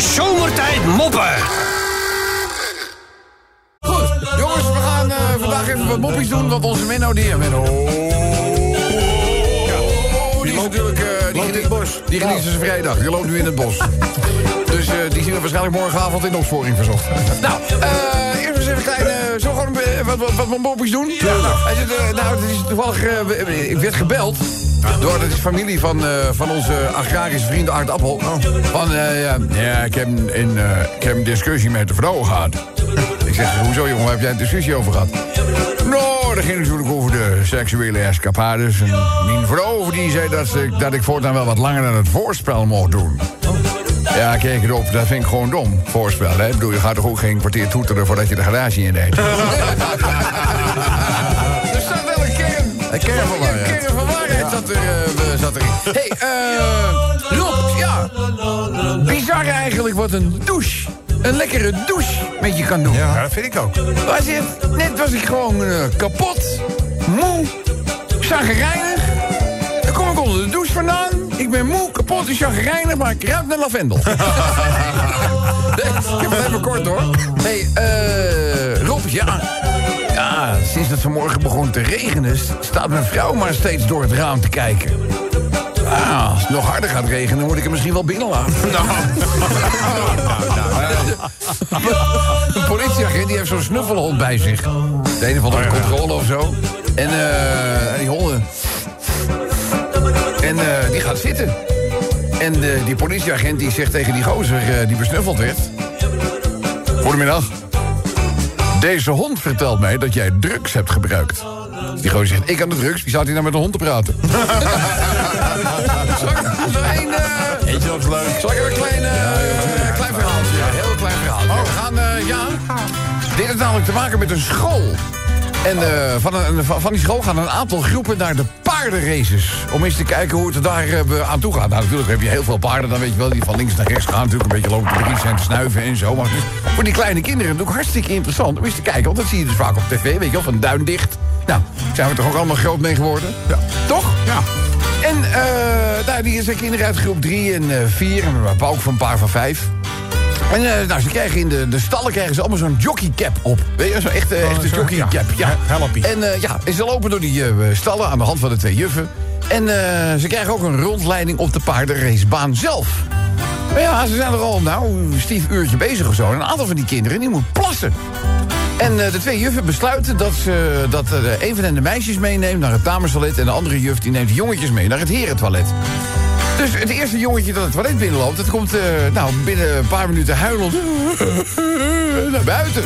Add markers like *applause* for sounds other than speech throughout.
Zomertijd moppen. Goed, jongens, we gaan eh, vandaag even wat moppies doen, want onze Menno die... Menno... Die is natuurlijk... eh, die, geniet, die geniet zijn vrijdag. Die loopt nu in het bos. *laughs* Dus eh, die zien we waarschijnlijk morgenavond in de opsporing verzocht. nou, eh eens even klein... eh, zo gewoon eh, wat, wat, wat moppies doen? Ja. Hij eh, nou, het is toevallig... ik werd gebeld... Door, is familie van, van onze agrarische vrienden Art Appel. Van, eh, ja, ja ik, heb een, ik heb een discussie met de vrouw gehad. Ik zeg, hoezo jongen, waar heb jij een discussie over gehad? Nou, dat ging natuurlijk over de seksuele escapades. En mijn vrouw die zei dat, ze, dat ik voortaan wel wat langer aan het voorspel mocht doen. Ja, kijk erop, dat vind ik gewoon dom, voorspel. Hè? Ik bedoel, je gaat toch ook geen kwartier toeteren voordat je de garage in rijdt? *laughs* er staat wel een kern. Een kern van waarheid. Een kern van waarheid zat, er, eh, zat erin. Hé, hey, eh Rob, ja. Bizar eigenlijk wat een douche, een lekkere douche met je kan doen. Ja, dat vind ik ook. Was het? Net was ik gewoon eh, kapot, moe, chagrijnig. Dan kom ik onder de douche vandaan. Ik ben moe, kapot en chagrijnig, maar ik ruik naar lavendel. *laughs* ik heb het even kort hoor. hey, eh Rob, ja. Ja, sinds het vanmorgen begon te regenen... st- staat mijn vrouw maar steeds door het raam te kijken. Ah, als het nog harder gaat regenen, moet ik hem misschien wel binnen laten. *laughs* Een politieagent die heeft zo'n snuffelhond bij zich. De een of andere controle of zo. En eh, die honden... En eh, die gaat zitten. En eh, die politieagent die zegt tegen die gozer eh, die besnuffeld werd... Goedemiddag. Deze hond vertelt mij dat jij drugs hebt gebruikt. Die gozer zegt, ik aan de drugs. Wie staat hier nou met de hond te praten? *laughs* Zal ik- een, Eentje dat is leuk. zal ik even een klein, klein verhaaltje? Ja, heel klein verhaaltje. We gaan, ja... Dit heeft namelijk te maken met een school. En van, een, van die school gaan een aantal groepen naar de paardenraces. Om eens te kijken hoe het er daar eh, aan toe gaat. Nou, natuurlijk heb je heel veel paarden. Dan weet je wel, die van links naar rechts gaan. Natuurlijk een beetje lopen te en te snuiven en zo. Maar voor die kleine kinderen natuurlijk hartstikke interessant om eens te kijken. Want dat zie je dus vaak op tv, weet je wel, van duin dicht. Nou, zijn we toch ook allemaal groot mee geworden? Ja. Toch? Ja. En eh nou, die zijn kinderen uit groep 3 en 4. en we hebben ook van een paar van 5. En eh, nou, ze krijgen in de, de stallen krijgen ze allemaal zo'n jockeycap op. Weet je, zo'n echte, echte zo, jockeycap. ja. Ja. Helpie. En eh, ja, en ze lopen door die eh, stallen aan de hand van de twee juffen. En ze krijgen ook een rondleiding op de paardenracebaan zelf. Maar ja, ze zijn er al nou, een stief uurtje bezig of zo. En een aantal van die kinderen die moet plassen. En de twee juffen besluiten dat, ze, dat een van hen de meisjes meeneemt naar het damestoilet... en de andere juf die neemt de jongetjes mee naar het herentoilet. Dus het eerste jongetje dat het toilet binnenloopt... dat komt eh, nou, binnen een paar minuten huilend naar buiten.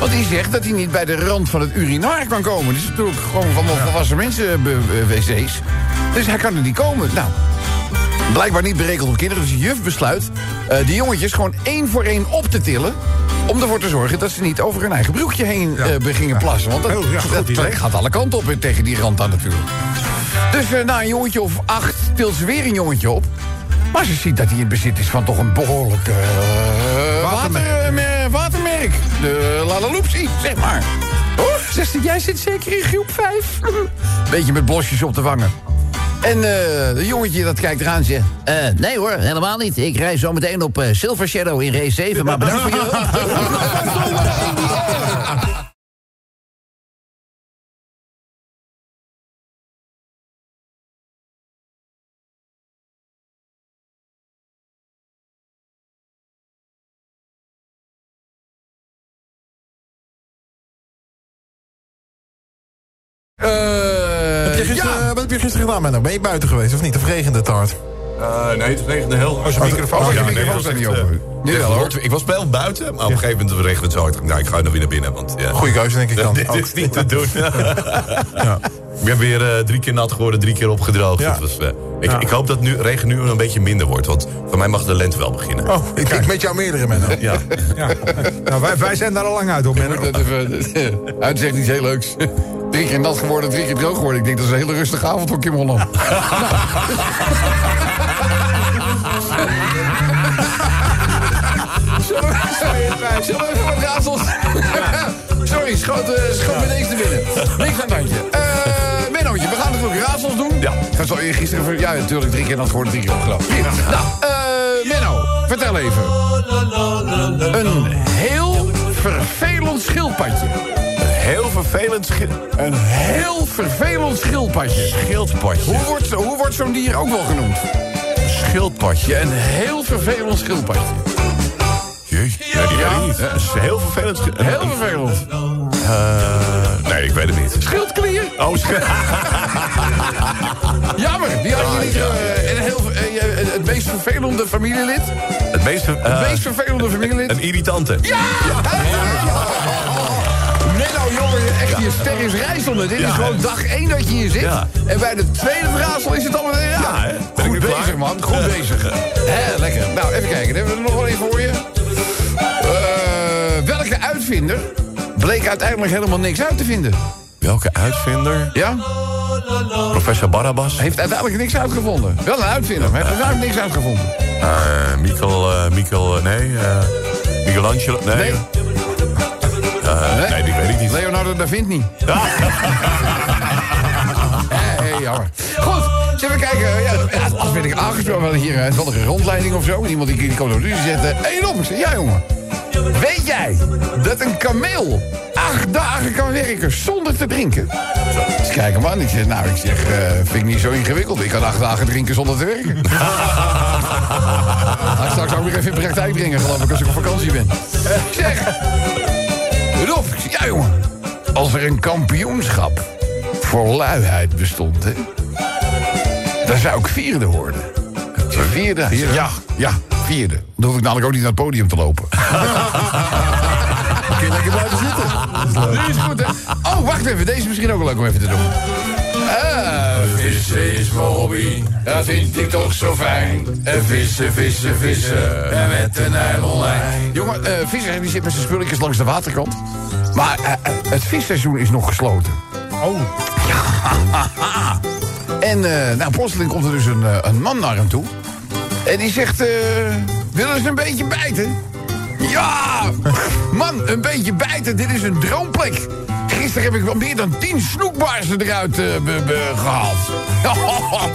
Want die zegt dat hij niet bij de rand van het urinaar kan komen. Dat is natuurlijk gewoon van de volwassen mensen eh, eh, wc's. Dus hij kan er niet komen. Nou, blijkbaar niet berekend op kinderen. Dus de juf besluit eh, die jongetjes gewoon één voor één op te tillen... om ervoor te zorgen dat ze niet over hun eigen broekje heen eh, begingen plassen. Want dat, goed dat gaat alle kanten op eh, tegen die rand aan natuurlijk. Dus eh, na een jongetje of acht tilt ze weer een jongetje op. Maar ze ziet dat hij in bezit is van toch een behoorlijk eh, Watermerk. water, mer- watermerk. De Lalaloopsie, zeg maar. Oh, zegt ze, jij zit zeker in groep 5. *laughs* Beetje met blosjes op de wangen. En eh de jongetje dat kijkt eraan zegt... "Eh, nee hoor, helemaal niet. Ik rij zo meteen op Silver Shadow in race 7, maar bedankt voor je hulp." *laughs* je gisteren, ja. Wat heb je gisteren gedaan, Menno? Ben je buiten geweest of niet? Of regende het hard? Eh, nee, het regende heel hard. zijn microfoon- Oh, je ja, microfoon nee, dat niet open. eh, Nu wel, hoor. Ik was wel buiten, maar op een gegeven moment regende het zo hard. Nou, ik ga er weer naar binnen, want ja. Goeie keuze, denk ik *laughs* dan. Dit is niet te doen. *laughs* *laughs* Ik ben weer eh, drie keer nat geworden, drie keer opgedroogd. Ja. Het was, eh, ik, Ja. ik hoop dat nu, regen nu een beetje minder wordt. Want voor mij mag de lente wel beginnen. Oh, ik, ik met jou meerdere, Menno. Ja. Ja. Nou, wij, wij zijn daar al lang uit moet Menno. dat even... Uit zegt iets heel leuks. Drie keer nat geworden, drie keer droog geworden. Ik denk dat is een hele rustige avond voor Kim Holland. Zullen we zullen we even wat raadsels... *laughs* Sorry, schoot, eh, schoot me ineens te binnen. Niks aan het handje. We gaan natuurlijk raadsels doen. Ja. Dat zal je gisteren... Ja, natuurlijk drie keer nat geworden, drie keer opgelopen. Nou, eh Menno. vertel even. Een heel vervelend schildpadje. Heel vervelend schi- Een heel vervelend schildpadje. schildpadje. Hoe wordt, hoe wordt zo'n dier ook wel genoemd? Schildpadje. Ja, een heel vervelend schildpadje. Jee, nee, die ik niet. Heel vervelend. Heel vervelend. Eh, ik weet het niet. Schildklier? Oh, sch- *laughs* Jammer, die had je niet. eh, en heel, eh, je- het meest vervelende familielid? het meest... ver- eh, Het meest vervelende familielid? een irritante. Ja! Menno, jongen, echt je ster is rijzende. Dit is gewoon dag één dat je hier zit. Ja. En bij de tweede verraadsel is het al meteen raar. Ja, hè? Ben ik Goed nu klaar? bezig, man. Goed bezig. Hè, lekker. Nou, even kijken. Hebben we er nog wel één voor je? Welke uitvinder bleek uiteindelijk helemaal niks uit te vinden? Welke uitvinder? Ja? Professor Barabbas? Heeft uiteindelijk niks uitgevonden. Wel een uitvinder, maar heeft uiteindelijk niks uitgevonden. Eh eh Mikkel, eh, nee. eh Michelangelo, nee. Nee. Eh, Nee. nee, die weet ik niet. Leonardo da Vinci. *laughs* hey, jammer. Goed, zullen we kijken. Ja, ja, als ben ik aangesproken wel hier een toevallige rondleiding of zo. Iemand die, die komt op de zetten. Ik zeg, ja, jongen. Weet jij dat een kameel acht dagen kan werken zonder te drinken? Dus kijken man. Ik zeg, nou, ik zeg, eh, vind ik niet zo ingewikkeld. Ik kan acht dagen drinken zonder te werken. *laughs* Ga ik straks ook weer even in praktijk brengen, geloof ik, als ik op vakantie ben. Ik zeg, Rob, ja jongen. Als er een kampioenschap voor luiheid bestond, hè, dan zou ik vierde worden. Zeg, Vierde? Ja, ja, vierde. Dan hoef ik namelijk ook niet naar het podium te lopen. *laughs* Kun je lekker blijven zitten. Die is goed, hè? Oh, wacht even. Deze is misschien ook leuk om even te doen. Ah, vissen is mijn hobby. Dat vind ik toch zo fijn. En vissen, vissen, vissen. En met een nylonlijn. Jongen, eh visser die zit met zijn spulletjes langs de waterkant. Maar eh, eh, het visseizoen is nog gesloten. Oh, *laughs* En nou, plotseling komt er dus een, een man naar hem toe. En die zegt, eh, willen ze een beetje bijten? Ja, *laughs* man, een beetje bijten, dit is een droomplek. Gisteren heb ik wel meer dan tien snoekbaarsen eruit eh, gehaald.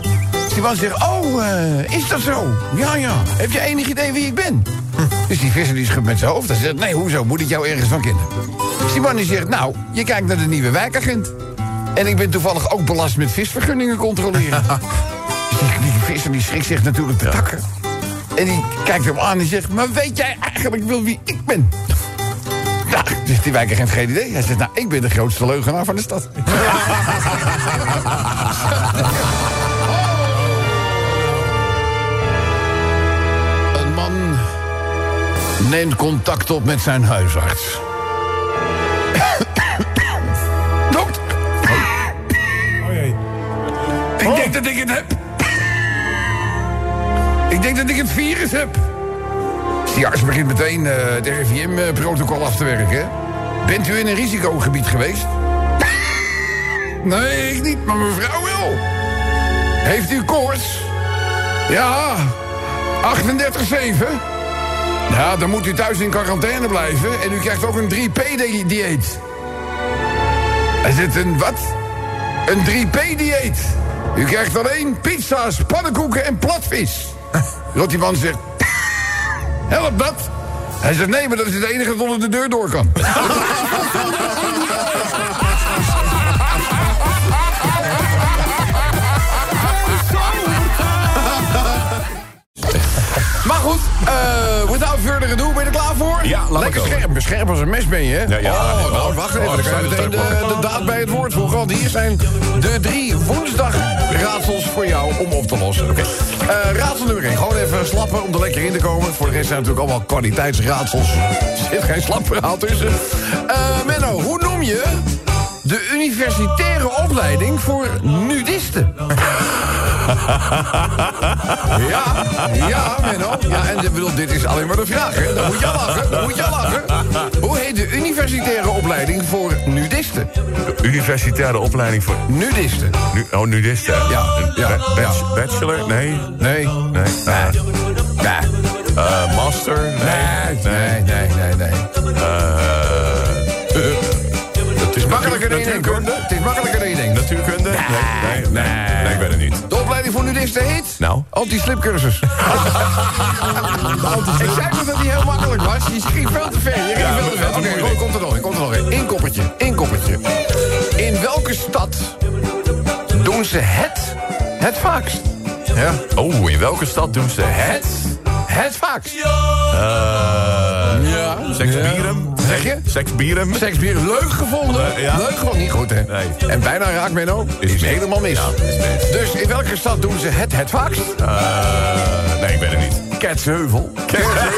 *laughs* Die zegt, oh, eh, is dat zo? Ja, ja. Heb je enig idee wie ik ben? *laughs* Dus die visser die schudt met zijn hoofd. Hij zegt, nee, hoezo? Moet ik jou ergens van kennen? Dus zegt, nou, je kijkt naar de nieuwe wijkagent. En ik ben toevallig ook belast met visvergunningen controleren. Dus die, die visser die schrikt zich natuurlijk te takken. En die kijkt hem aan en zegt... maar weet jij eigenlijk wel wie ik ben? Nou, zegt die wijkagent geen idee. Hij zegt, nou, ik ben de grootste leugenaar van de stad. *laughs* Een man neemt contact op met zijn huisarts. Dokter, oh jee. ik denk dat ik het heb. Ik denk dat ik het virus heb. Die arts begint meteen eh het RIVM-protocol af te werken. Bent u in een risicogebied geweest? Nee, ik niet, maar mevrouw wel. Heeft u koorts? Ja, 38,7. Ja, dan moet u thuis in quarantaine blijven en u krijgt ook een 3P-dieet. Is het een wat? Een 3P-dieet. U krijgt alleen pizza's, pannenkoeken en platvis. Die man zegt... Help dat? Hij zegt, nee, maar dat is het enige dat onder de deur door kan. *laughs* goed, eh without further ado, ben je er klaar voor? Ja, laat Lekker scherp, scherp als een mes ben je? Ja, ja, oh, nou, wacht even, Oh, dan kan je dat meteen de, de daad bij het woord voegen. Want hier zijn de drie woensdagraadsels voor jou om op te lossen. Oké. Eh, raadsel nummer 1, gewoon even slappen om er lekker in te komen. Voor de rest zijn natuurlijk allemaal kwaliteitsraadsels. Er zit geen slap verhaal tussen. Eh, Menno, hoe noem je de universitaire opleiding voor nudisten? *laughs* Ja, ja, Menno. Ja, en bedoel, dit is alleen maar de vraag, hè. Dan moet je lachen, dan moet je lachen. Hoe heet de universitaire opleiding voor nudisten? Universitaire opleiding voor... Nudisten. Nu, oh, nudisten. Ja, ja, Ba- bach- Bachelor? Nee. Nee. Nee. Eh, Nee. eh, master? Nee, nee, nee, nee, nee. Eh, Het is makkelijker dan je denkt, hoor. Het is makkelijker dan je denkt. Natuurkunde? Nee, nee, nee, nee, ik weet het niet. De opleiding voor nudisten heet? Nou? Anti-slipcursus. *laughs* ik zei toch dat die heel makkelijk was? Je ging veel te ver. Je ging veel te ver. Oké, moeilijk. komt er nog in, komt er nog in. Eén koppertje, één koppertje. In welke stad doen ze het het vaakst? Ja. Oh, in welke stad doen ze het? Het vaakst. Eh, Ja. Seksbieren? Zeg je? Seksbieren? Seksbier, leuk gevonden. Ja. Leuk gevonden, niet goed hè? Nee. En bijna raakt Menno. Is, mis. helemaal mis. Ja, is mis. Dus in welke stad doen ze het het vaakst? Eh, nee, ik weet het niet. Ketsheuvel. Ketsheuvel.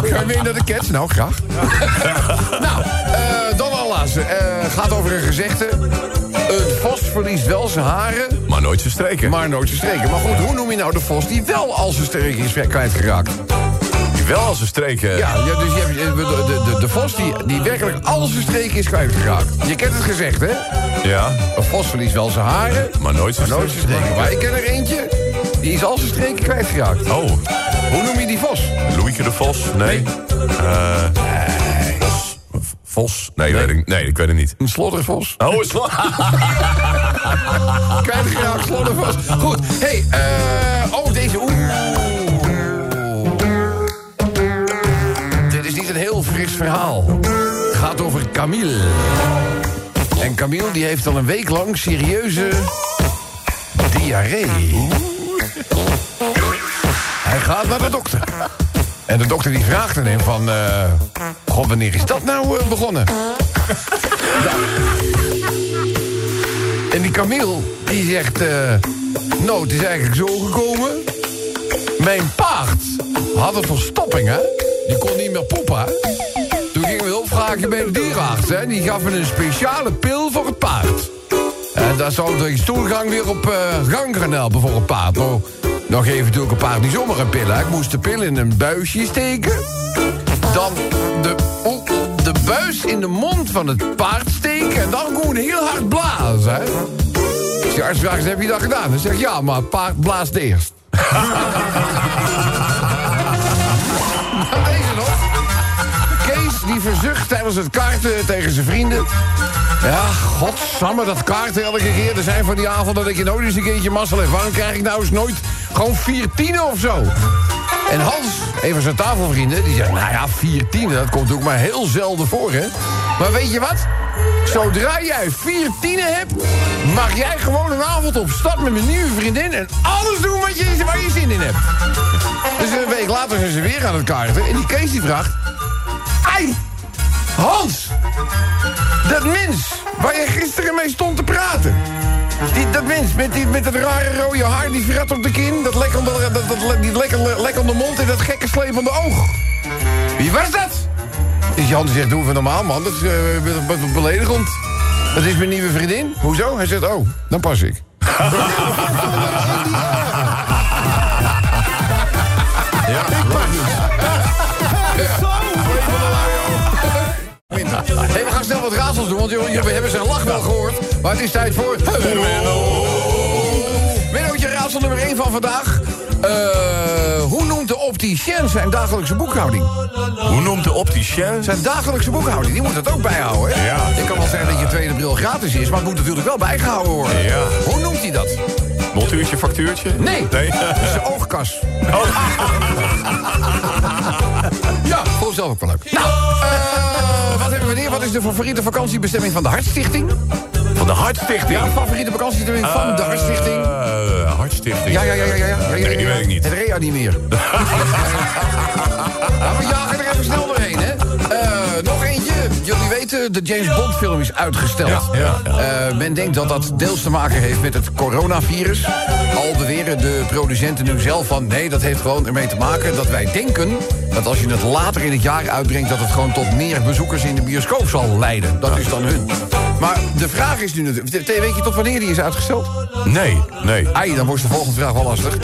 Kan je naar de Cats? Nou, graag. *laughs* nou, eh, dan al laatste. Eh, gaat over een gezegde. Een vos verliest wel zijn haren, Maar nooit verstreken. maar nooit zijn streken. Maar goed, hoe noem je nou de vos die wel al zijn streken is kwijtgeraakt? Die wel als een streken. Ja, ja dus je hebt, eh, de, de, de, de vos die, die werkelijk al zijn streken is kwijtgeraakt. Je kent het gezegd, hè? Ja, Een vos verliest wel zijn haren, maar nooit maar nooit zijn streken. Maar ik ken er eentje, die is al zijn streken kwijtgeraakt. Oh, Hoe noem je die vos? Louieke de Vos? Nee. Eh, Vos? Vos? Nee, Weet ik, nee, ik weet het niet. Een sloddervos. Oh, is *laughs* Kwijtgeraakt sloddervos. Goed, hey, eh oh, deze, oeh. Dit is niet een heel fris verhaal. Het gaat over Camille. En Camille die heeft al een week lang serieuze diarree. Hij gaat naar de dokter. En de dokter die vraagt hem van... eh God, wanneer is dat nou eh, begonnen? En die Camille, die zegt... eh, nou, het is eigenlijk zo gekomen... Mijn paard had een verstopping, hè? Die kon niet meer poepen? Toen gingen we hulp vragen bij de dierenarts, hè? Die gaf me een speciale pil voor het paard. En daar zou de stoelgang weer op eh, gang gaan helpen voor een paard. Nou, je natuurlijk een zomaar een pil, hè? Ik moest de pil in een buisje steken. Dan de, oeh, de buis in de mond van het paard steken... en dan gewoon heel hard blazen, hè? Als de arts vraagt, heb je dat gedaan? Dan zeg ik, ja, maar paard blaast eerst. *laughs* Deze nog. Kees die verzucht tijdens het kaarten tegen zijn vrienden. Ja, godsamme, dat kaarten elke keer. Er zijn van die avond dat ik je nooit eens een keertje mazzel heb. Waarom krijg ik nou eens nooit gewoon vier tienen of zo? En Hans, een van zijn tafelvrienden, die zegt... nou ja, vier tienen, dat komt ook maar heel zelden voor, hè? Maar weet je wat? Zodra jij vier tienen hebt... mag jij gewoon een avond op stad met mijn nieuwe vriendin... en alles doen wat je, waar je zin in hebt. Dus een week later zijn ze weer aan het kaarten... en die Kees die vraagt... Hans, dat mens waar je gisteren mee stond te praten... Die, dat mens met, die, met dat rare rode haar, die vrat op de kin... dat lekkende, dat, dat, die lekker, lekkende mond en dat gekke slepende oog. Wie was dat? Dus Jan zegt, doe even normaal, man. Dat is eh, be- be- beledigend. Dat is mijn nieuwe vriendin. Hoezo? Hij zegt, oh, dan pas ik. *laughs* *laughs* We doen, want we hebben zijn lach wel gehoord. Maar het is tijd voor... Menno. Mennootje, raadsel nummer 1 van vandaag. Eh, hoe noemt de opticien zijn dagelijkse boekhouding? Hoe noemt de opticien? Zijn dagelijkse boekhouding, die moet dat ook bijhouden, hè? Ja. Ik kan wel zeggen dat je tweede bril gratis is, maar het moet natuurlijk wel bijgehouden worden. Ja. Hoe noemt hij dat? Montuurtje, factuurtje? Nee. Nee. Dat is de oogkas. Ja, *laughs* *laughs* vond zelf ook wel leuk. Nou, eh, wat hebben we weer? Wat is de favoriete vakantiebestemming van de Hartstichting? Van de Hartstichting. Ja, favoriete vakantiebestemming van de Hartstichting. Eh, Hartstichting. Ja, ja, ja, ja, ja. ja, ja, Nee, die ja. weet ik niet. Het reanimeer. *laughs* jagen Weten, de James Bond film is uitgesteld. Ja, ja, ja. Eh, men denkt dat dat deels te maken heeft met het coronavirus. Al beweren de producenten nu zelf van... nee, dat heeft gewoon ermee te maken dat wij denken... dat als je het later in het jaar uitbrengt... dat het gewoon tot meer bezoekers in de bioscoop zal leiden. Dat is dan hun. Maar de vraag is nu natuurlijk... Weet je tot wanneer die is uitgesteld? Nee, nee. Ai, dan wordt de volgende vraag wel lastig.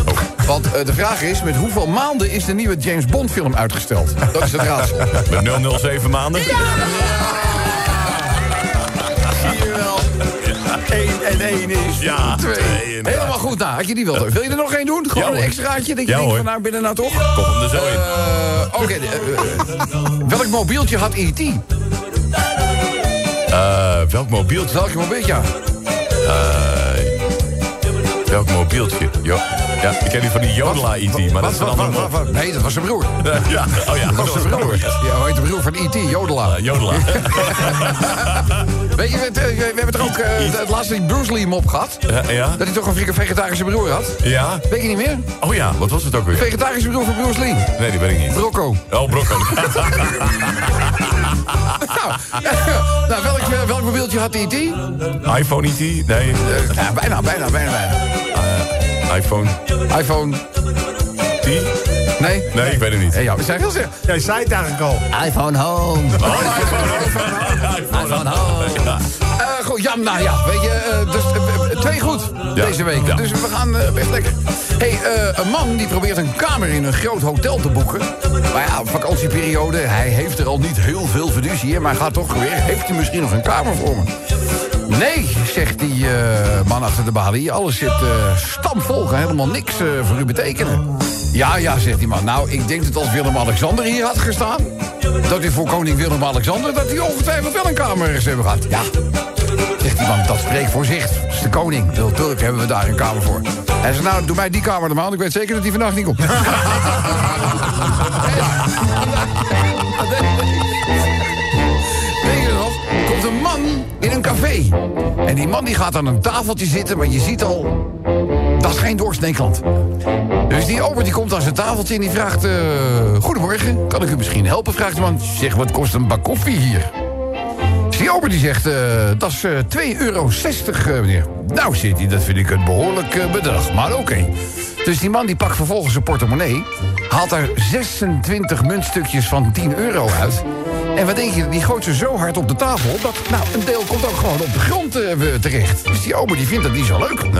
Want eh, de vraag is, met hoeveel maanden is de nieuwe James Bond film uitgesteld? Dat is het raadsel. *laughs* Met 007 maanden? Zie 1 en 1 is Ja, 2. twee, inderdaad. Helemaal goed. Nou, had je die wel. Wil je er nog één doen? Gewoon Ja, een extraatje? Dat je Ja, denkt van nou, binnen nou toch? Kom hem er zo in. Oké, eh, eh, welk mobieltje had E E.T.? Eh, welk mobieltje? Welk mobieltje? Welk mobieltje? Jo ja, ik ken die van die Jodela IT, maar dat is een andere? Nee, dat was zijn broer. *laughs* Ja, oh ja, Dat was zijn broer. *laughs* Ja, hoe heet de broer van E.T.? Jodela. Eh, Jodela. *laughs* Weet je, we, hebben toch ook eh, het laatste die Bruce Lee mop gehad? Ja, ja? Dat hij toch een vegetarische broer had? Ja? Weet je niet meer? Oh ja, wat was het ook weer? Vegetarische broer van Bruce Lee. Nee, die weet ik niet. Brocco. Oh, broccoli. Nou, nou welk, welk mobieltje had E.T.? iPhone IT? Nee. Eh, ja, bijna, bijna, bijna, bijna. iPhone iPhone. 10? Nee? Nee, ik weet het niet. Hey, ja, we zijn. Jij zei het eigenlijk al. iPhone home. iPhone home. *laughs* Eh, goed, ja, nou ja, weet je, eh, dus, eh, twee goed Ja. deze week. Ja. Dus we gaan eh, best lekker. hey, eh, een man die probeert een kamer in een groot hotel te boeken. Maar ja, vakantieperiode, hij heeft er al niet heel veel fiducie in... maar gaat toch weer, heeft hij misschien nog een kamer voor me? Nee, zegt die eh, man achter de balie. Alles zit eh stamvol, kan helemaal niks eh, voor u betekenen. Ja, ja, zegt die man. Nou, ik denk dat als Willem-Alexander hier had gestaan... dat hij voor koning Willem-Alexander... dat hij ongetwijfeld wel een kamer is hebben gehad. Ja, zegt die man, dat spreekt voor zich. Dat is de koning. Hebben we daar een kamer voor. Hij zegt, nou, doe mij die kamer want ik weet zeker dat hij vannacht niet komt. *laughs* een café. En die man die gaat aan een tafeltje zitten, maar je ziet al... Dat is geen doorsneeklant. Dus die ober die komt aan zijn tafeltje en die vraagt... eh, Goedemorgen, kan ik u misschien helpen? Vraagt de man. Zeg, wat kost een bak koffie hier? Dus die ober die zegt, eh, dat is eh 2,60 euro, meneer. Nou, zit hij, dat vind ik een behoorlijk eh, bedrag, maar oké. Dus die man die pakt vervolgens zijn portemonnee... haalt daar 26 muntstukjes van 10 euro uit... En wat denk je, die gooit ze zo hard op de tafel... dat nou, een deel komt ook gewoon op de grond eh, terecht. Dus die ober die vindt dat niet zo leuk.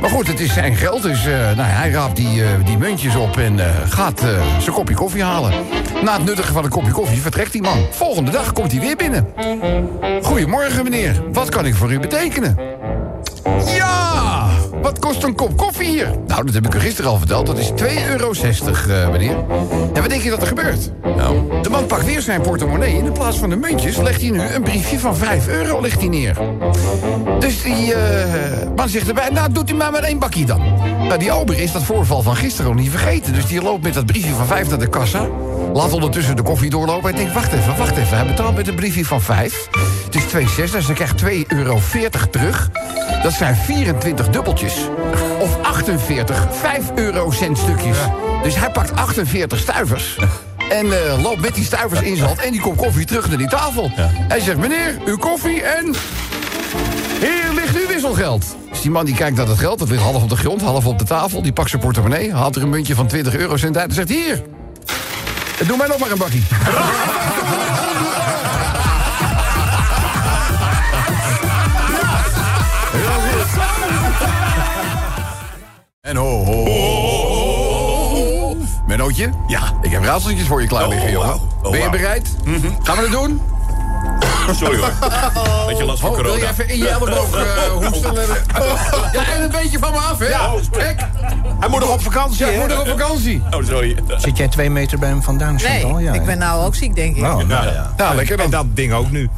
Maar goed, het is zijn geld, dus eh, nou, hij raapt die, eh, die muntjes op... en gaat zijn kopje koffie halen. Na het nuttigen van een kopje koffie vertrekt die man. Volgende dag komt hij weer binnen. Goedemorgen, meneer. Wat kan ik voor u betekenen? Ja! Wat kost een kop koffie hier? Nou, dat heb ik u gisteren al verteld. Dat is 2,60 euro, eh, meneer. En wat denk je dat er gebeurt? Nou, de man pakt weer zijn portemonnee... in plaats van de muntjes legt hij nu een briefje van 5 euro legt hij neer. Dus die eh, man zegt erbij... nou, doet u maar maar één bakkie dan. Nou, die ober is dat voorval van gisteren nog niet vergeten. Dus die loopt met dat briefje van 5 naar de kassa... Laat ondertussen de koffie doorlopen en denkt... wacht even, wacht even, hij betaalt met een briefje van 5. Het is 2,6, dus hij krijgt 2,40 euro terug. Dat zijn 24 dubbeltjes. Of 48 5 euro centstukjes. Dus hij pakt 48 stuivers. En eh, loopt met die stuivers in zijn hand en die kop koffie terug naar die tafel. Hij zegt, meneer, uw koffie en... Hier ligt uw wisselgeld. Dus die man die kijkt naar het geld, dat ligt half op de grond, half op de tafel. Die pakt zijn portemonnee, haalt er een muntje van 20 eurocent uit en zegt... Hier, doe mij nog maar een bakkie. En ho, ho, ho. Mennootje? Ja. Ik heb raadseltjes voor je klaar liggen, Oh, jongen. wauw. Oh, ben je bereid? Gaan we het doen? Sorry hoor. Dat je last van Oh, wil je corona. even in je elleboog eh hoesten? Ja, en een beetje van me af, hè? Kijk, Hij moet nog op vakantie, ja, hè? moet nog op vakantie. Oh, sorry. Zit jij twee meter bij hem vandaan, Nee? Ja, ik ben nou ook ziek, denk ik. Oh, nou ja. Nou, lekker En dan. dat ding ook nu.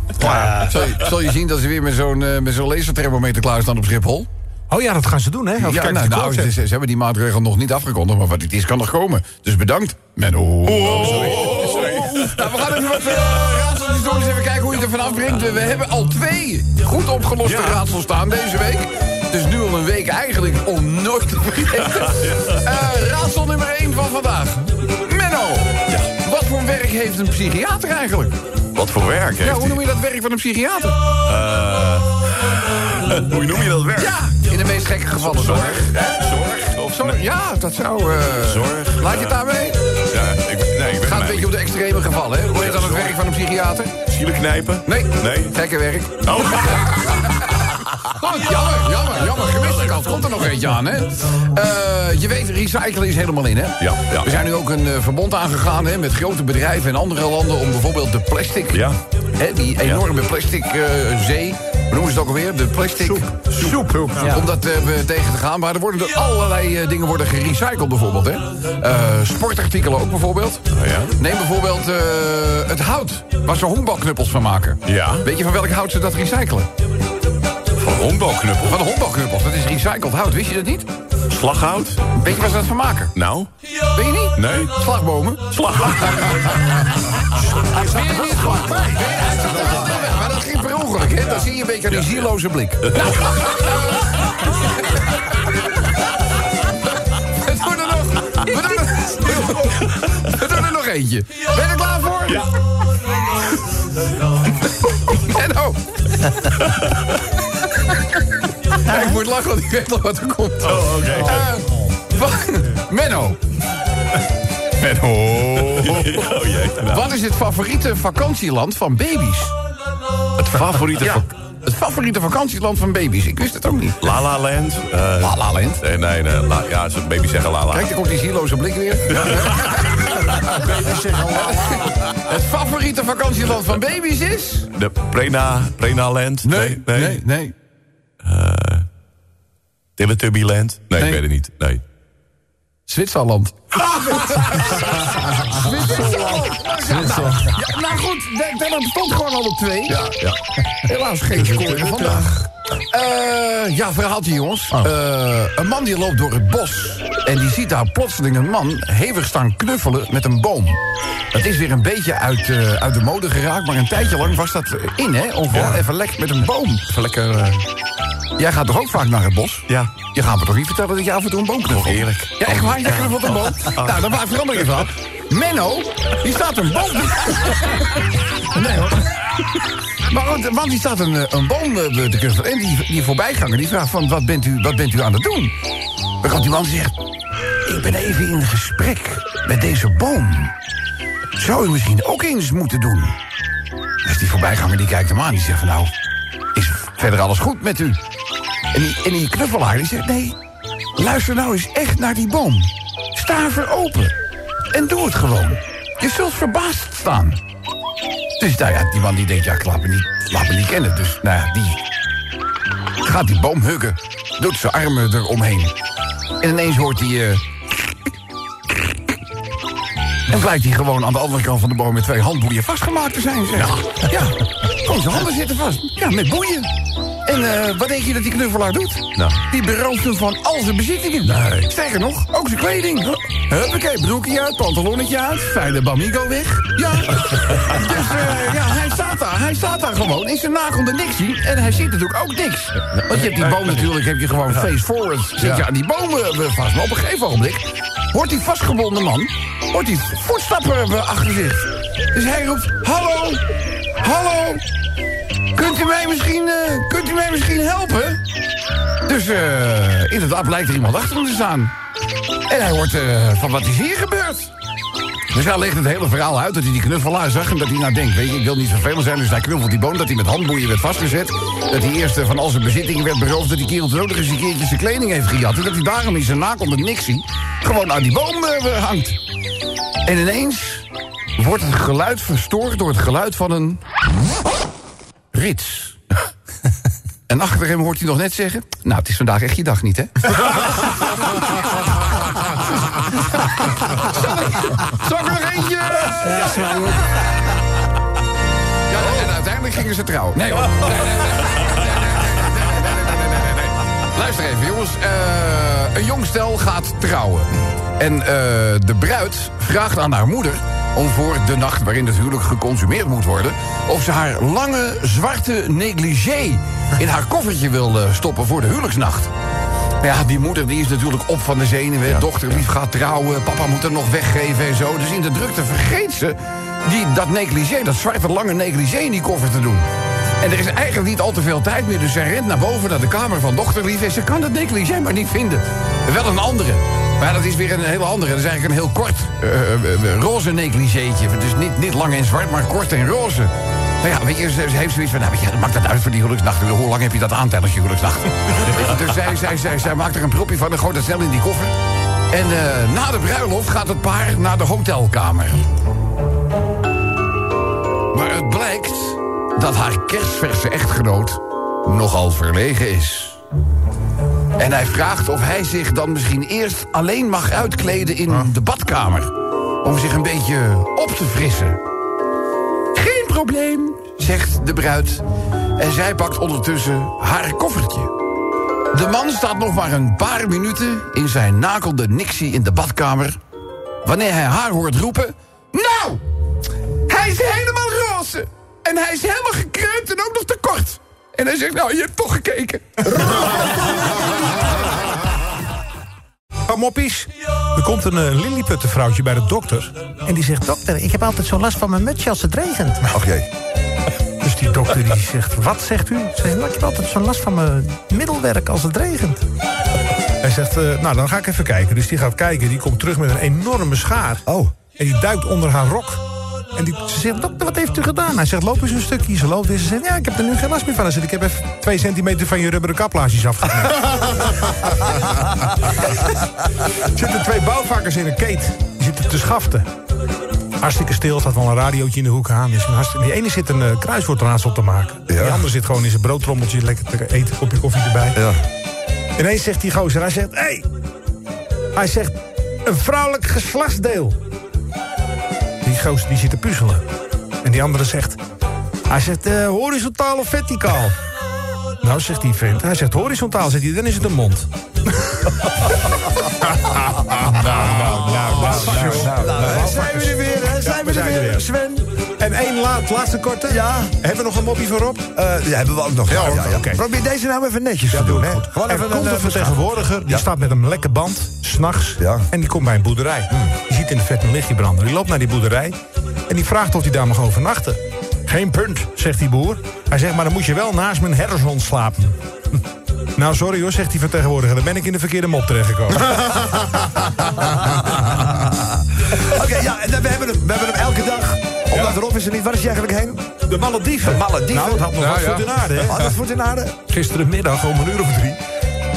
Zal je, zal je zien dat ze weer met zo'n eh, met zo'n laserthermometer klaarstaan op Schiphol? Oh ja, dat gaan ze doen, hè? Of Ja, kijk, nou, nou ze, ze hebben die maatregel nog niet afgekondigd, maar wat het is kan nog komen. Dus bedankt. Menno. Oh, sorry. Nou, we gaan even wat doen. Eens even kijken hoe je het er vanaf brengt. We hebben al twee goed opgeloste raadsels staan deze week. Dus nu al een week eigenlijk om nooit te vergeten. *laughs* Eh, raadsel nummer 1 van vandaag. Menno. Wat voor werk heeft een psychiater eigenlijk? Wat voor werk Ja, heeft hoe hij? noem je dat werk van een psychiater? *laughs* Hoe noem je dat werk? Ja, in de meest gekke gevallen zorg. Zorg? Of Zorg, Ja, dat zou... eh, Zorg, Laat je het daarmee? Ja, ik, nee, ik weet Gaat een beetje op de extreme gevallen, hè? Hoe heet dan het werk van een psychiater? Zielen knijpen? Nee. Nee? Gekke werk. Oh, *laughs* jammer, jammer, jammer. Gemiste kans. Komt er nog eentje aan, hè? Eh, je weet, recyclen is helemaal in, hè? Ja, ja. We zijn nu ook een eh, verbond aangegaan hè, met grote bedrijven in andere landen... om bijvoorbeeld de plastic, Ja. hè, die enorme plastic zee... noemen ze het ook alweer? De plastic soep. Om dat eh, we tegen te gaan. Maar er worden er allerlei eh, dingen worden gerecycled bijvoorbeeld. Hè? Eh, sportartikelen ook bijvoorbeeld. Oh ja? Neem bijvoorbeeld eh, het hout. Waar ze honkbalknuppels van maken. Ja. Weet je van welk hout ze dat recyclen? Van honkbalknuppel. Van honkbalknuppels. Dat is recycled hout. Wist je dat niet? Slaghout? Weet je waar ze dat van maken? Nou? Weet je niet? Nee. Slagbomen. Slaghout. Je niet gewoon? Hè? Dan zie je een beetje die zieloze blik. Nou, *laughs* We doen er nog... We doen er, we doen er nog eentje. Ben je er klaar voor? Ja. Menno. Ja, ik moet lachen, want ik weet nog wat er komt. Oh, oké. Eh, Menno, En *laughs* oh jee. Nou, wat is het favoriete vakantieland van baby's? Het favoriete Ja, het favoriete vakantieland van baby's. Ik wist het ook niet. La La Land? Eh, La La Land. Nee, nee, nee. La, ja, ze baby zeggen La La. Kijk, daar komt die zieloze blik weer. *laughs* Het favoriete vakantieland van baby's is? De Prena, Prena Land? nee. nee. Teletubby Land? Nee, Nee. ik weet het niet. Nee. *laughs* Zwitserland. Zwitserland. Ja, nou goed, Dennis stond gewoon al op twee. Ja, ja. Helaas geen score vandaag. Eh, ja, verhaaltje jongens. Eh, een man die loopt door het bos. En die ziet daar plotseling een man hevig staan knuffelen met een boom. Het is weer een beetje uit, eh, uit de mode geraakt. Maar een tijdje lang was dat in, hè? Om gewoon even lekker met een boom. Even lekker... Jij gaat toch ook vaak naar het bos? ja. Je gaat me toch niet vertellen dat je af en toe een boom knuffelt? Oh, eerlijk. Ja, echt waar? Jij knuffelt een boom? Nou, dan maakt verandering van. Menno, die staat een boom... *laughs* nee hoor. Maar want, want die staat een, eh, een boom te knuffelen. En die, die voorbijganger die vraagt van, wat bent, u, wat bent u aan het doen? Dan die man zegt... Ik ben even in gesprek met deze boom. Zou u misschien ook eens moeten doen? Dus die voorbijganger die kijkt hem aan. Die zegt van, nou, is verder alles goed met u? En die, die knuffelaar die zegt, nee, luister nou eens echt naar die boom. Sta er open. En doe het gewoon. Je zult verbaasd staan. Dus nou ja, die man die denkt, ja, ik laat me niet, laat me niet kennen. Dus nou ja, die gaat die boom huggen. Doet zijn armen eromheen. En ineens hoort hij... eh, en blijkt hij gewoon aan de andere kant van de boom met twee handboeien vastgemaakt te zijn. Zeg. Ja, gewoon zijn handen zitten vast. Ja, met boeien. En eh, wat denk je dat die knuffelaar doet? Nou. Die berooft hem van al zijn bezittingen. Nee. Sterker nog, ook zijn kleding. Huppakee, broekje uit, pantalonnetje uit, fijne bamigo weg. Ja. *laughs* dus eh, ja, hij staat daar. Hij staat daar gewoon in zijn nakelde niks En hij ziet natuurlijk ook niks. Want je hebt die boom natuurlijk, heb je gewoon face forward. Zit je aan die bomen eh, vast. Maar op een gegeven ogenblik hoort die vastgebonden man... hoort die voetstappen achter zich. Dus hij roept, hallo, hallo... Kunt u mij misschien, eh, kunt u mij misschien helpen? Dus eh, inderdaad blijkt er iemand achter hem te staan. En hij hoort eh, van wat is hier gebeurd? Dus hij legt het hele verhaal uit dat hij die knuffelaar zag... en dat hij nou denkt, weet je, ik wil niet vervelend zijn... dus hij knuffelt die boom, dat hij met handboeien werd vastgezet... dat hij eerst van al zijn bezittingen werd beroofd... dat die kerel toen ook eens een keertje zijn kleding heeft gejat... en dat hij daarom in zijn nakel met Nixie... gewoon aan die boom hangt. En ineens wordt het geluid verstoord door het geluid van een... Rits. en achter hem hoort hij nog net zeggen... Nou, het is vandaag echt je dag niet, hè? Zag er eentje? Ja, en uiteindelijk gingen ze trouwen. Nee hoor. Luister even, jongens. Uh, een jong stel gaat trouwen. En uh, de bruid vraagt aan haar moeder om voor de nacht waarin het huwelijk geconsumeerd moet worden... of ze haar lange zwarte negligé in haar koffertje wil eh, stoppen voor de huwelijksnacht. Ja, die moeder die is natuurlijk op van de zenuwen. Dochter lief gaat trouwen, papa moet er nog weggeven en zo. Dus in de drukte vergeet ze die, dat negligé, dat zwarte lange negligé in die koffer te doen. En er is eigenlijk niet al te veel tijd meer, dus zij rent naar boven naar de kamer van dochterlief... en ze kan dat negligé maar niet vinden. Wel een andere. Maar dat is weer een hele andere. Dat is eigenlijk een heel kort eh, eh, eh, roze negligéetje. Dus niet, niet lang en zwart, maar kort en roze. Nou ja, weet je, ze, heeft zoiets van... Nou, weet je, maakt dat uit voor die huwelijksnacht? Hoe lang heb je dat aan tijdens *laughs* je huwelijksnacht? Dus zij, zij, zij, zij maakt er een propje van en gooit het snel in die koffer. En na de bruiloft gaat het paar naar de hotelkamer. Maar het blijkt dat haar kerstverse echtgenoot nogal verlegen is. En hij vraagt of hij zich dan misschien eerst alleen mag uitkleden in de badkamer. Om zich een beetje op te frissen. Geen probleem, zegt de bruid. En zij pakt ondertussen haar koffertje. De man staat nog maar een paar minuten in zijn nakelde Nixie in de badkamer. Wanneer hij haar hoort roepen... Nou, hij is helemaal roze. En hij is helemaal gekruimd en ook nog te kort. En hij zegt, nou, je hebt toch gekeken. *laughs* Paar moppies. Er komt een uh, lilliputtenvrouwtje bij de dokter. En die zegt, dokter, ik heb altijd zo last van mijn mutsje als het regent. Ach jee. *laughs* Dus die dokter die zegt, wat zegt u? Ze zegt, nou, ik heb altijd zo'n last van mijn middelwerk als het regent. Hij zegt, eh, nou, dan ga ik even kijken. Dus die gaat kijken, die komt terug met een enorme schaar. Oh. En die duikt onder haar rok. En die, ze zegt, dokter, wat heeft u gedaan? Hij zegt, loop eens een stukje. Ze loopt en ze zegt, ja, ik heb er nu geen last meer van. Hij zegt, ik heb even twee centimeter van je rubberen kaplaasjes afgeknipt. *laughs* er zitten twee bouwvakkers in een keet. Die zitten te schaften. Hartstikke stil, staat wel een radiootje in de hoek aan. Hartstikke- Die ene zit een uh, kruiswoordraadsel te maken. Ja. Die andere zit gewoon in zijn broodtrommeltje lekker te eten, kopje koffie erbij. Ja. Ineens zegt die gozer, hij zegt, hé! Hey! Hij zegt, een vrouwelijk geslachtsdeel. Die gozer die zit te puzzelen. En die andere zegt, hij zegt, eh, horizontaal of verticaal? Nou, zegt die vent, hij zegt horizontaal, zegt hij, dan is het een mond. nou, nou, nou, nou, Zijn we er weer, hè? Zijn we er er weer. Sven? En één laat, laatste korte. Ja. Hebben we nog een moppie voorop? Eh, die hebben we ook nog. Ja, ja, ja. oké. Probeer deze nou even netjes te doen, hè? Gewoon er even komt een eh, vertegenwoordiger, die Ja. staat met een lekke band, s'nachts, Ja. Hmm. en die komt bij een boerderij. Die ziet in de vet een lichtje branden. Die loopt naar die boerderij en die vraagt of hij daar mag overnachten. Geen punt, zegt die boer. Hij zegt, maar dan moet je wel naast mijn herdershond slapen. *laughs* Nou, sorry hoor, zegt die vertegenwoordiger. Dan ben ik in de verkeerde mop terechtgekomen. *laughs* *laughs* Oké, ja, en we hebben, hem, we hebben hem elke dag. Omdat Rob is er niet. Waar is hij eigenlijk heen? De Malediven. De Malediven. Nou, het had nog Ja, wat ja. voet in aarde, hè? Had het voet in aarde? Gisterenmiddag om een uur of drie...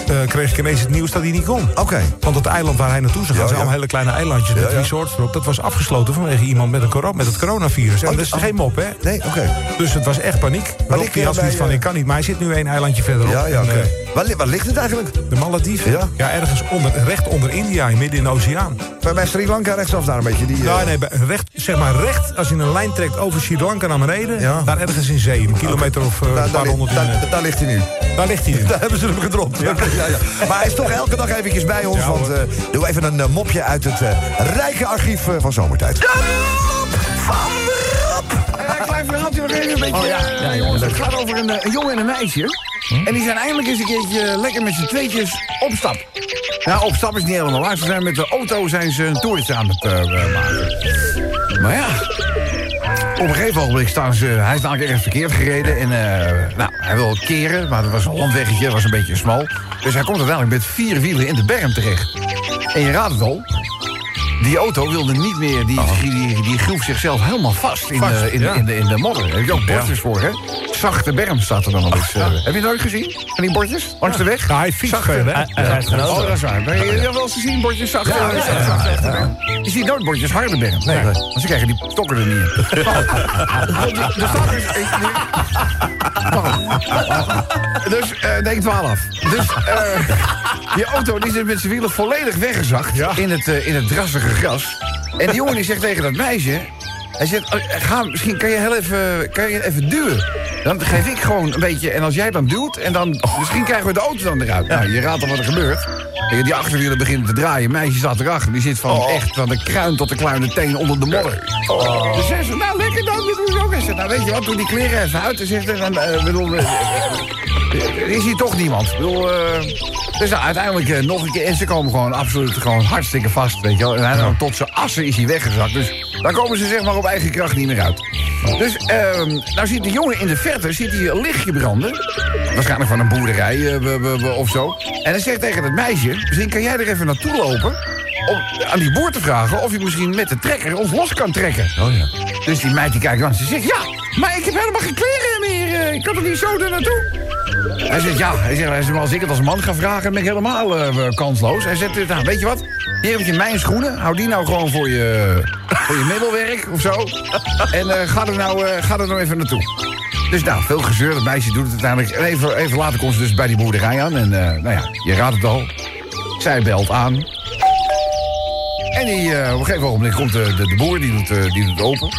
eh, kreeg ik ineens het nieuws dat hij niet kon. Oké. Want het eiland waar hij naartoe zou gaan, Ja, zijn allemaal hele kleine eilandjes met resorts erop. Dat was afgesloten vanwege iemand met, een met het coronavirus. En Oh, dat is oh. geen mop, hè? Nee, oké. Dus het was echt paniek. Rob ik, die had zoiets van, ik kan niet. Maar hij zit nu één eilandje verderop. Ja, ja, oké. eh, Waar, li- waar ligt het eigenlijk? de Malediven? Ja. ergens onder, recht onder India, midden in de oceaan. Bij, bij Sri Lanka rechtsaf daar een beetje. Die, eh, Nou, nee, bij- recht, zeg maar recht, als je een lijn trekt over Sri Lanka naar beneden... Ja. daar ergens in zee, een kilometer of eh, daar, een paar honderd daar, in, daar, daar ligt hij nu. eh, Daar ligt hij nu. Daar *laughs* hebben ze hem gedropt. Ja. Ja, Maar hij is toch elke dag eventjes bij ons. Ja, want eh doe even een eh, mopje uit het eh, rijke archief eh, van Zomertijd. Ja, een klein verhaaltje nog even een beetje. Oh, ja. eh, Ja, jongen, het gaat over een, eh, een jongen en een meisje. En die zijn eindelijk eens een keertje lekker met z'n tweetjes op stap. Nou, op stap is niet helemaal waar. Ze zijn met de auto zijn ze een toertje aan het eh, maken. Maar ja, op een gegeven ogenblik staan ze... Hij is namelijk ergens verkeerd gereden. En nou, hij wil keren, maar dat was een landweggetje. Dat was een beetje smal. Dus hij komt uiteindelijk met vier wielen in de berm terecht. En je raadt het al... Die auto wilde niet meer, die, die, die, die groef zichzelf helemaal vast in, Vast, de, in, ja. in, de, in de modder. Daar heb je ook bordjes voor, hè? Zachte berm staat er dan al eens. eh. *laughs* Heb je het nooit gezien? Van die bordjes? Langs de weg? Ja, hij fietst Zachte- veel, hè? Oh, dat is waar. Maar je hebt wel eens gezien, bordjes zachte, zachte, zachte berm. Je ziet nooit bordjes harde berm. Nee, want ze krijgen die tokken er niet in. *laughs* Er staat dus... Dus, eh nee, 12. Dus, eh die auto die zit met zijn wielen volledig weggezakt Ja. in, het, eh, in het drassige gras. En die jongen die zegt tegen dat meisje... Hij zegt, oh, ga, misschien kan je, heel even, kan je even duwen. Dan geef ik gewoon een beetje... En als jij dan duwt, en dan, misschien krijgen we de auto dan eruit. Nou, je raadt al wat er gebeurt. Die achterwielen beginnen te draaien. Meisje staat erachter. Die zit van echt van de kruin tot de kleine teen onder de modder. Dus zij zegt, nou lekker dan, dat doen ze ook. Zegt, nou weet je wat, doe die kleren even uit. En zegt, dan, eh, bedoel, eh, eh, er is hier toch niemand. Ik bedoel, eh, dus nou, uiteindelijk eh, nog een keer. En ze komen gewoon absoluut gewoon hartstikke vast, weet je wel. En hij dan tot zijn assen is hij weggezakt. Dus daar komen ze zeg maar op eigen kracht niet meer uit. Dus, ehm nou ziet de jongen in de verte ziet hij een lichtje branden. Waarschijnlijk van een boerderij eh, of zo. En hij zegt tegen het meisje, misschien kan jij er even naartoe lopen... om aan die boer te vragen of hij misschien met de trekker ons los kan trekken. Oh ja. Dus die meid die kijkt langs en zegt... Ja, maar ik heb helemaal geen kleren meer. Ik kan er niet zo er naartoe. Hij zegt, ja, hij zegt, als ik het als man ga vragen... ben ik helemaal eh, kansloos. Hij zegt, nou, weet je wat? Hier heb je mijn schoenen. Hou die nou gewoon voor je, *laughs* voor je middelwerk of zo. En eh, ga, er nou, eh, ga er nou even naartoe. Dus nou, veel gezeur. Het meisje doet het uiteindelijk. En even, even later komt ze dus bij die boerderij aan. En eh, nou ja, je raadt het al. Zij belt aan. En die, eh, op een gegeven moment komt de, de, de boer, die doet, eh, die doet open.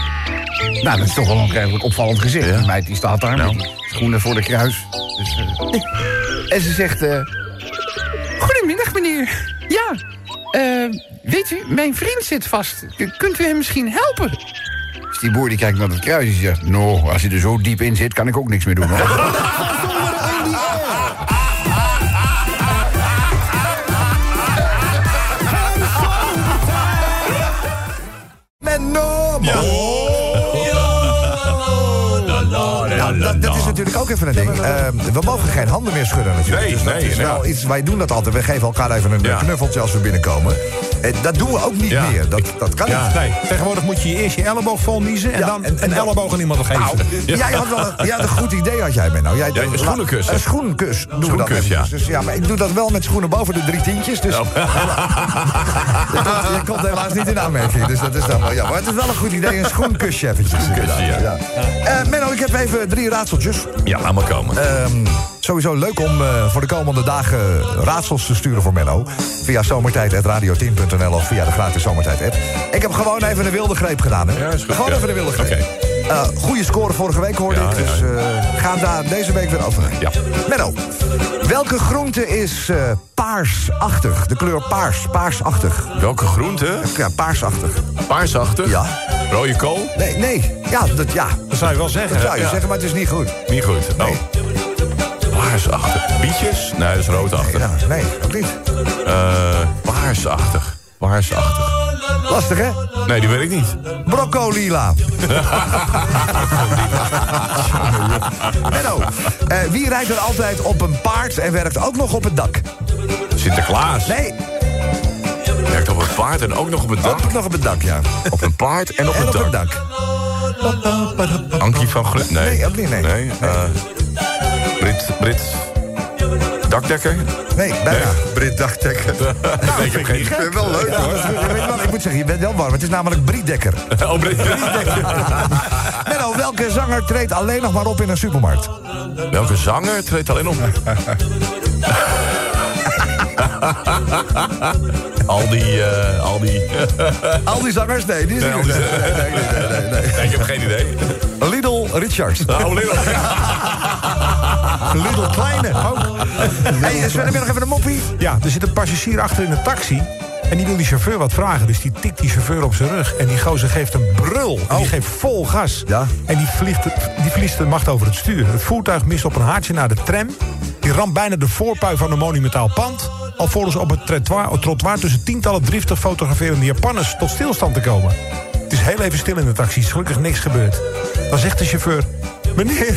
Nou, dat is toch wel een redelijk opvallend gezicht. Die meid die staat daar met die schoenen voor de kruis. Dus, eh, en ze zegt... eh, Goedemiddag, meneer. Ja, eh, weet u, mijn vriend zit vast. K- Kunt u hem misschien helpen? Dus die boer die kijkt naar het kruis en zegt... Nou, als hij er zo diep in zit, kan ik ook niks meer doen. hoor." *laughs* Menno! Is natuurlijk ook even een ding. Eh, we mogen geen handen meer schudden natuurlijk. Nee, dus dat nee, is wel nee. iets, wij doen dat altijd. We geven elkaar even een Ja. knuffeltje als we binnenkomen. Eh, dat doen we ook niet Ja. meer. Dat, dat kan Ja. niet. Nee, tegenwoordig moet je eerst je elleboog vol niezen... en Ja, dan en- en een elleboog aan iemand geven. Jij had wel een, ja, een goed idee had jij, Menno. Jij, Ja, een schoenenkus? Een schoenenkus doen we dan Schoenenkus, eventjes. ja. Dus, ja, maar ik doe dat wel met schoenen boven de drie tientjes. Dus Oh. *laughs* je, komt, je komt helaas niet in aanmerking. Dus dat is dan wel ja. Maar het is wel een goed idee, een schoenkusje eventjes. Schoenkusje, ja. Eh, Menno, ik heb even drie raadseltjes. Ja, laat maar komen. Ehm, sowieso leuk om eh, voor de komende dagen raadsels te sturen voor Menno. Via zomertijd.radio10.nl of via de gratis Zomertijd-app. Ik heb gewoon even een wilde greep gedaan. Hè? Ja. Gewoon even een wilde greep. Eh, goede score vorige week hoorde Ja, ik, dus ja. eh gaan daar deze week weer over. Ja. Menno, welke groente is eh, paarsachtig? De kleur paars, paarsachtig. Welke groente? Ja, paarsachtig. Paarsachtig? Ja. Rode kool? Nee, nee. Ja, dat, ja, Dat zou je wel zeggen. dat zou je Ja. zeggen, maar het is niet goed. Niet goed. Oh. Paarsachtig. Bietjes? Nee, dat is roodachtig. Ja, nee, ook niet. Eh, paarsachtig. Paarsachtig. Lastig, hè? Nee, die weet ik niet. Broccolila. *laughs* Menno, eh, wie rijdt er altijd op een paard en werkt ook nog op het dak? Sinterklaas. Nee, Werkt op een paard en ook nog op het dak. ook nog op het dak, ja. Op een paard en op En het op dak. het dak. Ankie van Glut? Nee. Nee, ook niet, nee. Nee. eh, Brit, Brit. Dakdekker? Nee, bijna. Brit Dagdekker. *laughs* nee, ik geen idee. wel leuk hoor. Ik moet zeggen, je bent wel warm. Het is namelijk *laughs* Brit Dekker. Oh, *laughs* Brit. Menno, welke zanger treedt alleen nog maar op in een supermarkt? Welke zanger treedt alleen op? al die, eh, al die... Al die zangers? Nee, die is Nee, niet. Nee, nee, nee, nee, nee, Nee, ik heb geen idee. nee. Lidl Richards. Oh, Lidl. *laughs* Lidl Kleine ook. Hey, Sven, heb je nog even een moppie? Ja, er zit een passagier achter in een taxi. En die wil die chauffeur wat vragen. Dus die tikt die chauffeur op zijn rug. En die gozer geeft een brul. En die geeft vol gas. Ja. En die, vliegt, die verliest de macht over het stuur. Het voertuig mist op een haartje naar de tram. Die ramt bijna de voorpui van een monumentaal pand. Alvorens op het trottoir, het trottoir tussen tientallen driftig fotograferende Japanners tot stilstand te komen. Het is heel even stil in de taxi. Is gelukkig niks gebeurd. Dan zegt de chauffeur... Meneer,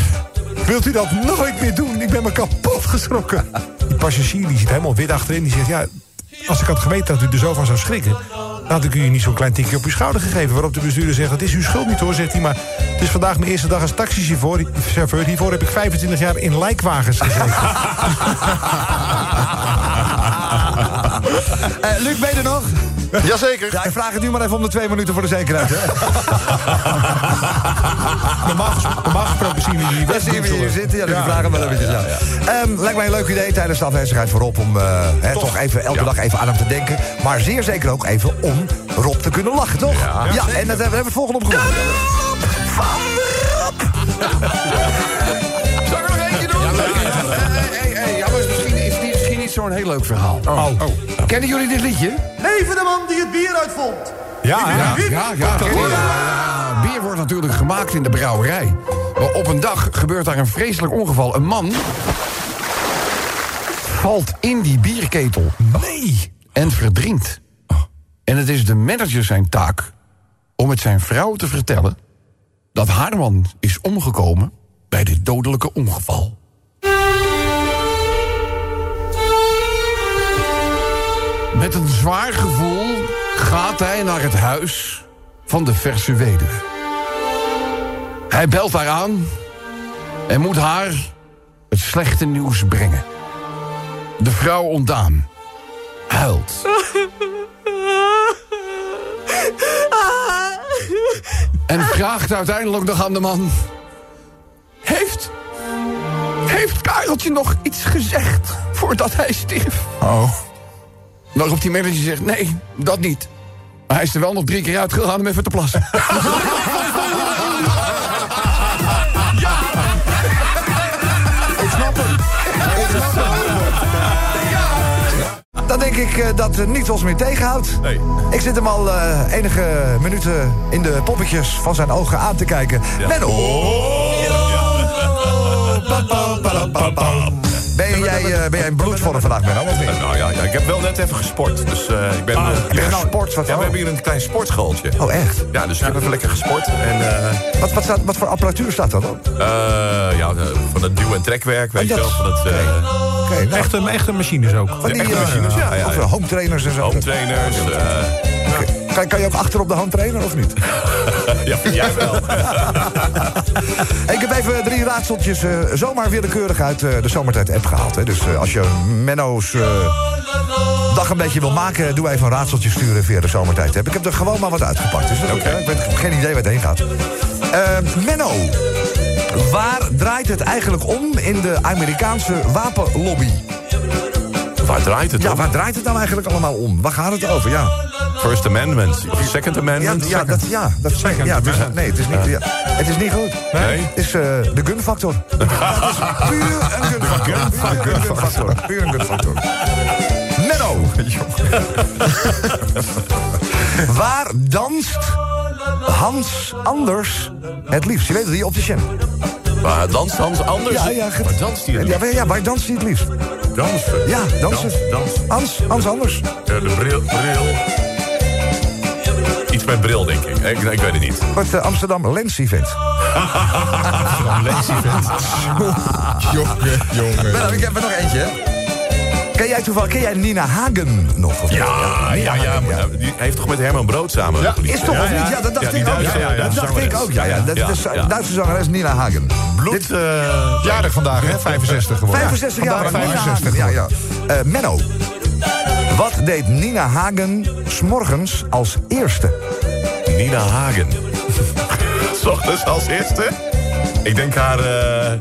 wilt u dat nooit meer doen? Ik ben me kapot geschrokken. Die passagier die zit helemaal wit achterin. Die zegt, ja, als ik had geweten dat u er zo van zou schrikken... had ik u niet zo'n klein tikje op uw schouder gegeven. Waarop de bestuurder zegt, dat is uw schuld niet hoor, zegt hij. Maar het is vandaag mijn eerste dag als taxichauffeur. Chauffeur. Hiervoor heb ik 25 jaar in lijkwagens gezeten. *laughs* Eh, Luc, ben je er nog? *laughs* Jazeker. Ja, ik vraag het nu maar even om de twee minuten voor de zekerheid. Hè? *laughs* normaal, ges- normaal gesproken zien we die Dat zien we hier zitten. Ja, dus die vragen wel eventjes. Ja. Ehm, lijkt mij een leuk idee tijdens de afwezigheid voor Rob... om eh, hè, toch even elke dag even aan hem te denken. Maar zeer zeker ook even om Rob te kunnen lachen, toch? Ja, en dat hebben we het volgende opgenomen. Zal *laughs* zo'n heel leuk verhaal. Oh. Kennen jullie dit liedje? Leven de man die het bier uitvond. Ja, ja. ja? Ja, Bier wordt natuurlijk gemaakt in de brouwerij. Maar op een dag gebeurt daar een vreselijk ongeval. Een man valt in die bierketel. Nee. En verdrinkt. En het is de manager zijn taak om het zijn vrouw te vertellen... dat haar man is omgekomen bij dit dodelijke ongeval. Met een zwaar gevoel gaat hij naar het huis van de verse weduwe. Hij belt haar aan en moet haar het slechte nieuws brengen. De vrouw ontdaan huilt. En vraagt uiteindelijk nog aan de man... Heeft Kareltje nog iets gezegd voordat hij stierf? Oh. Waarop die manager zegt, nee, dat niet. Maar hij is er wel nog drie keer uitgegaan om even te plassen. *laughs* Dan denk ik eh, dat er niets ons meer tegenhoudt. Nee. Ik zit hem al eh, enige minuten in de poppetjes van zijn ogen aan te kijken. Menno! Pam. Ben jij, eh, ben jij in bloedvorm vandaag, Menno, of niet? Nou ja, ja, ik heb wel net even gesport. Dus eh, ik ben... eh, heb je gesport? Wat ja, we hebben hier een klein sportschooltje. Oh, echt? Ja, dus ik heb even lekker gesport. En eh, Wat, wat, staat, wat voor apparatuur staat dat op? eh, ja, van het duw- en trekwerk, weet je dat- wel. Van het, eh Oké, nou, Echte, echte machines ook. van die echte eh, machines, ja, ja, Of ja. eh, home trainers en zo. home trainers. eh, Kan, kan je ook achter op de home trainer of niet? *laughs* ja, jij wel. *laughs* Ik heb even drie raadseltjes eh, zomaar willekeurig uit eh, de Zomertijd-app gehaald. Hè. Dus eh, als je Menno's eh, dag een beetje wil maken... doe even een raadseltje sturen via de Zomertijd-app. Ik heb er gewoon maar wat uitgepakt. Dus ik heb geen idee waar het heen gaat. Eh, Menno, waar draait het eigenlijk om in de Amerikaanse wapenlobby? Waar draait het Ja, om? waar draait het nou eigenlijk allemaal om? Waar gaat het over? Ja, First Amendment of Second ja, Amendment? ja, dat, ja, dat ja, het is, nee, het is niet, ja, het is niet goed. Nee? Het is eh, de gunfactor. *laughs* Het is puur een gunfactor. Puur een gunfactor. Puur een gunfactor. Menno. *laughs* Waar danst Hans Anders het liefst? Je weet het, die opticien. Waar danst Hans anders? Ja, ja, Waar danst hij? Ja, waar- ja, waar danst hij het liefst? Dansen. Ja, dansen. Dans, dans. Hans, Hans Anders. Ja, de bril, bril. Iets met bril, denk ik. Ik, ik weet het niet. Het eh, Amsterdam Lens Event. *laughs* Jongen, jongen. Menno, ik heb er nog eentje. hè. Ken jij toevallig, ken jij Nina Hagen nog? Of Ja, ja, ja. Hagen, maar Die heeft toch met Herman Brood samen Is gepoliceerd? toch of niet? Ja, dat dacht Ja, ik ook. Duitse- Ja, ja, dat dacht ik ook. Ja, ja. Dat Ja, is ja. Duitse zangeres Nina Hagen. Bloed, eh, Jarig vandaag, hè? 65 geworden. 65 jaar. vandaag Nina 65 Hagen. Ja, ja. Eh, Menno. Wat deed Nina Hagen s'morgens als eerste? Nina Hagen. *laughs* S ochtends als eerste? Ik denk haar eh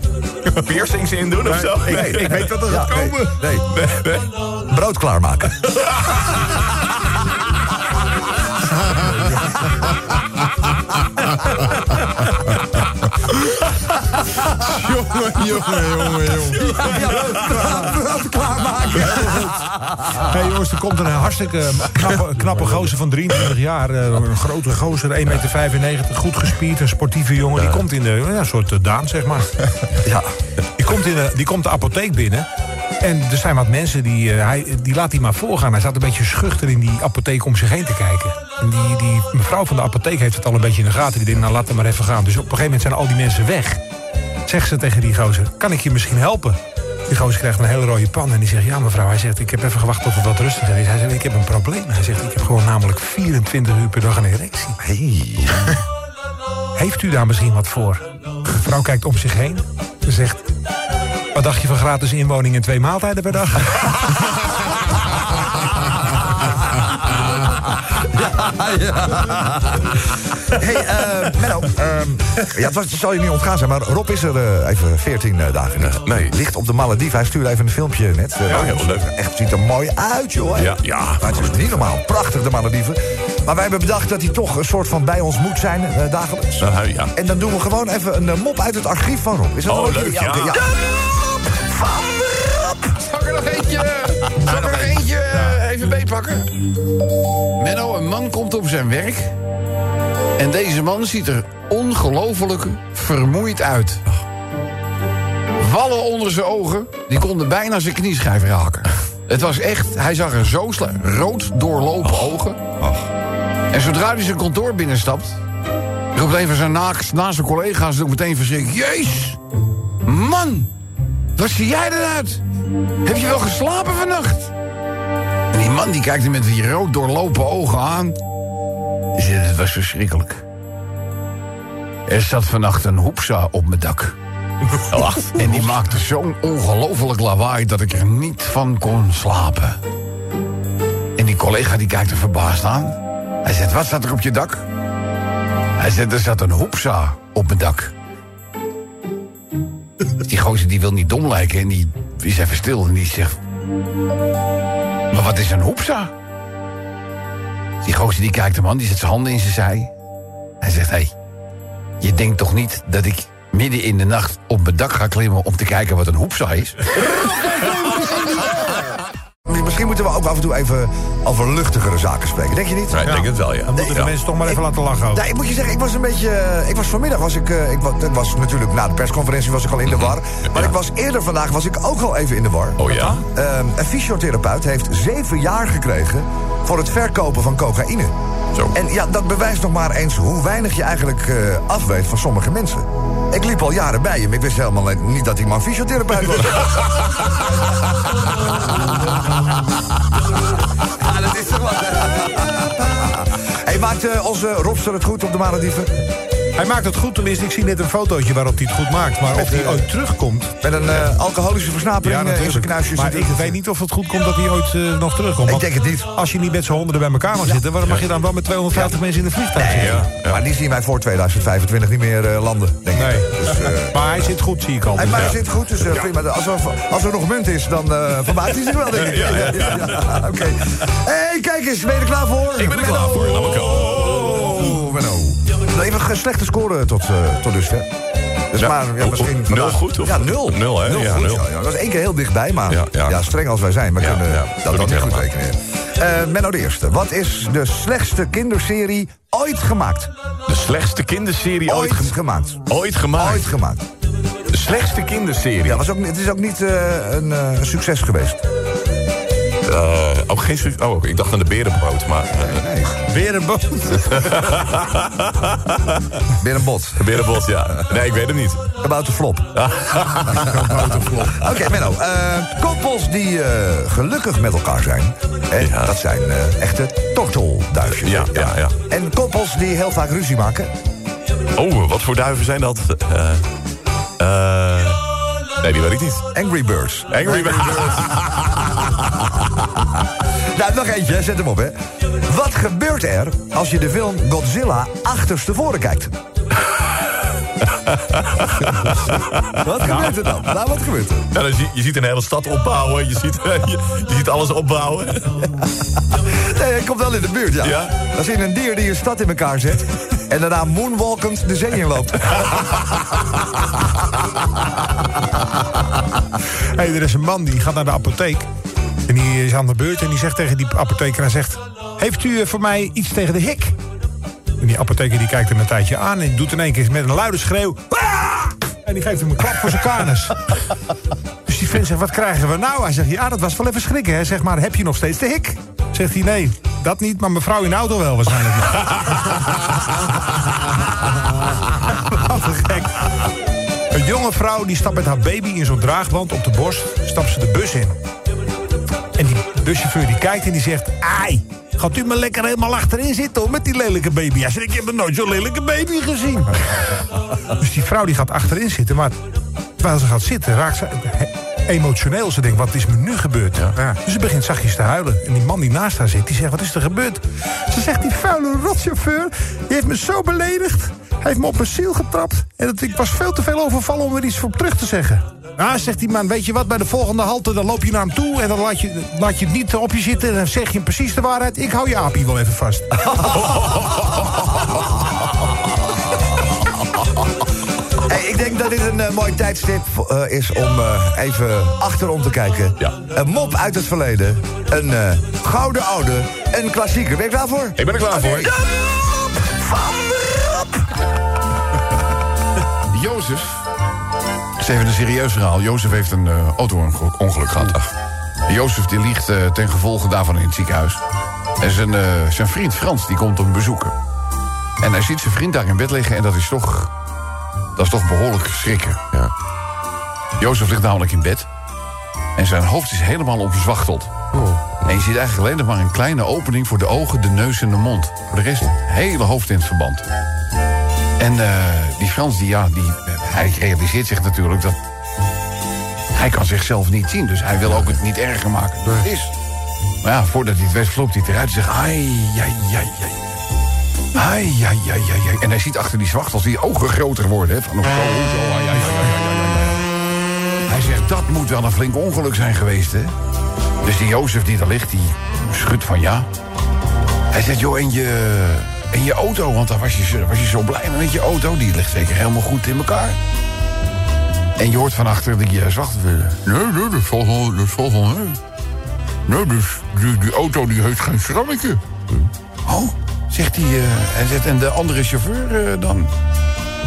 *laughs* piercings in doen of zo. Nee, ik weet wat er gaat komen. Nee. brood klaarmaken. *laughs* *laughs* Jongen, jongen, jongen, jongen. brood klaarmaken. Hey jongens, er komt een hartstikke knappe, knappe gozer van 23 jaar. eh, Een grote gozer, 1,95 meter, goed gespierd, een sportieve jongen. Die komt in de, ja, een soort eh, Daan, zeg maar. Ja. Die komt, in de, die komt de apotheek binnen. En er zijn wat mensen, die, eh, hij, die laat hij maar voorgaan. Hij staat een beetje schuchter in die apotheek om zich heen te kijken. En die, die mevrouw van de apotheek heeft het al een beetje in de gaten. Die denkt, nou laat hem maar even gaan. Dus op een gegeven moment zijn al die mensen weg. Zegt ze tegen die gozer, kan ik je misschien helpen? Die gozer krijgt een hele rode pan en die zegt... ja mevrouw, hij zegt, ik heb even gewacht tot het wat rustiger is. Hij zegt, ik heb een probleem. Hij zegt, ik heb gewoon namelijk 24 uur per dag een erectie. Hey. *laughs* Heeft u daar misschien wat voor? De vrouw kijkt om zich heen. Ze zegt... Wat dacht je van gratis inwoning en twee maaltijden per dag? *laughs* Hey, eh, Menno. ehm, ja, het, zal je niet ontgaan zijn, maar Rob is er eh, even 14 eh, dagen niet. nee. Ligt op de Malediven. Hij stuurde even een filmpje net. Ja, bij heel leuk. Echt, ziet er mooi uit, joh. Ja, ja. Maar het is niet normaal. Prachtig, de Malediven. Maar wij hebben bedacht dat hij toch een soort van bij ons moet zijn, eh, dagelijks. Nou, ja. En dan doen we gewoon even een mop uit het archief van Rob. Is dat Oh, wel leuk, ja. oké, Zal ik er nog eentje? Zal ik er nog eentje eh, even meepakken? Menno, een man komt op zijn werk. En deze man ziet er ongelooflijk vermoeid uit. Wallen onder zijn ogen, die konden bijna zijn knieschijf raken. Het was echt, hij zag er zo rood doorlopen ogen. En zodra hij zijn kantoor binnenstapt... roept een van zijn naast, naast zijn collega's ook meteen verschrikt... Jezus, man, wat zie jij eruit? Heb je wel geslapen vannacht? En die man die kijkt hem met die rood doorlopen ogen aan. Zegt, het was verschrikkelijk. Er zat vannacht een hoepsa op mijn dak. *laughs* En die maakte zo'n ongelofelijk lawaai dat ik er niet van kon slapen. En die collega die kijkt er verbaasd aan. Hij zegt, wat staat er op je dak? Hij zegt, er zat een hoepsa op mijn dak. Die gozer die wil niet dom lijken en die is even stil en die zegt... Maar wat is een hoepsa? Die gozer die kijkt hem aan, die zet zijn handen in zijn zij. Hij zegt, hé, hey, je denkt toch niet dat ik midden in de nacht op mijn dak ga klimmen... om te kijken wat een hoepsa is? *laughs* Misschien moeten we ook af en toe even over luchtigere zaken spreken. Denk je niet? Ja, ik denk het wel, ja. Dan moeten de Ja. mensen toch maar even laten lachen. Ja, ik moet je zeggen, ik was een beetje. eh, Ik was vanmiddag was ik. eh, ik, wa- ik was natuurlijk na de persconferentie was ik al in de war. Maar ik was eerder vandaag was ik ook al even in de war. Oh ja? Ehm, een fysiotherapeut heeft zeven jaar gekregen voor het verkopen van cocaïne. Zo. En ja, dat bewijst nog maar eens hoe weinig je eigenlijk eh, afweet van sommige mensen. Ik liep al jaren bij hem. Ik wist helemaal niet dat die man fysiotherapeut was. *laughs* ja, dat is toch wat. Hey, maakt eh, onze Robster het goed op de Malediven? Hij maakt het goed, tenminste. Ik zie net een fotootje waarop hij het goed maakt. Maar of hij eh, ooit terugkomt... Met een eh, alcoholische versnapering eh, in zijn natuurlijk. Maar ik weet niet of het goed komt dat hij ooit eh, nog terugkomt. Ik denk het niet. Als je niet met z'n honderden bij elkaar mag zitten... waarom mag je dan wel met 250 mensen in de vliegtuig zitten? Maar die zien wij voor 2025 niet meer eh, landen, denk Nee. ik. Dus, eh, *laughs* Maar hij zit goed, zie ik al. Dus maar ja. hij zit goed, dus eh, prima. Als er, als er nog munt is, dan eh *laughs* vermaakt hij zich wel, denk ik. Ja, ja, *laughs* ja, Oké. hey, kijk eens, ben je er klaar voor? Ik ben er klaar voor, Even een slechte score tot, eh, tot dusver. Dus Ja. maar ja, misschien vandaag- nul goed, of? Ja, nul. Nul, hè? Ja, goed, nul. Ja. Dat was één keer heel dichtbij, maar ja, streng als wij zijn, we kunnen dat dan niet goed rekenen. Eh Menno de Eerste, wat is de slechtste kinderserie ooit gemaakt? De slechtste kinderserie ooit, Ooit gem- gemaakt. ooit gemaakt. Ooit gemaakt. De slechtste kinderserie. Ja, was ook, het is ook niet een eh, een succes geweest. Eh, ook geen su- Oh, ik dacht aan de berenbrood, maar... eh, Nee. Weer een boot. Weer een bot. de berenbrood, ja. Nee, ik weet het niet. About the flop. Oké, Menno. eh, koppels die gelukkig met elkaar zijn. En Ja. dat zijn echte tortelduifjes. Ja, ja, ja. En koppels die heel vaak ruzie maken. Oh, wat voor duiven zijn dat? Eh, nee, die weet ik niet. Angry Birds. Angry Birds. *laughs* Nou, nog eentje, zet hem op, hè. Wat gebeurt er als je de film Godzilla achterstevoren kijkt? *laughs* wat gebeurt er dan? Nou, wat gebeurt er? Ja, dan zie- je ziet een hele stad opbouwen. Je ziet, je, je ziet alles opbouwen. *laughs* Nee, hij komt wel in de buurt, ja. Ja? Dan zie je een dier die een stad in elkaar zet... en daarna moonwalkend de zee inloopt. *laughs* Hey, er is een man die gaat naar de apotheek. En die is aan de beurt en die zegt tegen die apotheker... Hij zegt, heeft u eh, voor mij iets tegen de hik? En die apotheker die kijkt hem een tijdje aan... en doet in één keer met een luide schreeuw... "Ah!" En die geeft hem een klap voor zijn kanus. *laughs* Dus die vent zegt, wat krijgen we nou? Hij zegt, ja, dat was wel even schrikken. Hè? Zeg maar, heb je nog steeds de hik? Zegt hij, nee, dat niet, maar mevrouw in de auto wel waarschijnlijk. *laughs* Wat een gek. Een jonge vrouw die stapt met haar baby in zo'n draagwand op de borst. Stapt ze de bus in. Buschauffeur die kijkt en die zegt... Ai, gaat u maar lekker helemaal achterin zitten hoor, met die lelijke baby. Hij zegt, ik heb nog nooit zo'n lelijke baby gezien. *laughs* dus die vrouw die gaat achterin zitten, maar terwijl ze gaat zitten raakt ze emotioneel. Ze denkt, wat is me nu gebeurd? Ja. Dus ze begint zachtjes te huilen. En die man die naast haar zit, die zegt, wat is er gebeurd? Ze zegt, die vuile rotchauffeur, die heeft me zo beledigd. Hij heeft me op mijn ziel getrapt. En dat, ik was veel te veel overvallen om er iets voor terug te zeggen. Nou, zegt die man, weet je wat, bij de volgende halte... dan loop je naar hem toe en dan laat je, laat je het niet op je zitten... en dan zeg je hem precies de waarheid. Ik hou je apie wel even vast. *laughs* Hey, ik denk dat dit een eh, mooi tijdstip eh, is om eh, even achterom te kijken. Ja. Een mop uit het verleden. Een eh, gouden oude. Een klassieker. Ben je klaar voor? Ik ben er klaar voor. De mop van Rob. *laughs* Jozef. Is even een serieus verhaal. Jozef heeft een eh, auto-ongeluk gehad. Jozef die ligt eh, ten gevolge daarvan in het ziekenhuis. En zijn, eh, zijn vriend Frans die komt hem bezoeken. En hij ziet zijn vriend daar in bed liggen en dat is toch... Dat is toch behoorlijk schrikken. Ja. Jozef ligt namelijk in bed. En zijn hoofd is helemaal omzwachteld. En je ziet eigenlijk alleen nog maar een kleine opening... voor de ogen, de neus en de mond. Voor de rest het hele hoofd in het verband. En eh, die Frans, die, ja, die, hij realiseert zich natuurlijk dat... hij kan zichzelf niet zien, dus hij wil ook het niet erger maken dan het is. Maar ja, voordat hij het weet, flopt hij eruit en zegt... ai, ai, ai, ai. Ai, ai, ai, ai, ai. En hij ziet achter die zwachtels die ogen groter worden. Hè, van, zo, zo, ai, ai, ai, ai, ai, ai, ai. Hij zegt, dat moet wel een flink ongeluk zijn geweest, hè? Dus die Jozef die daar ligt, die schudt van ja. Hij zegt, joh, en je, en je auto, want daar was je, zo- was je zo blij mee met je auto. Die ligt zeker helemaal goed in elkaar. En je hoort van achter die uh, zwachtwielen. Nee, nee, dat valt wel, dat valt wel mee. Nee, dus die, die auto die heeft geen schrammetje. Oh, zegt hij. eh, en, zegt, en de andere chauffeur eh, dan?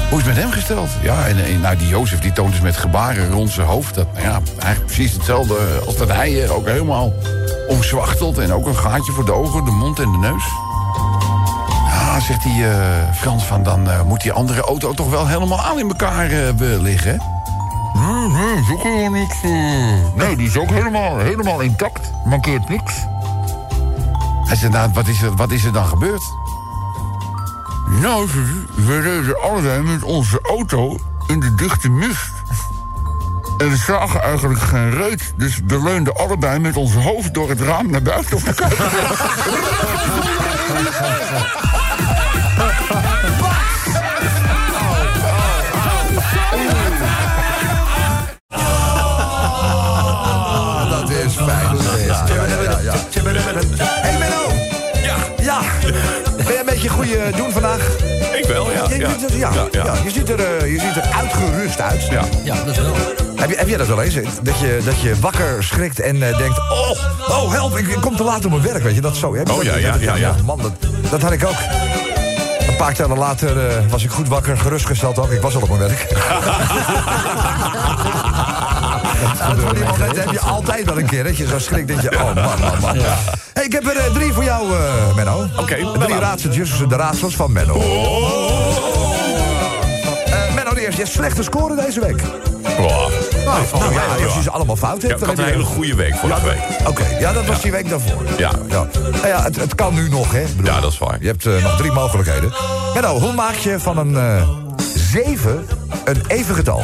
Hoe is het met hem gesteld? Ja, en, en nou, die Jozef die toont dus met gebaren rond zijn hoofd. Dat, nou ja, eigenlijk precies hetzelfde als dat hij eh, ook helemaal omzwachtelt. En ook een gaatje voor de ogen, de mond en de neus. Ja, zegt hij, eh, Frans, van dan eh, moet die andere auto toch wel helemaal aan in elkaar eh, be- liggen? Nee, nee, is ook helemaal niks. Nee, die is ook helemaal, helemaal intact. Mankeert niks. Hij zei, nou, wat is er, wat is er dan gebeurd? Nou, ze- we reden allebei met onze auto in de dichte mist. En we zagen eigenlijk geen reet. Dus we leunden allebei met ons hoofd door het raam naar buiten op de kijken. *laughs* Dat is fijn. Ja, ja, ja, ja. Hey Menno! Ja, Ja, ben je een beetje goede doen vandaag? ik wel, ja. Je, ja. je- ja, ja. je, ziet er, eh, je ziet er uitgerust uit. Ja. Ja, dat wel. Heb, je, heb jij dat wel eens? Dat je, dat je wakker schrikt en eh, denkt... Oh, oh help, ik, ik kom te laat op mijn werk. Weet je, dat zo. Heb je Oh, dat- ja, ja, ja, ja. Man, dat, dat had ik ook. Een paar tellen later eh, was ik goed wakker, gerustgesteld ook. Ik was al op mijn werk. *laughs* Dat van die momenten heb je altijd wel een keer. Dat je zo schrikt, denk je, oh man, man, man. Hey, ik heb er eh, drie voor jou, Menno. Oké, Drie nou. raadseltjes, de raadsels van Menno. Eh, Menno, de eerste. Je hebt slechte score deze week. Oh, Nou ja, als je ze allemaal fout Ja, hebt... ik dan had een hele goede week vorige week. Oké, ja, dat was die week daarvoor. Ja. ja. Nou ja, het, het kan nu nog, hè? Ik bedoel, Ja, dat is waar. Je hebt eh, nog drie mogelijkheden. Menno, hoe maak je van een eh, zeven een even getal?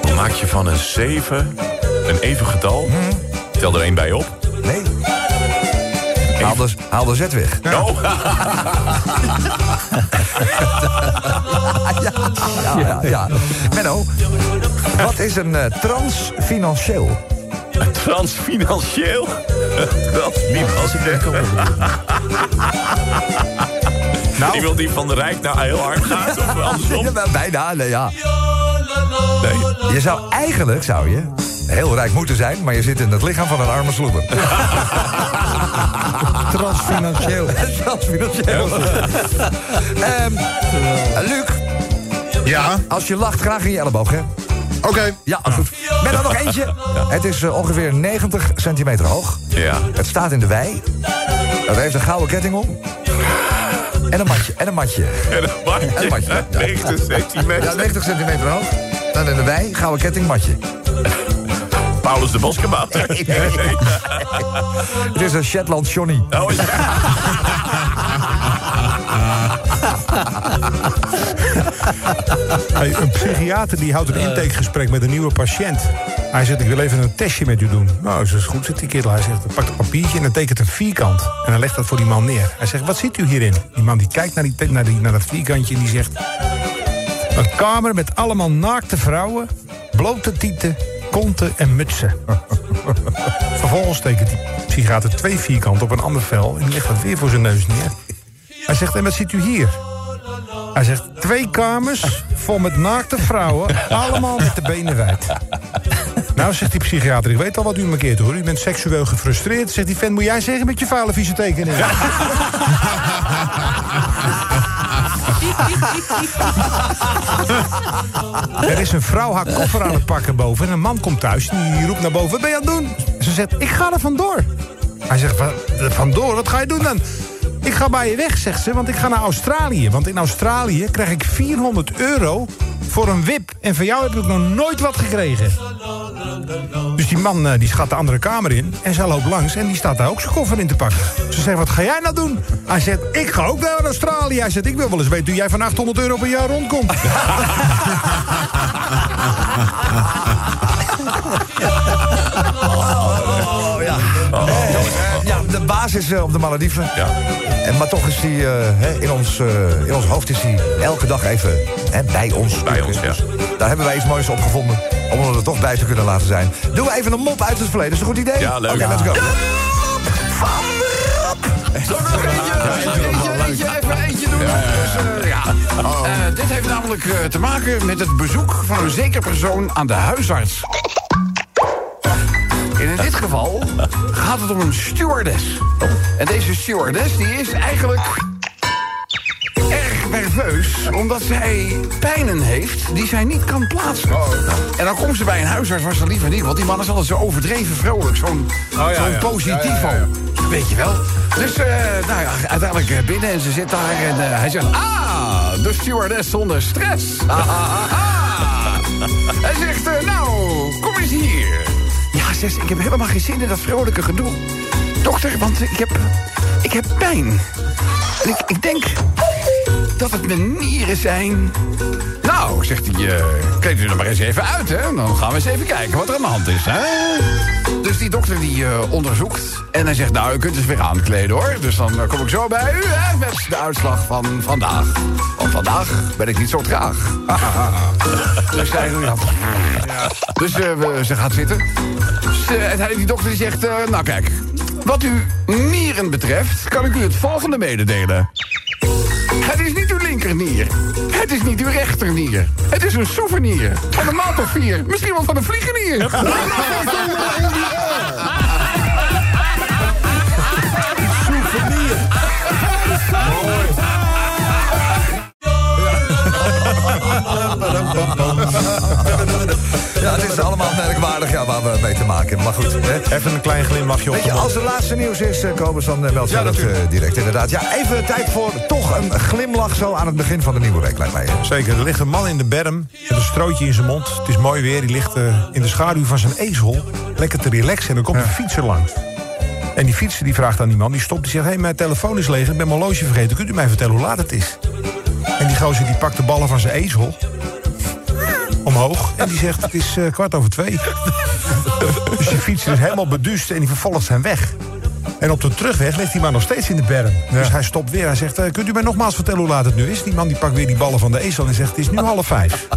Dan maak je van een 7 een even getal. Tel er één bij op. Nee. Haal de, haal de Z weg. Oh, *laughs* Ja, ja, ja. Menno, wat is een eh, transfinancieel? transfinancieel. *laughs* Transfinancieel. Nou, Iemand die van de rijk naar heel arm gaat of andersom? Ja, bijna, nee, ja. Nee. Je zou eigenlijk, zou je, heel rijk moeten zijn... maar je zit in het lichaam van een arme sloeber. *laughs* *laughs* Transfinancieel. Transfinancieel. Ehm Luc, Ja, als je lacht, graag in je elleboog, hè? oké. Ja, goed. Met dan nog eentje. Het is eh, ongeveer 90 centimeter hoog. Ja. Het staat in de wei. Het heeft een gouden ketting om. En een matje. En een matje. *laughs* En een matje. En een matje. Ja. 90 centimeter. Ja, 90 centimeter hoog. Dan in de wei, gouden ketting, matje. Paulus de Boskabouter. *laughs* Het is een Shetland Johnny. Oh, ja. *laughs* Hey, een psychiater die houdt een intakegesprek met een nieuwe patiënt. Hij zegt, ik wil even een testje met u doen. Nou, dat is goed, zegt die kerel. Hij zegt, hij pakt een papiertje en dan tekent een vierkant. En hij legt dat voor die man neer. Hij zegt, wat ziet u hierin? Die man die kijkt naar, die, naar, die, naar dat vierkantje en die zegt... Een kamer met allemaal naakte vrouwen, blote tieten, konten en mutsen. *laughs* Vervolgens tekent die psychiater twee vierkanten op een ander vel... en die legt weer voor zijn neus neer. Hij zegt, en wat ziet u hier? Hij zegt, twee kamers vol met naakte vrouwen, allemaal met de benen wijd. *laughs* Nou, zegt die psychiater, ik weet al wat u markeert hoor. U bent seksueel gefrustreerd. Zegt die vent, moet jij zeggen met je vuile vieze tekening. *laughs* *laughs* Er is een vrouw haar koffer aan het pakken boven en een man komt thuis en die roept naar boven, wat ben je aan het doen? Ze zegt, ik ga er vandoor. Hij zegt, "Wa- vandoor, wat ga je doen dan? Ik ga bij je weg, zegt ze, want ik ga naar Australië. Want in Australië krijg ik 400 euro voor een wip. En van jou heb ik nog nooit wat gekregen. Dus die man eh, die gaat de andere kamer in en zij loopt langs en die staat daar ook zijn koffer in te pakken. Ze zegt, wat ga jij nou doen? Hij zegt, ik ga ook naar Australië. Hij zegt, ik wil wel eens weten hoe jij van 800 euro per jaar rondkomt. *laughs* baas is eh, op de Malediven. Ja. En, maar toch is hij eh, hè, in, ons, eh, in ons hoofd is hij elke dag even hè, bij ons. Bij ons, ja. Dus Daar hebben wij iets moois op gevonden. Om er toch bij te kunnen laten zijn. Doen we even een mop uit het verleden. Is dat een goed idee? Ja, leuk. Oké, let's go. Zullen we nog eentje, eentje, eentje, even eentje doen? Dus, ja. Eh, dit heeft namelijk eh, te maken met het bezoek van een zeker persoon aan de huisarts. En in dit geval gaat het om een stewardess. En deze stewardess die is eigenlijk erg nerveus... omdat zij pijnen heeft die zij niet kan plaatsen. En dan komt ze bij een huisarts waar ze liever niet... want die man is altijd zo overdreven vrolijk, zo'n ja, zo'n ja. positivo. Weet je wel. Dus eh, nou ja, uiteindelijk eh, binnen en ze zit daar en eh, hij zegt... Ah, de stewardess zonder stress. Ah, ah, ah, ah. Hij zegt, nou. Ik heb helemaal geen zin in dat vrolijke gedoe. Dokter, want ik heb, ik heb pijn. En ik, ik denk dat het mijn nieren zijn. Nou, zegt hij, eh kleed u er maar eens even uit, hè. Dan gaan we eens even kijken wat er aan de hand is, hè. Dus die dokter die eh, onderzoekt. En hij zegt, nou, u kunt eens weer aankleden, hoor. Dus dan eh, kom ik zo bij u, hè, met de uitslag van vandaag. Want vandaag ben ik niet zo traag. *laughs* dus zij, ja. Dus ze gaat zitten. Dus, uiteindelijk die dokter die zegt, nou kijk... Wat uw nieren betreft, kan ik u het volgende mededelen. Het is niet Het is niet uw rechternier. Het is een souvenir. Van een maand vier. Misschien wel van een vliegenier. *laughs* Ja, het is allemaal merkwaardig ja, waar we mee te maken hebben. Maar goed, hè. Even een klein glimlachje op Weet je, als er laatste nieuws is, eh, Kobus, dan eh, meldt zij dat eh, direct inderdaad. Ja, even tijd voor toch een glimlach zo aan het begin van de nieuwe week, lijkt mij. Zeker, er ligt een man in de berm met een strootje in zijn mond. Het is mooi weer, die ligt in de schaduw van zijn ezel. Lekker te relaxen en dan komt een fietser langs. En die fietser die vraagt aan die man, die stopt, die zegt... hé, hey, mijn telefoon is leeg, ik ben mijn horloge vergeten. Kunt u mij vertellen hoe laat het is? En die gozer die pakt de ballen van zijn ezel omhoog. En die zegt, het is eh, kwart over twee. *laughs* dus die fietser is helemaal beduust en die vervolgt zijn weg. En op de terugweg ligt die man nog steeds in de berm. Dus hij stopt weer. Hij zegt, eh, kunt u mij nogmaals vertellen hoe laat het nu is? Die man die pakt weer die ballen van de ezel en zegt, het is nu half vijf.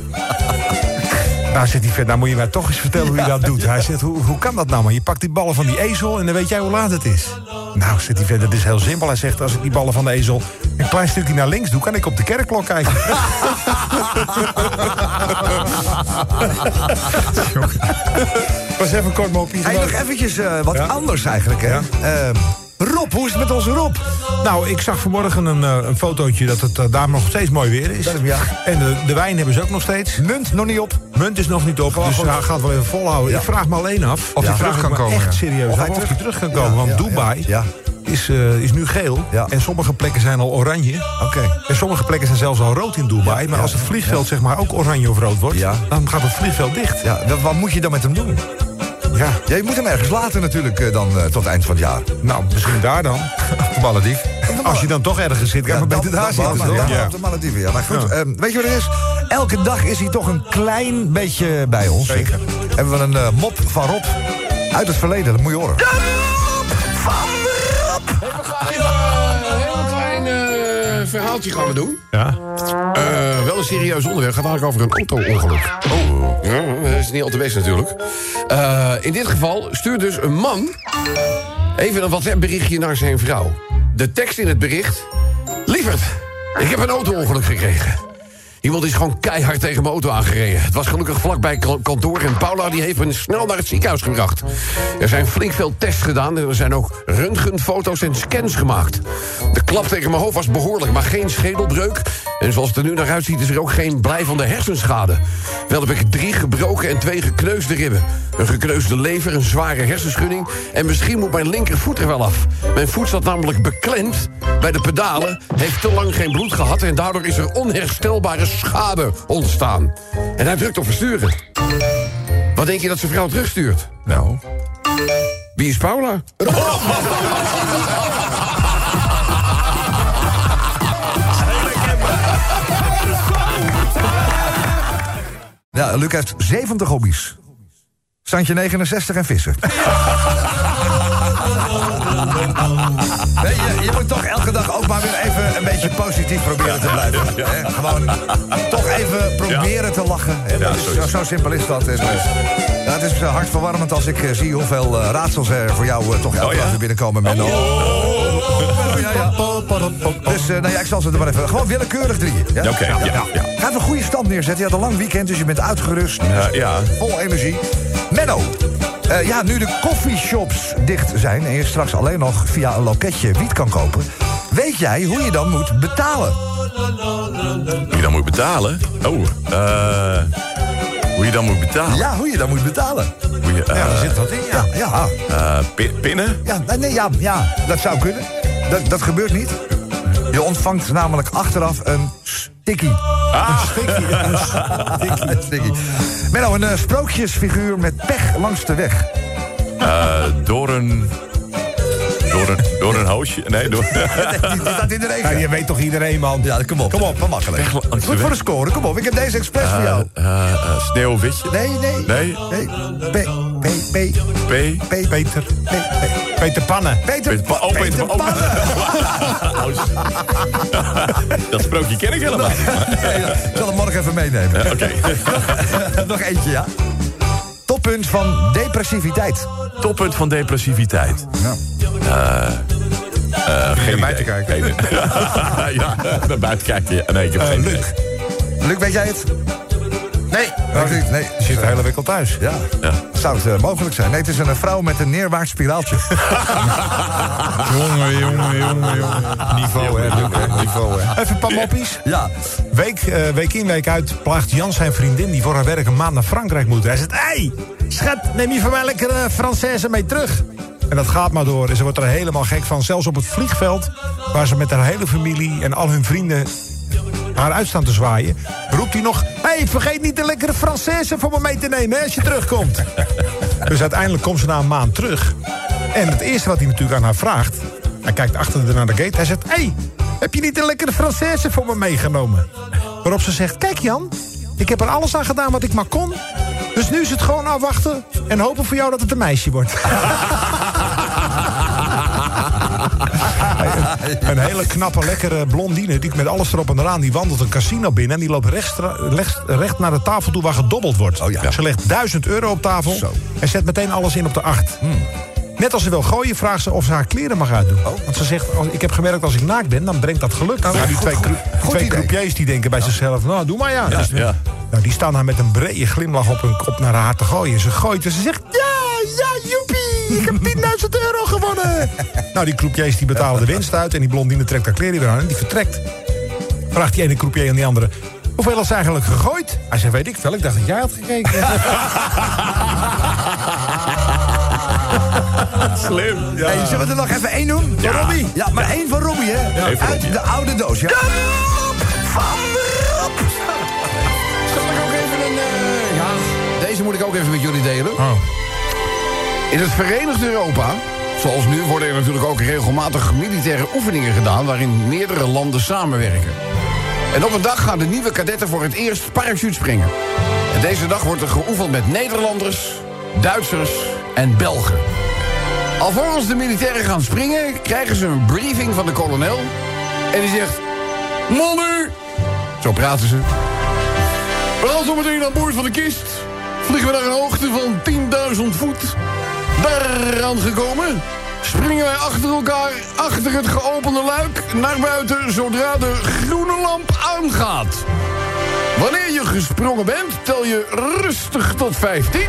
Nou, zegt die vet, nou moet je mij toch eens vertellen hoe je dat doet. Hij zegt, hoe, hoe kan dat nou? Maar je pakt die ballen van die ezel en dan weet jij hoe laat het is. Nou, zegt die vet, dat is heel simpel. Hij zegt, als ik die ballen van de ezel een klein stukje naar links doe... kan ik op de kerkklok kijken. *laughs* Was even een kort mopie. Hey, nog eventjes eh, wat Ja. anders eigenlijk, hè. Ja. Eh, Rob, hoe is het met onze Rob? Nou, ik zag vanmorgen een, eh, een fotootje dat het eh, daar nog steeds mooi weer is. Ja. En de, de wijn hebben ze ook nog steeds. Munt nog niet op. Munt is nog niet op, dus hij gaat wel even volhouden. Ik vraag me alleen af Of hij terug kan me komen, Echt serieus Of hij of terug- hij terug kan komen. Want Dubai. Is, eh, is nu geel. Ja. En sommige plekken zijn al oranje. Oké. En sommige plekken zijn zelfs al rood in Dubai. maar als het vliegveld zeg maar ook oranje of rood wordt... Ja. dan gaat het vliegveld dicht. Ja, wat moet je dan met hem doen? Ja, Ja, je moet hem ergens laten natuurlijk eh, dan eh, tot het eind van het jaar. nou, misschien daar dan. *laughs* Op Maledief. Als je dan toch ergens zit, kan je maar beter daar zitten. Ja, toch? Ja. op de Malediven, ja. Maar goed, ehm, weet je wat het is? Elke dag is hij toch een klein beetje bij ons. Zeker. Hebben we een eh, mop van Rob uit het verleden, dat moet je horen. Verhaaltje gaan we doen. Ja. Eh, wel een serieus onderwerp. Het gaat eigenlijk over een auto-ongeluk. Oh. Ja, dat is niet al te best natuurlijk. Eh, in dit geval stuurt dus een man... even een WhatsApp-berichtje naar zijn vrouw. De tekst in het bericht... Lieverd, ik heb een auto-ongeluk gekregen. Iemand is gewoon keihard tegen mijn auto aangereden. Het was gelukkig vlakbij kan- kantoor en Paula die heeft me snel naar het ziekenhuis gebracht. Er zijn flink veel tests gedaan en er zijn ook röntgenfoto's en scans gemaakt. De klap tegen mijn hoofd was behoorlijk, maar geen schedelbreuk. En zoals het er nu naar uitziet is er ook geen blijvende hersenschade. Wel heb ik drie gebroken en twee gekneusde ribben. Een gekneusde lever, een zware hersenschudding... en misschien moet mijn linkervoet er wel af. Mijn voet zat namelijk beklemd bij de pedalen... heeft te lang geen bloed gehad... en daardoor is er onherstelbare schade ontstaan. En hij drukt op versturen. Wat denk je dat zijn vrouw terugstuurt? Nou. Wie is Paula? *laughs* Ja, Luc heeft 70 hobby's. Standje 69 en vissen. *laughs* Je, je moet toch elke dag ook maar weer even een beetje positief proberen te blijven. Hè? Gewoon toch even proberen te lachen. zo, zo simpel is dat. En, eh, het is hartverwarmend als ik eh, zie hoeveel eh, raadsels er voor jou eh, toch elke Oh, ja? dag weer binnenkomen. Menno. Oh, ja, ja. Dus eh, nou ja, ik zal ze er maar even... Gewoon willekeurig drieën. Ja? Oké, ja, ja. Ga even een goede stand neerzetten. Je had een lang weekend, dus je bent uitgerust. Ja, ja. Vol energie. Menno, eh, ja, nu de coffeeshops dicht zijn... en je straks alleen nog via een loketje wiet kan kopen... weet jij hoe je dan moet betalen? Hoe je dan moet betalen? Oh, eh... hoe je dan moet betalen? Ja, hoe je dan moet betalen. Hoe je, eh, Ja, daar zit wat in, ja. Ja, ja, eh, pi- pinnen? ja, nee, ja, ja dat zou kunnen. Dat, dat gebeurt niet. Je ontvangt namelijk achteraf een sticky. Ah, *laughs* Een sticky. Menno, een eh, sprookjesfiguur met pech langs de weg. eh, door een... Door een, door een hoosje? Nee, door... *laughs* Die staat in de Ja, regen. je weet toch iedereen, man. Ja, kom op. Kom op, wat makkelijk. Goed voor de score, kom op. Ik heb deze expres voor jou. Eh, eh, sneeuwwitje? Nee, nee. Nee. Nee. P, P, P, P? P, Peter. P, P. Peter Pannen. Peter, Peter Pa- oh, Peter Pa- oh. Pannen. *laughs* Dat sprookje ken ik helemaal Ik zal hem morgen even meenemen. Oké. *laughs* Nog eentje, ja. Toppunt van depressiviteit. Toppunt van depressiviteit. Nou. Eh, geen naar buiten kijken? *laughs* Ja, *laughs* naar buiten kijken. Ja. Nee, ik heb Eh, geen Luc. idee. Luc, weet jij het? Nee. Nee. Die zit de hele week al thuis. Ja. Ja. Zou het mogelijk zijn? Nee, het is een vrouw met een neerwaarts spiraaltje. *laughs* Jongen, jongen, jongen, jongen. Niveau, hè, Luc, hè. Niveau, hè. Even een paar moppies. ja. Week, eh, week in, week uit plaagt Jan zijn vriendin... die voor haar werk een maand naar Frankrijk moet. Hij zegt, hé, hey, schat, neem je van mij lekker uh, Française mee terug. En dat gaat maar door. En ze wordt er helemaal gek van. Zelfs op het vliegveld, waar ze met haar hele familie... en al hun vrienden haar uit staan te zwaaien... roept hij nog... Hé, hey, vergeet niet de lekkere Française voor me mee te nemen... Hè, als je terugkomt. *laughs* dus uiteindelijk komt ze na een maand terug. En het eerste wat hij natuurlijk aan haar vraagt... hij kijkt achter de naar de gate... hij zegt... Hé, hey, heb je niet een lekkere Française voor me meegenomen? Waarop ze zegt... Kijk Jan, ik heb er alles aan gedaan wat ik maar kon... Dus nu is het gewoon afwachten en hopen voor jou dat het een meisje wordt. *laughs* *laughs* een hele knappe, lekkere blondine, die met alles erop en eraan... die wandelt een casino binnen en die loopt recht, recht, recht naar de tafel toe waar gedobbeld wordt. Oh ja. Ze legt 1000 euro op tafel Zo. en zet meteen alles in op de acht. Net als ze wil gooien, vraagt ze of ze haar kleren mag uitdoen. Want ze zegt, als, ik heb gemerkt als ik naakt ben, dan brengt dat geluk. Nou, die goed, twee, goed. twee croupiers die denken bij zichzelf, nou, doe maar ja. Dus, ja. nou, die staan daar met een brede glimlach op hun kop naar haar te gooien. Ze gooit en ze zegt, ja, ja, joepie, ik heb 10.000 euro gewonnen. *laughs* nou, die croupiers die betalen de winst uit en die blondine trekt haar kleren weer aan en die vertrekt. Vraagt die ene croupier aan die andere, hoeveel ze eigenlijk gegooid? Hij zei, weet ik veel, ik dacht dat jij had gekeken. *laughs* Slim. Hey, zullen we er nog even één doen? Voor Ja. Robbie? Ja, maar één van Robbie, hè? Uit Robbie. de oude doos, ja? Zal ik ook even een... eh, ja, deze moet ik ook even met jullie delen. Oh. In het Verenigd Europa, zoals nu, worden er natuurlijk ook regelmatig militaire oefeningen gedaan... waarin meerdere landen samenwerken. En op een dag gaan de nieuwe kadetten voor het eerst parachutespringen. En deze dag wordt er geoefend met Nederlanders, Duitsers en Belgen. Alvorens de militairen gaan springen, krijgen ze een briefing van de kolonel. En die zegt... Mannen, zo praten ze. We gaan zo meteen aan boord van de kist. Vliegen we naar een hoogte van 10.000 voet. Daar aangekomen. Springen wij achter elkaar, achter het geopende luik... naar buiten zodra de groene lamp aangaat. Wanneer je gesprongen bent, tel je rustig tot 15.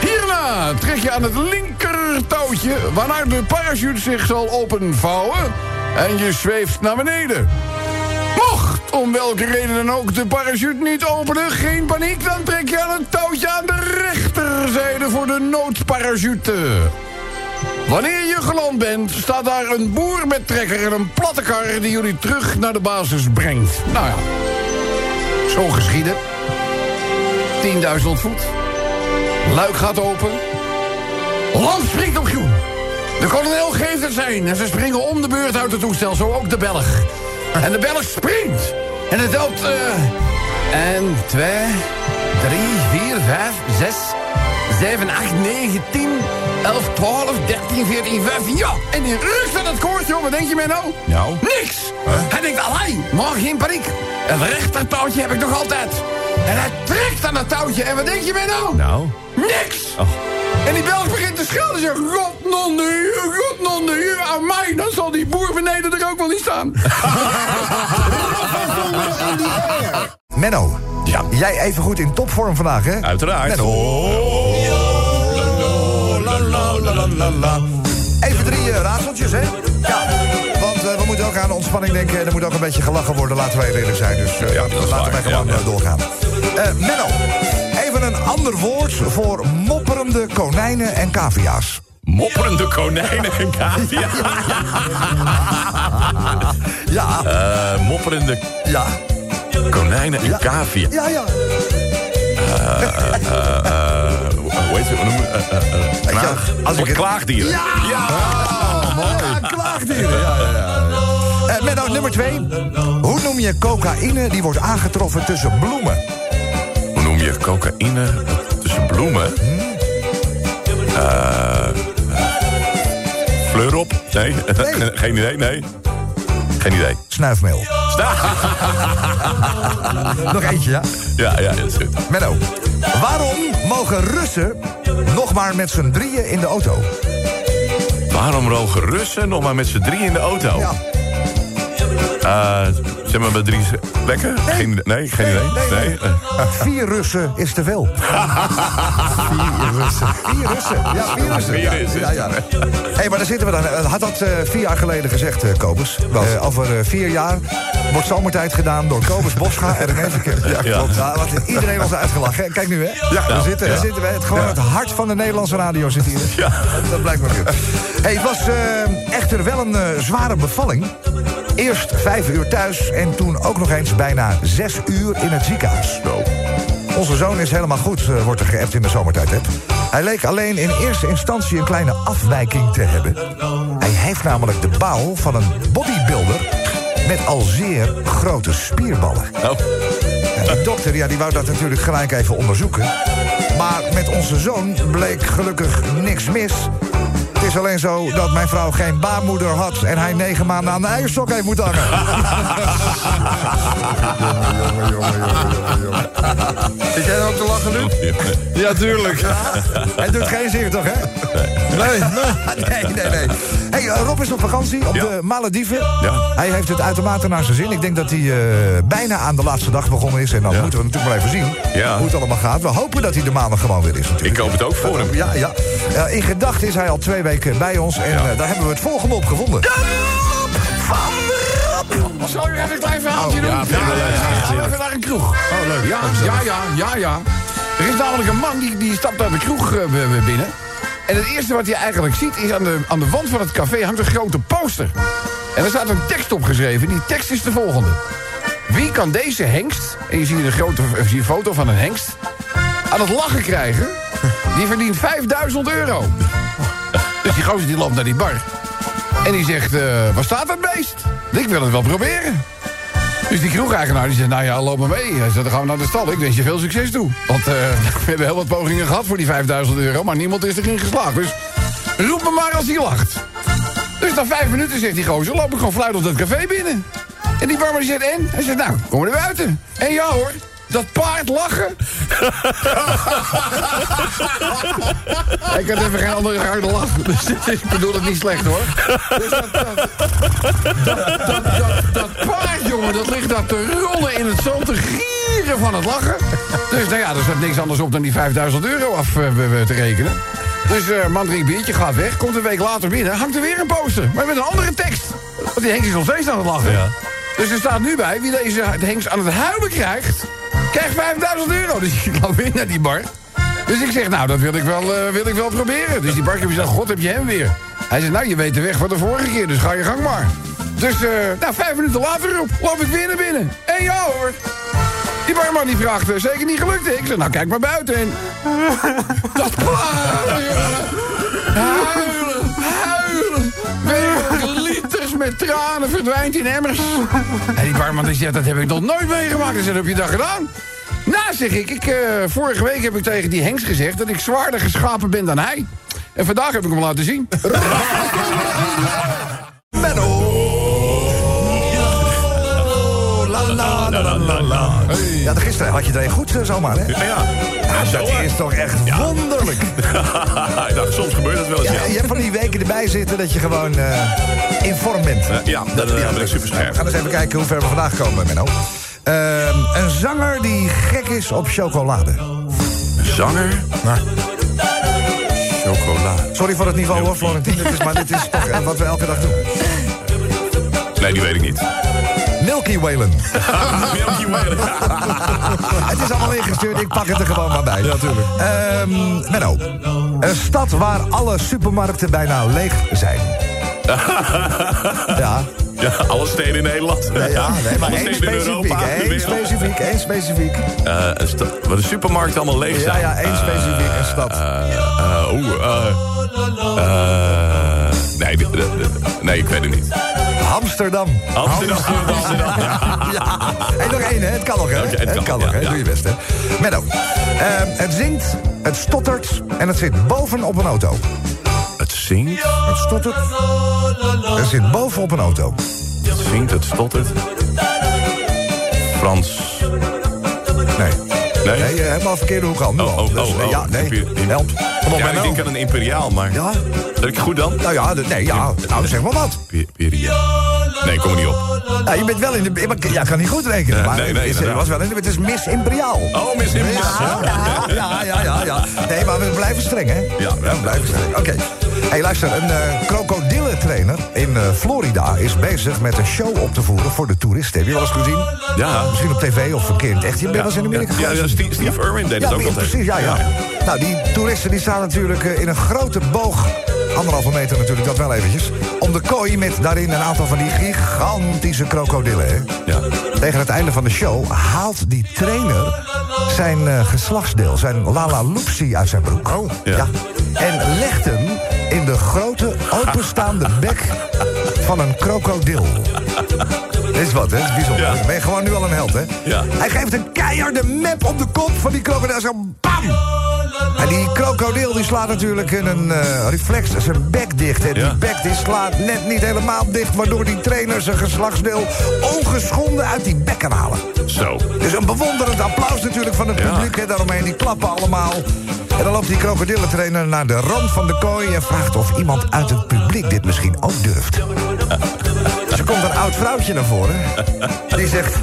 Hierna trek je aan het linker touwtje... waarna de parachute zich zal openvouwen... en je zweeft naar beneden. Mocht, om welke reden dan ook, de parachute niet openen... geen paniek, dan trek je aan het touwtje aan de rechterzijde... voor de noodparachute. Wanneer je geland bent, staat daar een boer met trekker en een platte kar... die jullie terug naar de basis brengt. Nou ja, zo geschieden. 10.000 voet. Luik gaat open. Land springt op groen. De kolonel geeft het zijn en ze springen om de beurt uit het toestel. Zo ook de Belg. En de Belg springt. En het telt... eh 1, 2, 3, 4, 5, 6, 7, 8, 9, 10, 11, 12, 13, 14, 15. Ja, en die rust aan het koord, joh. Wat denk je, Menno? Nou? Niks. Hij denkt, allee, maar geen paniek. Het rechtertouwtje heb ik nog altijd. En hij trekt aan het touwtje. En wat denk je, Menno? Nou? Niks. En die Belg begint te schelden. Zegt, god non de, god non de, aan mij. Dan zal die boer beneden er ook wel niet staan. *laughs* Menno, Ja. jij even goed in topvorm vandaag, hè? Uiteraard. Menno. Even drie eh, raadseltjes, hè? Ja. Want eh, we moeten ook aan de ontspanning denken. En er moet ook een beetje gelachen worden, laten wij eerlijk zijn. Dus eh, Ja, laten- wij gewoon Ja, ja. doorgaan. Eh, Menno, een ander woord voor mopperende konijnen en cavia's. Mopperende konijnen en cavia. *laughs* Ja, Eh, mopperende ja, konijnen en Ja. cavia. ja, ja. Eh, hoe heet het? Je- Ja, klaag- als ik Klaagdieren. Ja! Oh, mooi. klaagdieren. Ja, ja, ja. Eh, Menno, nummer twee. Hoe noem je cocaïne die wordt aangetroffen tussen bloemen? Je cocaïne tussen bloemen? Eh fleur op? Nee. Nee. *laughs* Geen idee, nee. Geen idee. Snuifmeel. *laughs* Nog eentje, ja? Ja, ja, dat is goed. Menno, waarom mogen Russen nog maar met z'n drieën in de auto? Waarom rogen Russen nog maar met z'n drie in de auto? Ja. Eh, zeg maar met drie plekken? Geen, idee. nee, geen idee. nee, Nee. Vier Russen is te veel. *laughs* vier Russen. Vier Russen. Ja, vier Russen. Vier Ja, Russen. ja, ja. hey, maar daar zitten we dan. Eh, Had dat eh, vier jaar geleden gezegd, Kobus? Eh, over vier jaar wordt zomertijd gedaan door Kobus Boscha en René Verkeer. Ja, Ja. klopt. Ja, wat iedereen was uitgelachen. hè? Kijk nu, hè? Ja, daar zitten, daar zitten we. Het, gewoon het hart van de Nederlandse radio zit hier. Ja. Dat, dat blijkt maar weer. Hey, het was echter wel een zware bevalling. Eerst vijf uur thuis en toen ook nog eens bijna zes uur in het ziekenhuis. Onze zoon is helemaal goed, eh, wordt er geappt in de zomertijd. Hè? Hij leek alleen in eerste instantie een kleine afwijking te hebben. Hij heeft namelijk de bouw van een bodybuilder... met al zeer grote spierballen. Oh. Ja, dokter ja, die wou dat natuurlijk gelijk even onderzoeken. Maar met onze zoon bleek gelukkig niks mis. Het is alleen zo dat mijn vrouw geen baarmoeder had... en hij negen maanden aan de eierstok heeft moeten hangen. jongen, jongen, jongen, jongen, jongen. Zit jij ook te lachen nu? Ja, tuurlijk. Het doet geen zeer, toch, hè? *laughs* Nee, nee, nee, nee. Hey, eh, Rob is op vakantie op Ja. de Malediven. Ja. Hij heeft het uitermate naar zijn zin. Ik denk dat hij eh, bijna aan de laatste dag begonnen is. En dan Ja. moeten we natuurlijk maar even zien Ja. hoe het allemaal gaat. We hopen dat hij de maandag gewoon weer is natuurlijk. Ik hoop het ook voor hem. Ja, ja. Eh, in gedachten is hij al twee weken bij ons. En Ja. eh, daar hebben we het volgende op gevonden. Zal je even een klein verhaaltje doen? ja, ja, ja, ja, ja, gaan we even naar een kroeg. Oh, leuk. Ja, ja, ja, ja, ja. Er is namelijk een man die, die stapt naar de kroeg eh, binnen. En het eerste wat hij eigenlijk ziet is aan de, aan de wand van het café hangt een grote poster. En er staat een tekst opgeschreven. Die tekst is de volgende. Wie kan deze hengst, en je ziet een grote je een foto van een hengst, aan het lachen krijgen? Die verdient 5000 euro. Dus die gozer die loopt naar die bar. En die zegt, eh, waar staat dat beest? Ik wil het wel proberen. Dus die kroegeigenaar die zegt, nou ja, loop maar mee. Hij dan gaan we naar de stal. Ik wens je veel succes toe. Want eh, *laughs* we hebben heel wat pogingen gehad voor die 5000 euro... maar niemand is erin geslaagd. Dus roep me maar als hij lacht. Dus na vijf minuten zegt die gozer, loop ik gewoon fluit op dat café binnen. En die barman zegt, en? Hij zegt, nou, kom er buiten. En ja hoor, dat paard lachen. ik had even geen andere harde lach. Dus ik bedoel het niet slecht hoor. Dus dat, dat, dat, dat, dat, dat paard, jongen, dat ligt daar te rollen in het zand, te gieren van het lachen. Dus nou ja, er staat niks anders op dan die 5000 euro af eh, te rekenen. Dus eh man drinkt biertje, gaat weg, komt een week later binnen, hangt er weer een poster. Maar met een andere tekst. Want die Henk is nog steeds aan het lachen. Ja. Dus er staat nu bij, wie deze Henks aan het huilen krijgt, krijgt 5000 euro. Dus *laughs* ik loop weer naar die bar. Dus ik zeg, nou, dat wil ik wel, eh, wil ik wel proberen. Dus die barkeeper zegt, god, heb je hem weer? Hij zegt, nou, je weet de weg van de vorige keer, dus ga je gang maar. Dus, eh, nou, vijf minuten later roep, loop ik weer naar binnen. En ja hoor. Die barman die vraagt, eh, zeker niet gelukt. Ik zeg, nou, kijk maar buiten. En... *laughs* Dat jongen. Huilen. Met tranen verdwijnt in emmers. En die barman zegt, dat heb ik nog nooit meegemaakt. Hij zegt, heb je dat gedaan? Nou, zeg ik, ik eh, vorige week heb ik tegen die Hengst gezegd... dat ik zwaarder geschapen ben dan hij. En vandaag heb ik hem laten zien. La, la, la, la. Ja, de gisteren had je er een goed eh, zomaar, hè? Ja, ja. Ja, dat is toch echt wonderlijk. *laughs* Ik dacht, soms gebeurt dat wel eens, Ja, ja. je hebt van die weken erbij zitten dat je gewoon eh, in vorm bent. Ja, dan eh, ben ik super We scherp. gaan eens even kijken hoe ver we vandaag komen, Menno. Ehm, een zanger die gek is op chocolade. Zanger? Chocola. Sorry voor het niveau hoor, is, maar dit is toch eh, wat we elke dag doen. Nee, die weet ik niet. Milky Whalen. *laughs* Milky Way. *laughs* Het is allemaal ingestuurd, ik pak het er gewoon maar bij. Ja, natuurlijk. Menno, een stad waar alle supermarkten bijna leeg zijn. *laughs* ja, Ja, alle steden in Nederland. nee, ja nee, maar alle één steden in specifiek, Europa. wereld. specifiek, één specifiek. Eh, een waar de supermarkten allemaal leeg Ja, zijn. ja, één specifiek, een stad. Eh, Oeh, eh, eh, nee, nee, ik weet het niet. Amsterdam. Amsterdam. Amsterdam. *laughs* Ja, en nog één, hè? Het kan nog, hè? Het het kan, kan nog, hè? Doe je best, hè? Menno, ehm, het zingt, het stottert en het zit boven op een auto. Het zingt, Het stottert, het zit boven op een auto. het zingt, het stottert. Frans. Nee. Nee? Nee, je hebt al verkeerde hoek al. Nu Oh, oh, Dus, oh. Ja, nee. Imper- Help. Kom op, Ja, ik denk aan een imperiaal, maar... Ja? Ik goed dan? Nou ja, nee, ja. Nou, zeg maar wat. Pe- Imperiaal. Nee, kom er niet op. Nou, je bent wel in de... maar- Ja, ik kan niet goed rekenen, Ja, maar nee, nee, het, is, inderdaad. was wel in de, het is Miss Imperiaal. Oh, mis Ja, ja, ja, ja, ja, ja. Nee, maar we blijven streng, hè? Ja, we blijven streng. Oké. hey, luister, een eh krokodillentrainer in eh, Florida is bezig met een show op te voeren voor de toeristen. Heb je wel eens gezien? Ja. Misschien op tv of een keer in het echt. Je bent wel eens in Amerika Ja, ja, geweest? Steve, Steve Irwin deed Ja, het ook ja, altijd. precies, ja, ja. Nou, die toeristen die staan natuurlijk eh, in een grote boog... anderhalve meter natuurlijk, dat wel eventjes... om de kooi met daarin een aantal van die gigantische krokodillen, hè. Ja. Tegen het einde van de show haalt die trainer zijn eh, geslachtsdeel, zijn Lala Loopsie uit zijn broek. Oh, ja. En legt hem in de grote openstaande *laughs* bek van een krokodil. Dit is wat, hè? Is bijzonder. Ja. Ben je gewoon nu al een held, hè? Ja. Hij geeft een keiharde map op de kop van die krokodil. Zo bam! En die krokodil die slaat natuurlijk in een eh, reflex zijn bek dicht. En Ja. die bek die slaat net niet helemaal dicht... waardoor die trainer zijn geslachtsdeel ongeschonden uit die bek kan halen. Zo. Dus een bewonderend applaus natuurlijk van het Ja. publiek. Hè, daaromheen, die klappen allemaal. En dan loopt die krokodillentrainer naar de rand van de kooi... en vraagt of iemand uit het publiek dit misschien ook durft. *laughs* Dus er komt een oud vrouwtje naar voren. Die zegt...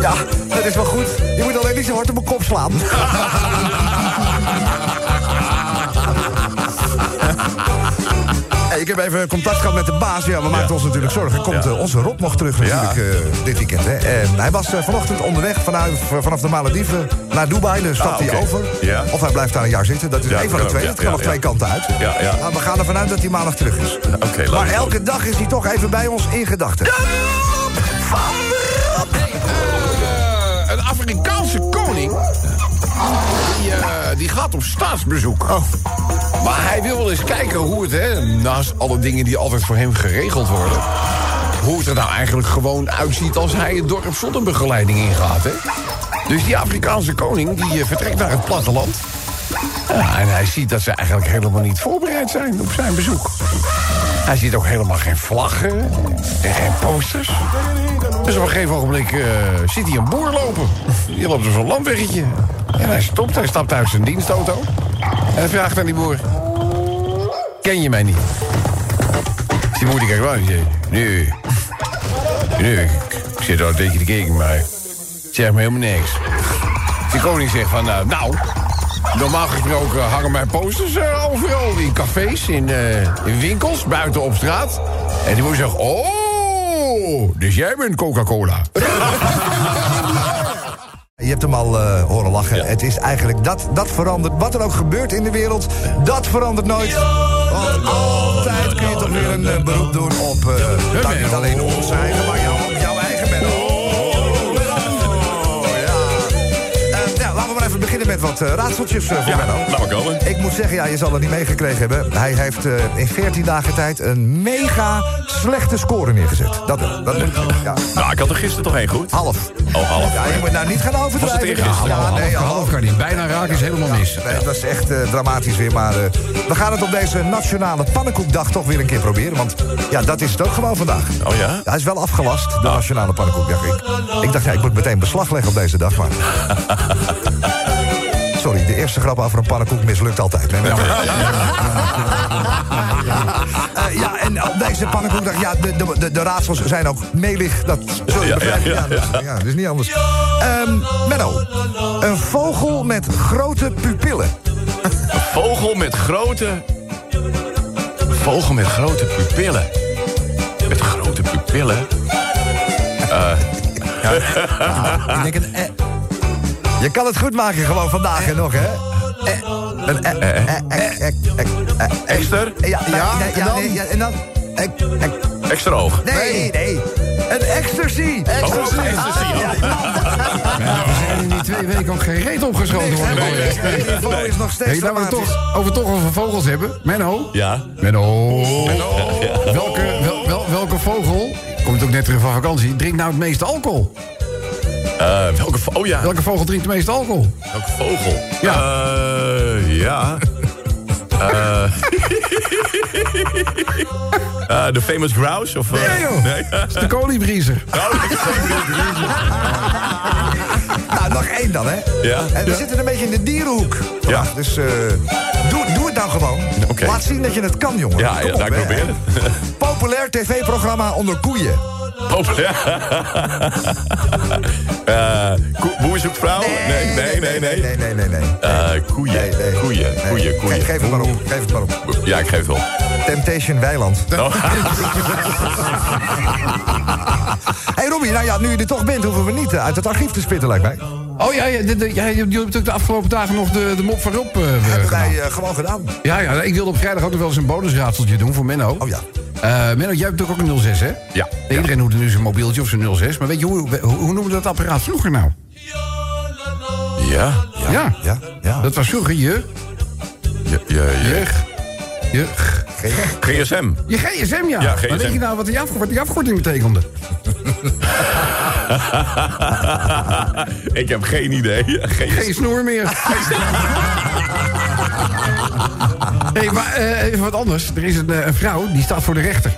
Ja, dat is wel goed. Je moet alleen niet zo hard op mijn kop slaan. *laughs* ik heb even contact gehad met de baas. Ja, we maakten ons natuurlijk zorgen. Komt eh, onze Rob nog terug natuurlijk eh, dit weekend. Hè? En hij was eh, vanochtend onderweg vanuit, vanaf de Malediven naar Dubai. Daar stapt Ah, hij oké. over. Of hij blijft daar een jaar zitten. Dat is één van de twee. Het ja, kan nog twee kanten uit. Maar we gaan ervan uit dat hij maandag terug is. Maar elke dag is hij toch even bij ons in gedachten. Eh, een Afrikaanse koning. Die, eh, die gaat op staatsbezoek. Maar hij wil wel eens kijken hoe het, hè, naast alle dingen die altijd voor hem geregeld worden... hoe het er nou eigenlijk gewoon uitziet als hij het dorp zonder begeleiding ingaat, hè? Dus die Afrikaanse koning, die eh, vertrekt naar het platteland. Ja, en hij ziet dat ze eigenlijk helemaal niet voorbereid zijn op zijn bezoek. Hij ziet ook helemaal geen vlaggen en geen posters. Dus op een gegeven ogenblik eh, ziet hij een boer lopen. Die loopt op zo'n landweggetje. En hij stopt, hij stapt uit zijn dienstauto. En hij vraagt aan die boer... Ken je mij niet? Die boer die kijkt wel en zegt... Nee, nee, ik, zit al beetje te kijken, maar... het Zeg me helemaal niks. Die koning zegt van, nou, nou... Normaal gesproken hangen mijn posters eh, overal. In cafés, in, eh, in winkels, buiten op straat. En die boer zegt, oh, dus jij bent Coca-Cola. *laughs* Je hebt hem al eh, horen lachen. Het is eigenlijk dat, dat verandert. Wat er ook gebeurt in de wereld, dat verandert nooit. Want altijd kun je toch weer een beroep doen op... eh nou, niet alleen ons eigen, maar wat eh, raadseltjes eh, voor Menno. Laat maar komen. Ik moet zeggen, ja, je zal het niet meegekregen hebben. Hij heeft eh, in 14 dagen tijd een mega slechte score neergezet. Dat wel. Dat ja. Nou, ik had er gisteren toch één goed? Half. Oh, half. Ja, je moet nou niet gaan overdrijven. Was het? Ja, nee, half, half. kan niet. Bijna raken is helemaal mis. Nee, dat is echt eh, dramatisch weer. Maar eh, we gaan het op deze nationale pannenkoekdag toch weer een keer proberen. Want ja, dat is het ook gewoon vandaag. Oh ja? Ja, hij is wel afgelast, de nationale pannenkoekdag. Ik, ik dacht, ja, ik moet meteen beslag leggen op deze dag, maar... *laughs* Sorry, de eerste grap over een pannenkoek mislukt altijd. Nee, nee. *laughs* Eh, ja, en op deze pannenkoekdag, ja, de, de, de, de raadsels zijn ook melig. Dat zul je Ja, begrijpen. ja, Ja, ja, dat, is, ja, dat is niet anders. Ehm Menno, een vogel met grote pupillen. Vogel met grote... Vogel met grote pupillen. Met grote pupillen? Ik denk een... Je kan het goed maken gewoon vandaag en nog, hè? Een Esther? Ja, ja, nee, en ja, dan? nee, ja, en dan? Extra oog. Nee, nee. Een ecstasy. Oh, ecstasy. We zijn in die twee weken ook geen reet opgeschoten worden. Nee, is nog steeds Hey, nou we toch, over toch over vogels hebben. Menno. Ja. Menno. Welke, wel, wel, welke vogel, komt ook net terug van vakantie, drinkt nou het meeste alcohol? Eh, welke vo- Oh ja. Welke vogel drinkt het meeste alcohol? Welke vogel? Ja. Eh, ja. *laughs* Eh, De famous grouse? Of, Nee, joh. Nee? De koliebriezer. *laughs* Nou, nog één dan, hè? Ja. En we zitten een beetje in de dierenhoek. Ja. Dus eh, doe, doe het nou gewoon. Oké. Laat zien dat je het kan, jongen. Ja, Kom ja, op, nou, ik probeer het. Populair tv-programma onder koeien. Populair. *laughs* Eh, koe- Boer zoekt vrouw? Nee, nee, nee, nee. Nee, nee, nee, nee. Eh, koeien, Nee, nee. koeien, Nee. koeien, koeien. Geef, geef het maar op. Geef het maar op. Ja, ik geef het wel. Temptation Weiland. *laughs* Oh. hey Robbie, nou ja, nu je er toch bent, hoeven we niet eh, uit het archief te spitten, lijkt mij. Oh ja, ja, de, de, ja je hebt ook de afgelopen dagen nog de, de mop van Rob eh, Hebben gedaan. wij eh, gewoon gedaan. Ja, ja, ik wilde op vrijdag ook nog wel eens een bonusraadseltje doen voor Menno. Oh ja. Eh, Menno, jij hebt natuurlijk ook een 06, hè? Ja. Iedereen noemt nu zijn mobieltje of zijn 06. Maar weet je, hoe, hoe, hoe noemde dat apparaat vroeger nou? Ja. Ja. Ja, ja. Dat was vroeger je... Je, je, je. GSM. Je gsm, ja. Ja, Maar GSM. weet je nou wat die, afkort- wat die afkorting betekende? *laughs* ik heb geen idee. Geen snoer meer. *laughs* *laughs* hey, maar eh, even wat anders. Er is een, eh, een vrouw, die staat voor de rechter.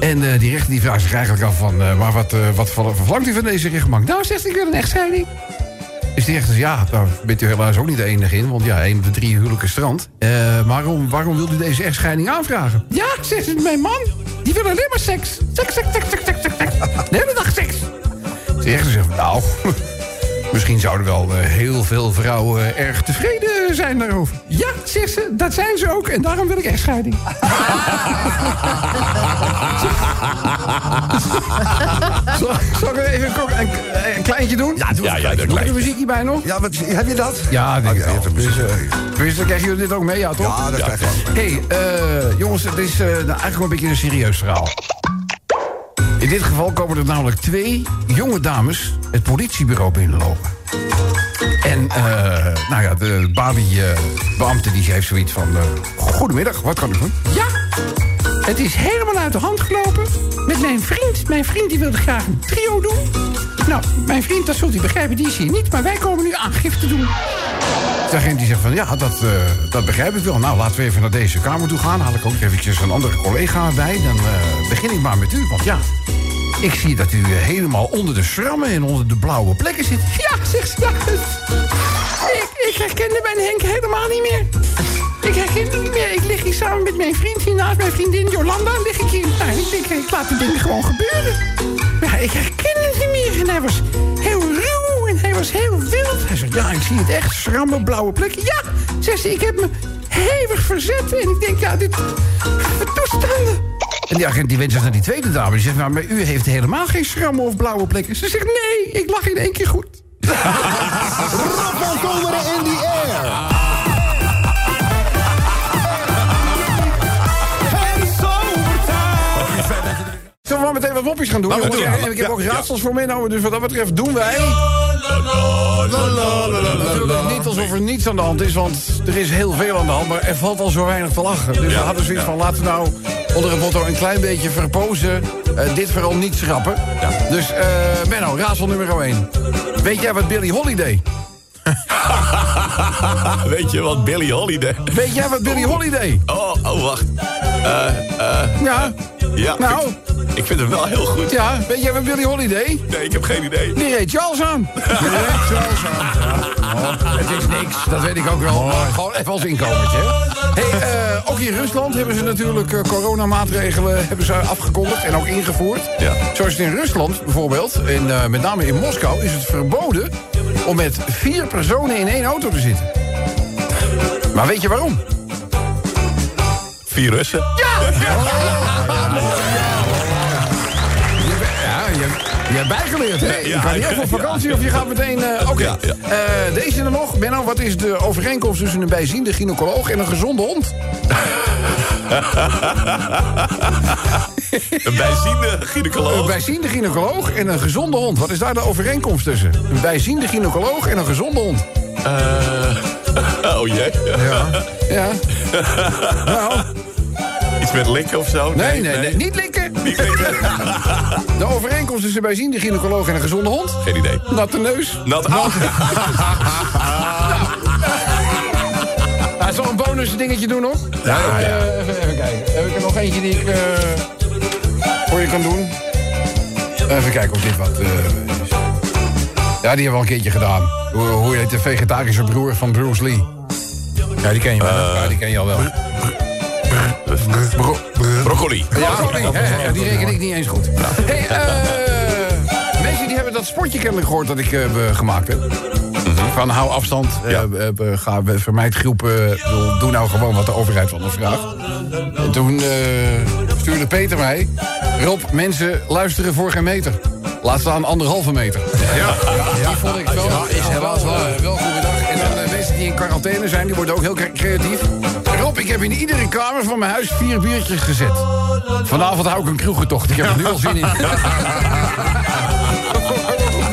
En eh, die rechter die vraagt zich eigenlijk af van... maar wat, wat ver- verlangt u van deze rechtbank? Nou, zegt ze, ik wil een echtscheiding. Dus die rechter zegt, ja, daar bent u helaas ook niet de enige in. Want ja, een of de drie huwelijken strand. Waarom, waarom wilt u deze echtscheiding aanvragen? Ja, zegt ze, mijn man, die wil alleen maar seks. Seks, seks, seks, seks, seks, seks. De hele dag seks. De rechter zegt, nou... *laughs* Misschien zouden wel heel veel vrouwen erg tevreden zijn daarover. Ja, zegt ze, dat zijn ze ook. En daarom wil ik echtscheiding. *laughs* Zal, zal ik even een, een, een kleintje doen? Ja, doe Ja, ja, er lijkt. muziek hierbij nog? Ja, wat, heb je dat? Ja, denk ik wel. Dus, eh, dus dan krijgen jullie dit ook mee, ja toch? Ja, dat krijg je wel. Hé, hey, jongens, het is eh, nou, eigenlijk wel een beetje een serieus verhaal. In dit geval komen er namelijk twee jonge dames het politiebureau binnenlopen. En, eh, nou ja, de Babi-beambte die heeft zoiets van... eh, Goedemiddag, wat kan ik doen? Ja, het is helemaal uit de hand gelopen met mijn vriend. Mijn vriend die wilde graag een trio doen. Nou, mijn vriend, dat zult u begrijpen, die is hier niet... maar wij komen nu aangifte doen. De agent die zegt van, ja, dat, eh, dat begrijp ik wel. Nou, laten we even naar deze kamer toe gaan. Haal ik ook eventjes een andere collega bij. Dan begin ik maar met u, want ja... Ik zie dat u helemaal onder de schrammen en onder de blauwe plekken zit. Ja, zegt ze. Ik, ik herkende mijn Henk helemaal niet meer. Ik herken hem niet meer. Ik lig hier samen met mijn vriend hier naast mijn vriendin Jolanda. Lig ik hier. Nou, ik denk, ik laat de dingen gewoon gebeuren. Ja, ik herken hem niet meer. En hij was heel ruw en hij was heel wild. Hij zegt, ja, ik zie het echt. Schrammen, blauwe plekken. Ja, zegt ze, ik heb me hevig verzet. En ik denk, ja, dit... Toestanden. En die agent die wenst zich naar die tweede dame. Die zegt, nou, maar u heeft helemaal geen schrammen of blauwe plekken. Ze zegt, nee, ik lag in één keer goed. Van Tolweren in the air. Zullen we maar meteen wat mopjes gaan doen? We. En ik heb Ja, ook raadsels voor meegenomen. Dus wat dat betreft doen wij... Natuurlijk niet alsof er niets aan de hand is, want er is heel veel aan de hand. Maar er valt al zo weinig te lachen. Dus we hadden zoiets van, laten we nou Onder het motto een klein beetje verpozen, eh, dit vooral niet schrappen. Dus eh Menno, raadsel nummer 1. Weet jij wat Billy Holiday? *laughs* Weet je wat Billy Holiday... Weet jij wat Billy Holiday? Oh, oh, wacht. Ja, Ja, Nou. ik, ik vind hem wel heel goed. ja, weet jij wat Billy Holiday? Nee, ik heb geen idee. Die reed Charles aan. *laughs* Die reed Charles aan. Oh, het is niks, dat weet ik ook wel. Maar gewoon even als inkomertje. Hey, eh, ook in Rusland hebben ze natuurlijk eh, coronamaatregelen hebben ze afgekondigd en ook ingevoerd. Ja. Zoals in Rusland bijvoorbeeld, en eh, met name in Moskou, is het verboden om met vier personen in één auto te zitten. Maar weet je waarom? Vier Russen. Ja, *laughs* je, je hebt bijgeleerd, hè? Je Ja, kan niet ja, even op vakantie of je gaat meteen... eh, Oké, Ja, ja. Eh, deze er nog. Benno, wat is de overeenkomst tussen een bijziende gynaecoloog en een gezonde hond? *laughs* Een bijziende Een gynaecoloog. bijziende gynaecoloog en een gezonde hond. Wat is daar de overeenkomst tussen? Een bijziende gynaecoloog en een gezonde hond. *laughs* Oh jee. Ja. *laughs* nou, Iets met likken of zo? nee, nee, nee, niet likken. Niet likken. *laughs* De overeenkomst tussen een bijziende gynaecoloog en een gezonde hond? Geen idee. Natte neus. Nat. Ah. Hij zal een bonus dingetje doen nog. Ja, eh, even, even kijken. Heb ik er nog eentje die ik eh, voor je kan doen? Even kijken of dit wat... eh, is. ja, die hebben we al een keertje gedaan. Hoe, hoe heet de vegetarische broer van Bruce Lee? Ja, die ken je wel. ja, die ken je al wel. Broccoli. Ja, die reken ik niet eens goed. Hey, eh, mensen die hebben dat spotje kennelijk gehoord dat ik be- gemaakt heb. Van hou afstand, Ja. ga, vermijd groepen, doe nou gewoon wat de overheid van ons vraagt. En toen stuurde Peter mij, Rob, mensen luisteren voor geen meter. Laat staan anderhalve meter. Ja, die vond ik wel, is helaas wel, wel goede dag. En dan eh, mensen die in quarantaine zijn, die worden ook heel cre- creatief. Rob, ik heb in iedere kamer van mijn huis vier biertjes gezet. Vanavond hou ik een kroegentocht. Ik heb er nu al zin in. *laughs*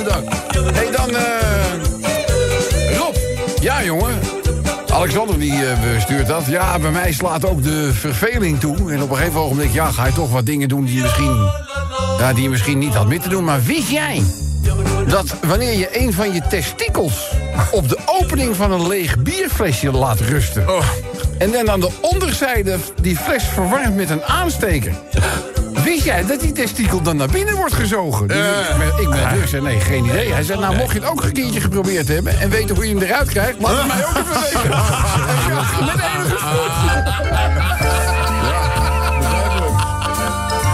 Bedankt. Hey, dan... eh, Rob. Ja, jongen. Alexander die eh, stuurt dat. Ja, bij mij slaat ook de verveling toe. En op een gegeven ogenblik ja, ga je toch wat dingen doen die je misschien, ja, die je misschien niet had moeten doen. Maar wist jij dat wanneer je een van je testikels op de opening van een leeg bierflesje laat rusten... en dan aan de onderzijde die fles verwarmt met een aansteker... Wist jij dat die testikel dan naar binnen wordt gezogen? Dus ik ben- ik ben dus, nee, geen idee. Hij zei, nou, mocht je het ook een keertje geprobeerd hebben... en weten hoe je hem eruit krijgt, laat het mij ook even weten. En *laughs* ja, met enige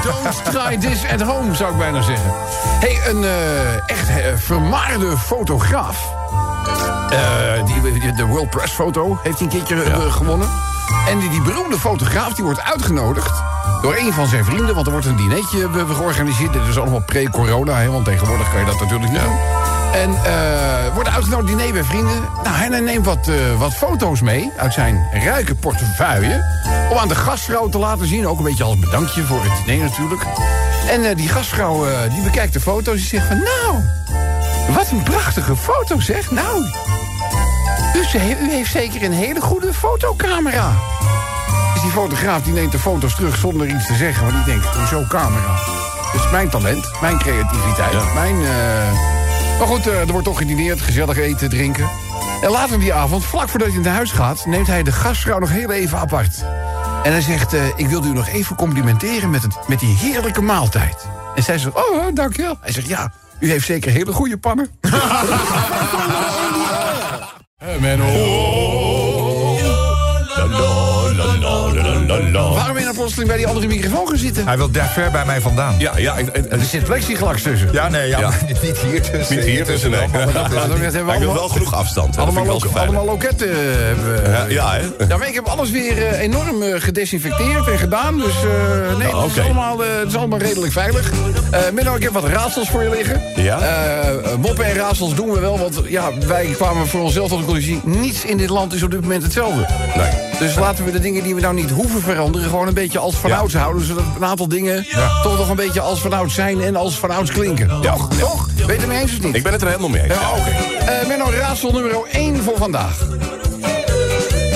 Don't try this at home, zou ik bijna zeggen. hey, een eh, echt eh, vermaarde fotograaf... Eh, die, de World Press Foto heeft hij een keertje eh, gewonnen. En die, die beroemde fotograaf die wordt uitgenodigd door een van zijn vrienden. Want er wordt een dinertje eh, georganiseerd. Dit is allemaal pre-corona, want tegenwoordig kan je dat natuurlijk niet doen. En wordt uitgenodigd diner bij vrienden. Nou, hij neemt wat, wat foto's mee uit zijn rijke portefeuille. Om aan de gastvrouw te laten zien. Ook een beetje als bedankje voor het diner natuurlijk. En die gastvrouw die bekijkt de foto's en zegt van... Nou, wat een prachtige foto zeg. Nou, u, u heeft zeker een hele goede fotocamera. Dus die fotograaf die neemt de foto's terug zonder iets te zeggen. Want die denkt, hoezo camera? Dat is mijn talent, mijn creativiteit, mijn... eh, Maar goed, eh, er wordt toch gedineerd, gezellig eten, drinken. En later die avond, vlak voordat hij naar huis gaat... neemt hij de gastvrouw nog heel even apart. En hij zegt, eh, ik wilde u nog even complimenteren met, het, met die heerlijke maaltijd. En zij zegt, oh, dankjewel. Hij zegt, ja, u heeft zeker hele goede pannen. *laughs* Eh, Waarom ben je nou plotseling bij die andere microfoon gaan zitten? Hij wil daar ver bij mij vandaan. Ja, ja. ik- ik- Er zit plexiglas tussen. Ja, nee, ja, Ja. maar *laughs* niet hier tussen. Niet hier tussen, nee. Maar dat- dat hebben we Maar ik wil allemaal- wel genoeg afstand. hè. Dat Allemaal, vind ik lo- wel zo fijn. allemaal loketten hebben we. Ja, ja, hè? Ja, maar ik heb alles weer eh, enorm eh, gedesinfecteerd en gedaan. Dus eh, nee, Nou, het, is oké. allemaal, eh, het is allemaal redelijk veilig. Eh Menno, ik heb wat raadsels voor je liggen. Ja? Eh, moppen en raadsels doen we wel, want ja, wij kwamen voor onszelf tot de conclusie... niets in dit land is op dit moment hetzelfde. Nee. Dus laten we de dingen die we nou niet hoeven veranderen... gewoon een beetje als vanouds houden. Zodat een aantal dingen toch nog een beetje als vanouds zijn... en als vanouds klinken. Toch? Toch? Weet je het mee eens of niet? Ik ben het er helemaal mee eens. Ja, oké. Eh, Menno, raadsel nummer 1 voor vandaag.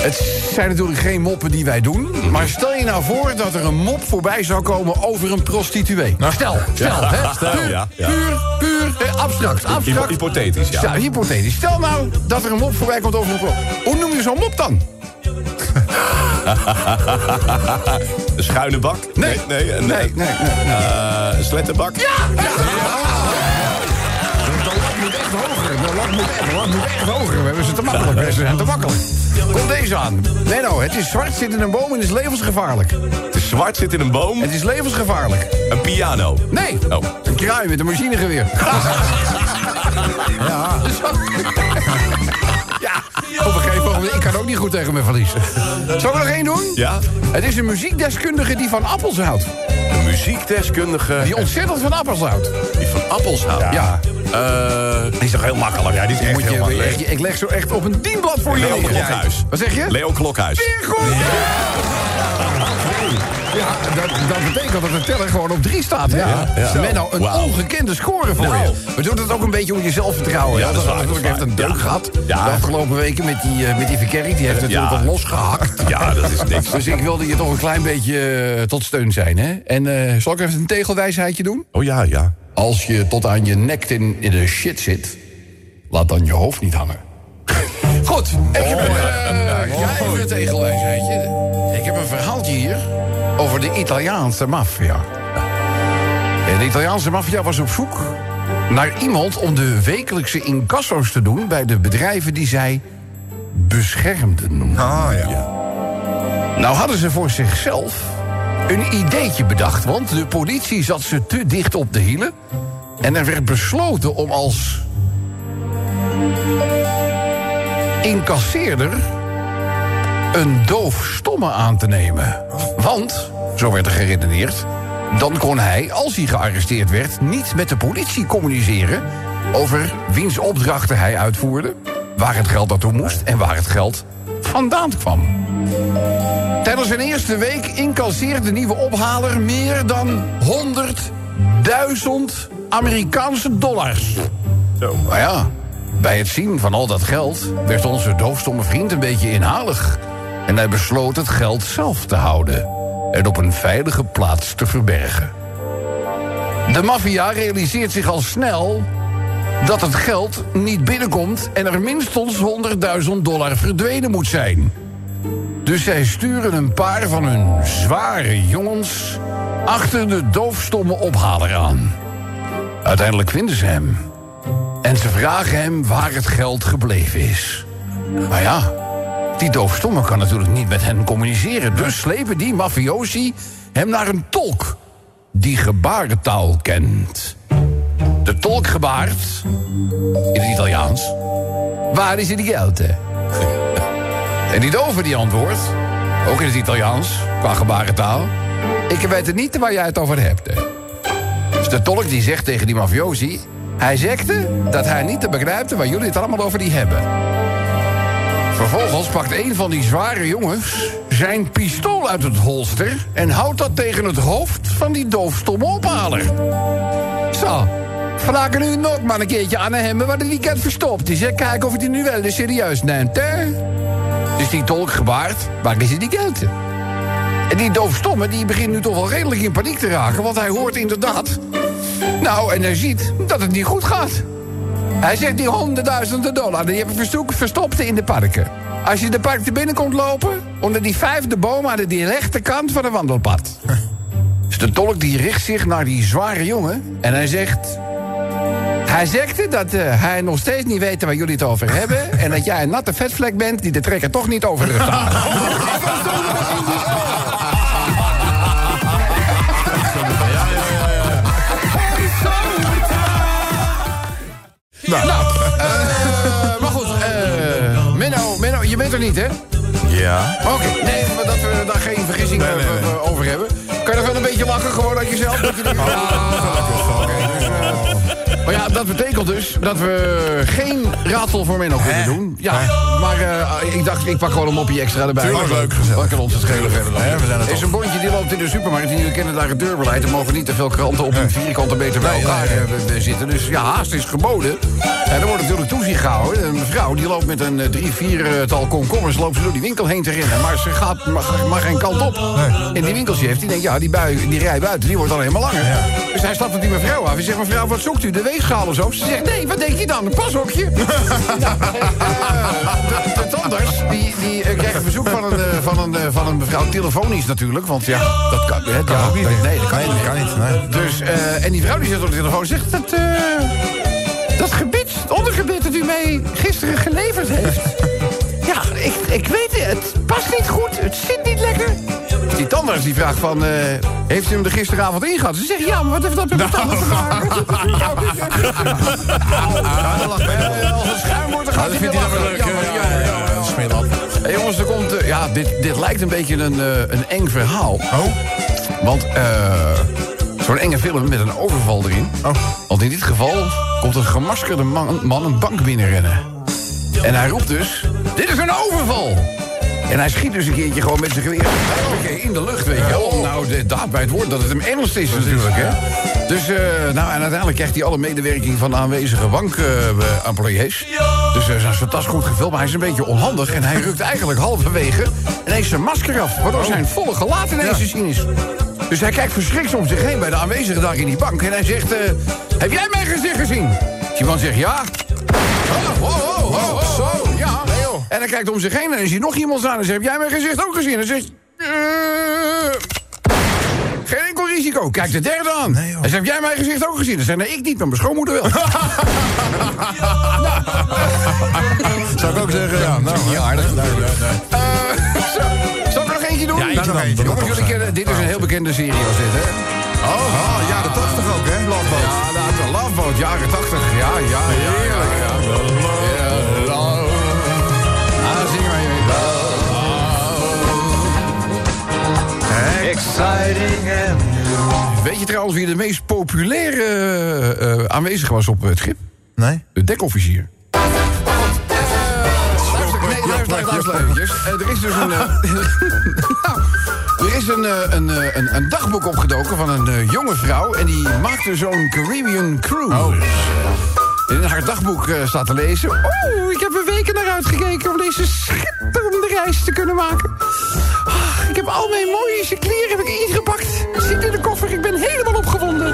Het zijn natuurlijk geen moppen die wij doen. Maar stel je nou voor dat er een mop voorbij zou komen over een prostituee. Nou, stel, stel, hè? *laughs* stel, puur, ja, ja. puur, puur, eh, abstract, abstract. Hypo- hypothetisch, ja. Stel, hypothetisch. Stel nou dat er een mop voorbij komt over een pro. Hoe noem je zo'n mop dan? Een schuine bak? Nee. Nee, een, Nee, nee, nee. nee. eh, een slettenbak? Ja! De lat moet echt hoger. De lat moet, echt- de lat moet echt hoger. We hebben ze te makkelijk. Ze zijn te makkelijk. Kom deze aan. Nee, nou, het is zwart, zit in een boom en is levensgevaarlijk. De zwart zit in een boom. Het is levensgevaarlijk. Een piano. Nee, Oh. een kraai met een machinegeweer. *laughs* ja. Op een gegeven moment. Ik kan ook niet goed tegen mijn verlies. Zal ik er nog één doen? Ja? Het is een muziekdeskundige die van appels houdt. Een muziekdeskundige Die ontzettend van appels houdt. die van appels houdt. Ja. Eh, Die is toch heel makkelijk? Ja, die is echt Moet heel je, makkelijk. ik, ik leg zo echt op een dienblad voor je Leo. Klokhuis. Wat zeg je? Leo Klokhuis. Weer goed. Ja, dat, dat betekent dat de teller gewoon op drie staat. Hè? Ja, ja. Zo. Menno, een ongekende score voor Nou. je. Maar doet het ook een beetje om je zelfvertrouwen. Ja, dat is waar, Dat heeft een deuk Ja. gehad. Ja. De afgelopen weken met die, eh, met die verkerk. Die heeft natuurlijk Ja. wat losgehakt. Ja, dat is niks. *laughs* Dus ik wilde je toch een klein beetje eh, tot steun zijn. Hè? En eh, zal ik even een tegelwijsheidje doen? Oh ja, ja. Als je tot aan je nek in, in de shit zit, laat dan je hoofd niet hangen. Goed, ik heb een, eh, ja, even een tegelwijsheidje. Ik heb een verhaaltje hier over de Italiaanse maffia. De Italiaanse maffia was op zoek naar iemand om de wekelijkse incasso's te doen... bij de bedrijven die zij beschermden. Ah, ja. Nou hadden ze voor zichzelf een ideetje bedacht. Want de politie zat ze te dicht op de hielen. En er werd besloten om als incasseerder een doofstomme aan te nemen. Want, zo werd er geredeneerd... dan kon hij, als hij gearresteerd werd... niet met de politie communiceren... over wiens opdrachten hij uitvoerde... waar het geld naartoe moest en waar het geld vandaan kwam. Tijdens zijn eerste week incasseert de nieuwe ophaler meer dan 100.000 Amerikaanse dollars. Zo. Maar ja, bij het zien van al dat geld werd onze doofstomme vriend een beetje inhalig. En hij besloot het geld zelf te houden en op een veilige plaats te verbergen. De maffia realiseert zich al snel dat het geld niet binnenkomt en er minstens 100.000 dollar verdwenen moet zijn. Dus zij sturen een paar van hun zware jongens achter de doofstomme ophaler aan. Uiteindelijk vinden ze hem. En ze vragen hem waar het geld gebleven is. Maar ja, die doofstomme kan natuurlijk niet met hen communiceren. Dus slepen die mafiosi hem naar een tolk die gebarentaal kent. De tolk gebaart, in het Italiaans, waar is die geld? En die dove die antwoordt, ook in het Italiaans, qua gebarentaal... ik weet het niet waar jij het over hebt. Dus de tolk die zegt tegen die mafiosi... hij zegde dat hij niet te begrijpen waar jullie het allemaal over die hebben. Vervolgens pakt een van die zware jongens zijn pistool uit het holster... en houdt dat tegen het hoofd van die doofstomme ophaler. Zo, vragen nu nog maar een keertje aan hem waar die kent verstopt is. hè. Kijken of hij het nu wel eens serieus neemt, hè? Dus die tolk gebaard, waar is die geld? En die doofstomme die begint nu toch wel redelijk in paniek te raken... want hij hoort inderdaad... Nou, en hij ziet dat het niet goed gaat. Hij zegt die honderdduizenden dollar... die hebben verstoek- verstopt in de parken. Als je de park te binnen komt lopen... onder die vijfde boom aan de die rechterkant van het wandelpad. *laughs* Dus de tolk die richt zich naar die zware jongen... en hij zegt... Hij zegt dat eh, hij nog steeds niet weet waar jullie het over hebben... *laughs* en dat jij een natte vetvlek bent die de trekker toch niet over te *laughs* halen. Nou, eh, maar goed, eh, Menno, Menno, je bent er niet, hè? Ja. Oké, nee, maar dat we daar geen vergissing Nee, nee, eh, nee. over hebben. Kan je nog wel een beetje lachen gewoon uit jezelf? Dat je denkt, ah, oké, Maar ja, dat betekent dus dat we geen raadsel voor Menno kunnen doen. Ja, maar eh, ik dacht, ik pak gewoon een moppie extra erbij. Tuurlijk, leuk, gezellig. Wat kan ons het schelen verder dan? Hè, we zijn het is een bondje die loopt in de supermarkt en jullie kennen daar het deurbeleid. Er mogen niet te veel kranten op een vierkante meter bij elkaar eh, zitten. Dus ja, haast is geboden. En er wordt natuurlijk toezicht gehouden. Een mevrouw die loopt met een eh, drie, viertal komkommers... loopt ze door die winkel heen te rennen. Maar ze gaat mag, mag geen kant op. En die winkeltje heeft, die denkt, ja, die, bui, die rij buiten, die wordt alleen maar langer. Dus hij stapt op die mevrouw af. Hij zegt, mevrouw, wat zoekt u? De weegschaal of zo? Ze zegt, nee, wat denk je dan? Een pashokje? *laughs* tandarts, die, die eh, krijgt een verzoek van een, eh, van, een, van een mevrouw. Telefonisch natuurlijk, want ja, dat kan, hè, ja, ook niet. Nee, dat kan, Nee, niet. dat kan niet, nee. Dus, en die vrouw die zit op de telefoon zegt... Dat, dat gebit, het ondergebit dat u mij gisteren geleverd heeft... *laughs* Ja, ik, ik weet het, het past niet goed, het zit niet lekker. Die tandarts die vraagt van, eh, heeft u hem er gisteravond ingehad? Ze zegt, ja, maar wat heeft dat met mijn tanden te maken? Ja, dan lacht hij. Eh, Als het schuim wordt, dan gaat hij weer lachen. Ja, maar- ja, ja, ja, ja. Smeerlap. Hey, jongens, er komt, eh, ja, dit, dit lijkt een beetje een, eh, een eng verhaal. Oh? Want eh, zo'n enge film met een overval erin. Oh. Want in dit geval komt een gemaskerde man, man een bank binnenrennen. En hij roept dus, dit is een overval! En hij schiet dus een keertje gewoon met zijn geweer huppakee, in de lucht, weet je wel. Om nou de daad bij het woord dat het hem ernst is natuurlijk, hè. Dus, eh, nou, en uiteindelijk krijgt hij alle medewerking van de aanwezige bankemployees. dus uh, zijn tas goed gevuld, maar hij is een beetje onhandig. En hij rukt eigenlijk halverwege ineens zijn masker af. Waardoor zijn volle gelaat ineens te zien is. Dus hij kijkt verschrikt om zich heen bij de aanwezigen daar in die bank. En hij zegt, eh, heb jij mijn gezicht gezien? Die man zegt, ja. Oh, oh, oh, oh, oh, oh, ja. En hij kijkt om zich heen en dan ziet nog iemand staan. En zegt, heb jij mijn gezicht ook gezien? En zegt, eh, geen enkel risico. Kijk de derde aan. Nee, joh. Hij zegt, heb jij mijn gezicht ook gezien? Dan zei nee, ik niet, maar mijn schoonmoeder wel. *laughs* Zou ik ook zeggen, ja. Nou, niet aardig. Nee, nee, nee. Eh, zo, zal ik er nog eentje doen? Ja, eentje Nou, nog eentje. Jongens, jullie kennen, dit is een heel bekende serie als dit, hè? Oh, ah, jaren 80 ook, hè? Landboot. Ja, nou, de Love Boat, jaren 80. Ja, ja, heerlijk. Ja, Ja, Exciting and... Weet je trouwens wie de meest populaire eh, eh, aanwezig was op het schip? Nee? De dekofficier. Eh, Er is dus een... *laughs* Nou, er is een, eh, een, een, een dagboek opgedoken van een eh, jonge vrouw... en die maakte zo'n Caribbean cruise. En in haar dagboek eh, staat te lezen... Oeh, ik heb er weken naar uitgekeken om deze schitterende reis te kunnen maken. Ah, ik heb al mijn mooie kleren heb ik ingepakt. Zit in de koffer, ik ben helemaal opgewonden.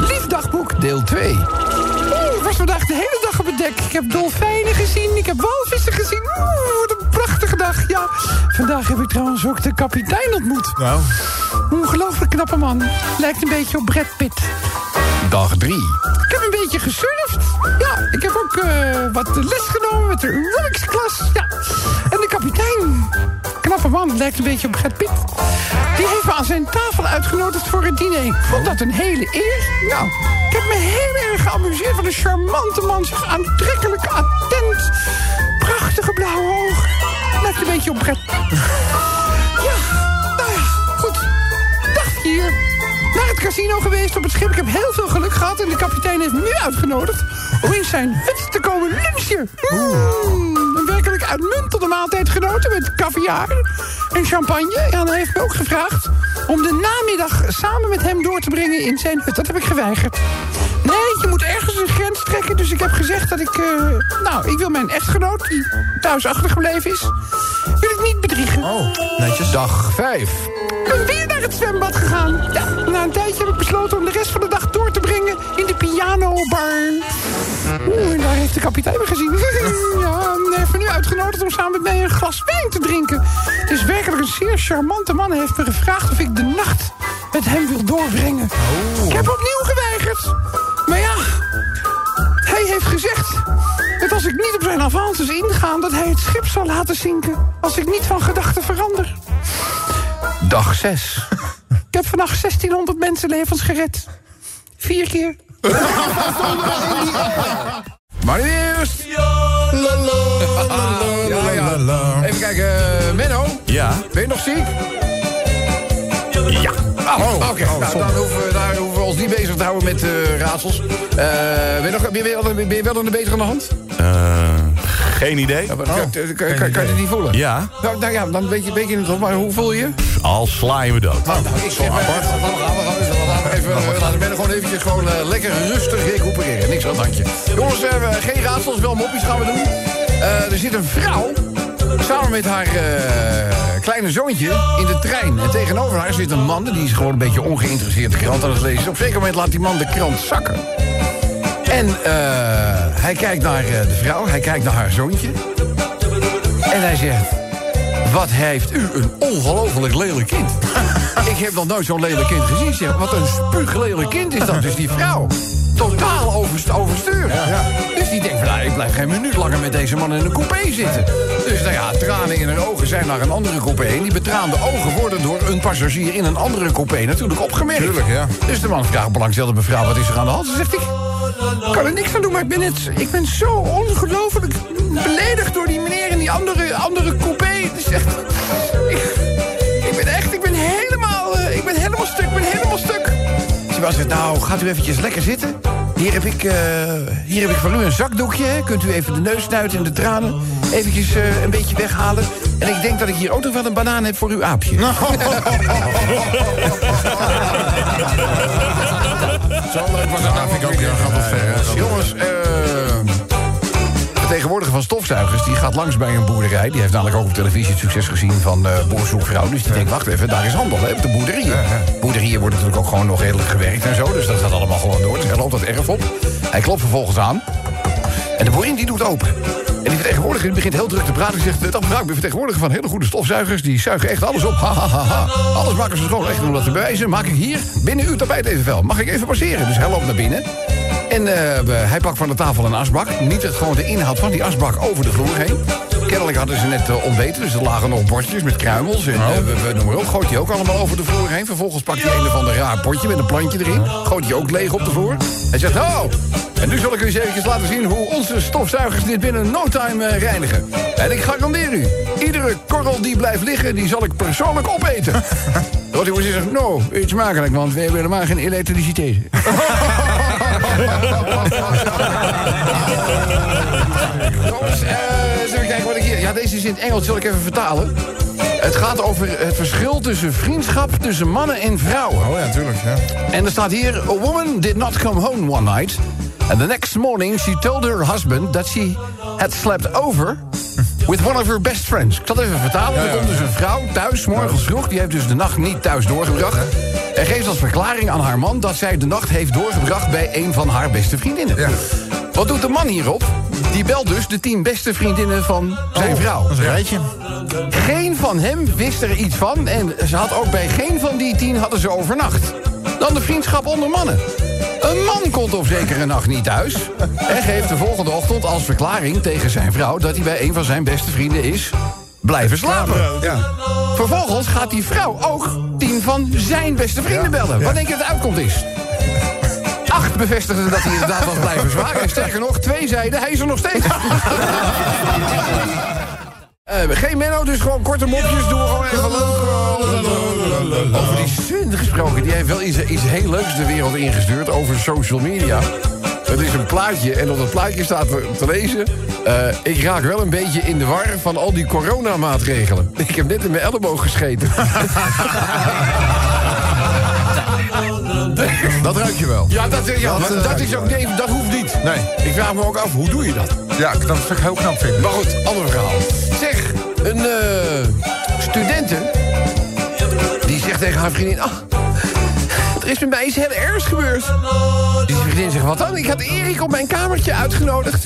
Lief dagboek, deel 2. Oeh, ik was vandaag de hele dag op het dek. Ik heb dolfijnen gezien, ik heb walvissen gezien. Oeh, wat een prachtige dag. Ja, vandaag heb ik trouwens ook de kapitein ontmoet. Nou, Ongelooflijk knappe man. Lijkt een beetje op Brad Pitt. Dag 3. Ik heb een beetje gesurfd. Ja, ik heb ook eh, wat les genomen met de aerobics-klas. Ja. En de kapitein, knappe man, lijkt een beetje op Brad Pitt. Die heeft me aan zijn tafel uitgenodigd voor het diner. Ik vond dat een hele eer. Nou, ik heb me heel erg geamuseerd. Wat een charmante man, zich aantrekkelijk, attent. Prachtige blauwe ogen. Lijkt een beetje op Brad Naar het casino geweest op het schip. Ik heb heel veel geluk gehad. En de kapitein heeft me nu uitgenodigd om in zijn hut te komen lunchen. Mm, een werkelijk uitmuntende maaltijd genoten met caviar en champagne. Ja, en hij heeft me ook gevraagd om de namiddag samen met hem door te brengen in zijn hut. Dat heb ik geweigerd. Nee, je moet ergens een grens trekken. Dus ik heb gezegd dat ik... eh, nou, ik wil mijn echtgenoot, die thuis achtergebleven is... wil ik niet bedriegen. oh, netjes. Dag 5. Ik ben weer naar het zwembad gegaan. Ja, na een tijdje heb ik besloten om de rest van de dag door te brengen in de pianobar. Oeh, en daar heeft de kapitein me gezien. *laughs* ja, hij heeft me nu uitgenodigd om samen met mij een glas wijn te drinken. Het is werkelijk een zeer charmante man. Hij heeft me gevraagd of ik de nacht met hem wil doorbrengen. Ik heb opnieuw geweigerd. Maar ja, hij heeft gezegd dat als ik niet op zijn avances inga... dat hij het schip zal laten zinken als ik niet van gedachten verander. Dag 6. Ik heb vannacht 1600 mensenlevens gered. Vier keer. maar nu eerst... Ja, ja. Even kijken, eh, Menno. Ja. Ben je nog ziek? Ja. Oh, oké. nou, dan hoeven we, daar hoeven we ons niet bezig te houden met eh, raadsels. Eh, ben, je nog, ben, je wel, ben je wel een beter aan de hand? Eh, geen idee. Ja, maar kan, kan, kan, kan je het niet voelen? Ja, Nou, nou ja, dan weet je, weet je het wel. Maar hoe voel je al sla je me dood. Nou, nou, ik eh, dan gaan we, gaan we, gaan we, laten we even, laten we gewoon eventjes gewoon eh, lekker rustig recupereren. Niks aan het handje. Jongens, we- geen raadsels, wel moppies gaan we doen. Eh, er zit een vrouw samen met haar eh, kleine zoontje in de trein. En tegenover haar zit een man, die is gewoon een beetje ongeïnteresseerd de krant aan het lezen. Op een zeker moment laat die man de krant zakken. En eh, hij kijkt naar eh, de vrouw, hij kijkt naar haar zoontje. En hij zegt... Wat heeft u een ongelooflijk lelijk kind. *laughs* Ik heb nog nooit zo'n lelijk kind gezien. Zeg. Wat een spuuglelijk kind is dat. Dus die vrouw. Totaal overst overstuur. Dus die denkt, van, nou, ik blijf geen minuut langer met deze man in een coupé zitten. Dus nou ja, tranen in haar ogen zijn naar een andere coupé. En die betraande ogen worden door een passagier in een andere coupé natuurlijk opgemerkt. Tuurlijk, ja. Dus de man vraagt belangstelde mevrouw, wat is er aan de hand? Ze zegt, ik kan er niks aan doen, maar ik ben, het, ik ben zo ongelooflijk beledigd door die meneer in die andere, andere coupé. Het is echt... Ik, ik ben echt, ik ben helemaal, eh, ik ben helemaal stuk, ik ben helemaal stuk. Het, nou, gaat u eventjes lekker zitten. Hier heb ik, eh, hier heb ik voor u een zakdoekje. hè. Kunt u even de neus snuiten en de tranen eventjes eh, een beetje weghalen. En ik denk dat ik hier ook nog wel een banaan heb voor uw aapje. *laughs* *laughs* Zo leuk was dat nou vind ik ook, ja, gaat wel ver. Jongens, eh, de tegenwoordiger van stofzuigers... die gaat langs bij een boerderij. Die heeft namelijk ook op televisie het succes gezien van eh boerzoekvrouw. Dus die denkt, wacht even, daar is handel hè, op de boerderieën. Boerderieën worden natuurlijk ook gewoon nog redelijk gewerkt en zo. Dus dat gaat allemaal gewoon door. Dus hij loopt dat erf op. Hij klopt vervolgens aan. En de boerin die doet open. En die vertegenwoordiger die begint heel druk te praten. Die zegt, mevrouw, ik ben vertegenwoordiger van hele goede stofzuigers. Die zuigen echt alles op. Ha, ha, ha, ha. Alles maken ze schoon. Echt om dat te bewijzen. Maak ik hier binnen uw tapijt even wel. Mag ik even passeren? Dus hij loopt naar binnen. En eh, hij pakt van de tafel een asbak. Niet het, gewoon de inhoud van die asbak over de vloer heen. Kennelijk hadden ze net eh, ontbeten, dus er lagen nog bordjes met kruimels. En eh, we, we noemen maar op, gooit hij ook allemaal over de vloer heen. Vervolgens pakt hij een of ander raar potje met een plantje erin. Gooit hij ook leeg op de vloer. Hij zegt, nou, en nu zal ik u eens even laten zien... hoe onze stofzuigers dit binnen no time eh, reinigen. En ik garandeer u, iedere korrel die blijft liggen... die zal ik persoonlijk opeten. *laughs* Rotti moest zeggen, no, iets makkelijk, want we hebben helemaal geen elektriciteit. *laughs* Jongens, eh, eens even kijken wat ik hier... Ja, deze is in het Engels, zal ik even vertalen. Het gaat over het verschil tussen vriendschap tussen mannen en vrouwen. Oh ja, natuurlijk. Ja. En er staat hier... A woman did not come home one night. And the next morning she told her husband that she had slept over... with one of her best friends. Ik zal het even vertalen. Er komt dus een vrouw thuis, morgens vroeg. Die heeft dus de nacht niet thuis doorgebracht. En geeft als verklaring aan haar man... dat zij de nacht heeft doorgebracht bij een van haar beste vriendinnen. Wat doet de man hierop? Die belt dus de tien beste vriendinnen van zijn vrouw. Dat is een rijtje. Geen van hem wist er iets van. En ze had ook bij geen van die tien hadden ze overnacht. Dan de vriendschap onder mannen. Een man komt op zekere nacht niet thuis. En geeft de volgende ochtend als verklaring tegen zijn vrouw... dat hij bij een van zijn beste vrienden is blijven slapen. Ja. Vervolgens gaat die vrouw ook tien van zijn beste vrienden bellen. Wat denk je dat de uitkomst is? Acht bevestigden dat hij inderdaad was blijven zwaar. En sterker nog, twee zeiden hij is er nog steeds. *laughs* Eh, geen Menno, dus gewoon korte mopjes. Doen gewoon even. Over die Sun gesproken. Die heeft wel iets, iets heel leuks de wereld ingestuurd over social media. Het is een plaatje en op dat plaatje staat te, te lezen... eh, ik raak wel een beetje in de war van al die coronamaatregelen. Ik heb net in mijn elleboog gescheten. *laughs* Dat ruik je wel. Ja, dat, ja, Dat, eh, dat, is ook, nee, dat hoeft niet. Nee. Ik vraag me ook af, hoe doe je dat? Ja, dat ik heel knap vinden. Maar goed, ander verhaal. Zeg, een eh studente... die zegt tegen haar vriendin... Ah, er is met mij iets heel ergs gebeurd. Die vriendin zegt, wat dan? Ik had Erik op mijn kamertje uitgenodigd.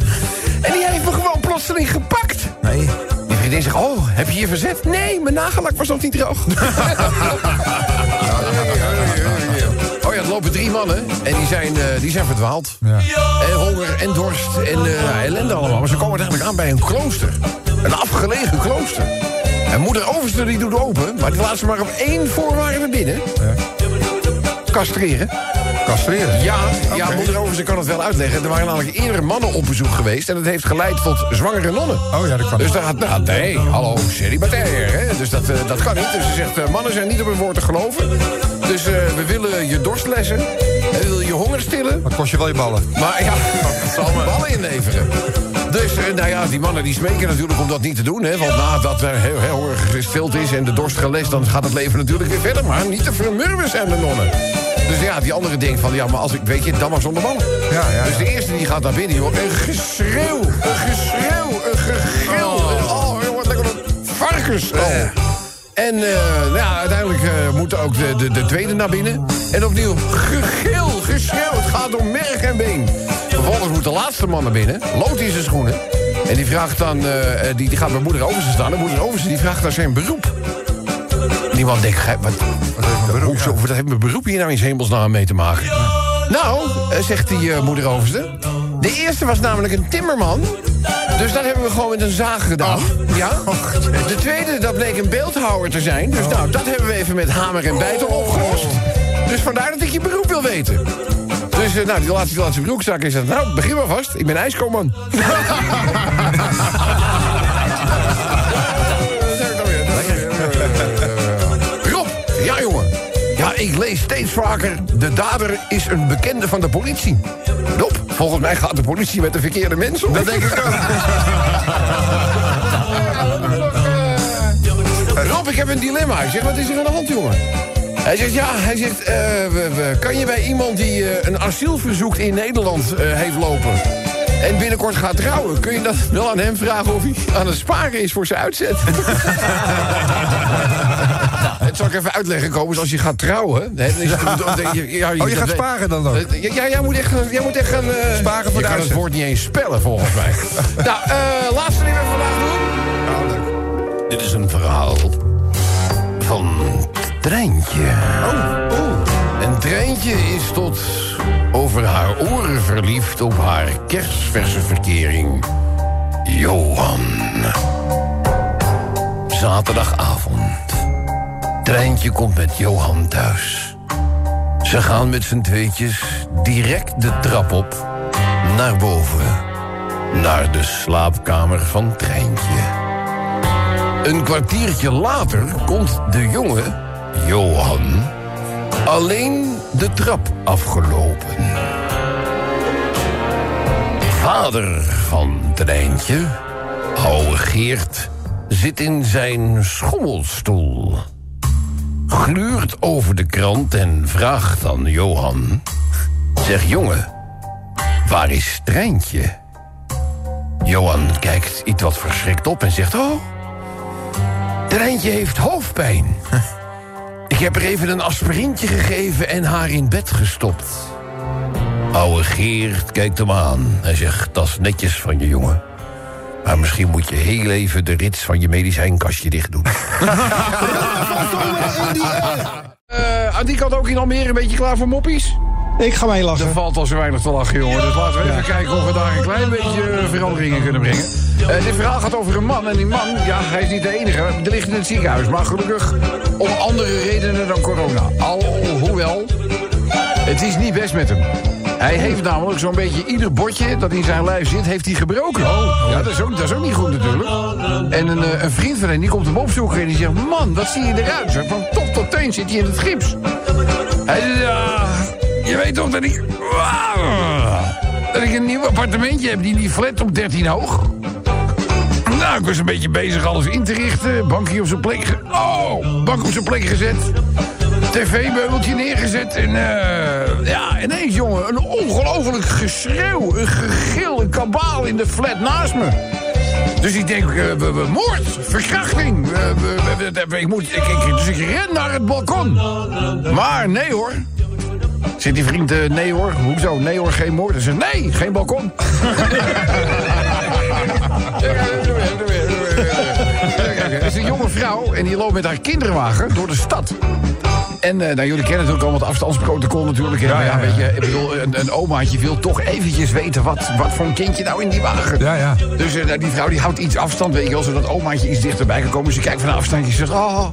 En die heeft me gewoon plotseling gepakt. Nee. Die vriendin zegt, oh, heb je je verzet? Nee, mijn nagellak was nog niet droog. *laughs* *laughs* Ja, er lopen drie mannen en die zijn, eh, die zijn verdwaald. Ja. En honger en dorst en eh, ja, ellende allemaal. Maar ze komen uiteindelijk aan bij een klooster. Een afgelegen klooster. En moeder Overste die doet open, maar die laat ze maar op één voorwaarde binnen. Castreren. Castreren. Ja, ja moeder Overste kan het wel uitleggen. Er waren namelijk eerder mannen op bezoek geweest... en dat heeft geleid tot zwangere nonnen. Oh ja, dat kan. Dus daar gaat, nou, nee, hallo, celibatair, hè? Dus dat, eh, dat kan niet. Dus ze zegt, mannen zijn niet op hun woord te geloven. Dus eh, we willen je dorst lessen. Hij wil je honger stillen. Maar kost je wel je ballen. Maar ja, *laughs* ballen inleveren. Dus eh, nou ja, die mannen die smeken natuurlijk om dat niet te doen. Hè, want nadat er heel, heel erg gestild is en de dorst gelest... dan gaat het leven natuurlijk weer verder. Maar niet te vermurwen zijn de nonnen. Dus ja, die andere denkt van... ja, maar als ik, weet je, dan maar zonder mannen. Ja, ja, Dus de eerste die gaat naar binnen, joh. Een geschreeuw, een geschreeuw, een gegil. Oh, oh joh, wat lekker een varkens. Oh. En eh, nou ja, uiteindelijk eh, moet ook de, de, de tweede naar binnen. En opnieuw gegil, geschreeuw. Het gaat om merg en been. Vervolgens moet de laatste man naar binnen. Loopt in zijn schoenen. En die vraagt dan, eh, die, die gaat bij moeder Overste staan. En moeder Overste die vraagt naar zijn beroep. Die man denkt, wat, wat heeft mijn beroep hier nou in hemelsnaam mee te maken? Nou, zegt die moeder Overste. De eerste was namelijk een timmerman. Dus dat hebben we gewoon met een zaag gedaan. Ja. De tweede, dat bleek een beeldhouwer te zijn. Dus nou, dat hebben we even met hamer en bijtel opgelost. Dus vandaar dat ik je beroep wil weten. Dus eh, nou, die laatste, die laatste broekzak is dat. Nou, begin maar vast. Ik ben ijskoman. *laughs* Rob, ja jongen. Ja, ik lees steeds vaker... de dader is een bekende van de politie. Rob, volgens mij gaat de politie met de verkeerde mensen om. Dat denk ik ook. *laughs* Rob, ik heb een dilemma. Ik zeg, wat is er aan de hand, jongen? Hij zegt, ja, hij zegt, eh, we- we- kan je bij iemand die eh, een asielverzoek in Nederland eh, heeft lopen... en binnenkort gaat trouwen, kun je dat wel aan hem vragen of hij aan het sparen is voor zijn uitzet? *laughs* Het zal ik even uitleggen, Kobus, als je gaat trouwen... hè, dan is het, *laughs* je- ja, Oh, je dat gaat sparen dan ook? Ja, ja, jij moet echt, jij moet echt gaan... eh, Sparen voor je kan het woord niet eens spellen, volgens mij. *laughs* nou, eh, laatste die we vandaag doen. Dit is een verhaal van Treintje. Oh, Een Treintje is tot over haar oren verliefd op haar kerstverse verkering. Johan. Zaterdagavond. Treintje komt met Johan thuis. Ze gaan met z'n tweetjes direct de trap op naar boven. Naar de slaapkamer van Treintje. Een kwartiertje later komt de jongen, Johan, alleen de trap afgelopen. Vader van Treintje, oude Geert, zit in zijn schommelstoel. Gluurt over de krant en vraagt aan Johan... Zeg jongen, waar is Treintje? Johan kijkt iets wat verschrikt op en zegt... Oh, Treintje heeft hoofdpijn. *laughs* Ik heb er even een aspirintje gegeven en haar in bed gestopt. Oude Geert kijkt hem aan. Hij zegt, dat is netjes van je jongen. Maar misschien moet je heel even de rits van je medicijnkastje dicht doen. uh, aan die kant ook in Almere een beetje klaar voor moppies? Ik ga mee lachen. Er valt al zo weinig te lachen, jongen. Dus laten we even kijken of we daar een klein beetje eh, veranderingen kunnen brengen. Uh, dit verhaal gaat over een man. En die man, ja, hij is niet de enige. Er ligt in het ziekenhuis. Maar gelukkig om andere redenen dan corona. Alhoewel, het is niet best met hem. Hij heeft namelijk zo'n beetje ieder bordje dat in zijn lijf zit, heeft hij gebroken. Oh, ja, dat is, ook, dat is ook niet goed natuurlijk. En een, uh, een vriend van hem die komt hem opzoeken en die zegt... Man, wat zie je eruit? Zeg. Van top tot teen zit hij in het gips. Hij zegt, ja, je weet toch dat ik... Dat ik een nieuw appartementje heb, die, die flat op 13 hoog. Nou, ik was een beetje bezig alles in te richten. Bankje op zijn plek... Oh, bank op zijn plek gezet. TV-meubeltje neergezet. En uh, ja, ineens, jongen, een ongelooflijk geschreeuw. Een gegil, een kabaal in de flat naast me. Dus ik denk, uh, moord, verkrachting. Uh, ik moet, ik, ik, dus ik ren naar het balkon. Maar nee hoor. Zit die vriend, uh, nee hoor, hoezo? Nee hoor, geen moord. Hij zegt, nee, geen balkon. Het is een jonge vrouw en die loopt met haar kinderwagen door de stad. En uh, nou, jullie kennen natuurlijk allemaal het afstandsprotocol natuurlijk. Ja, ja, ja, weet je, ik bedoel, een, een omaatje wil toch eventjes weten wat, wat voor een kindje nou in die wagen. Ja, ja. Dus uh, die vrouw die houdt iets afstand, weet je wel, zodat omaatje iets dichterbij kan komen. Ze kijkt van een afstandje en zegt, oh,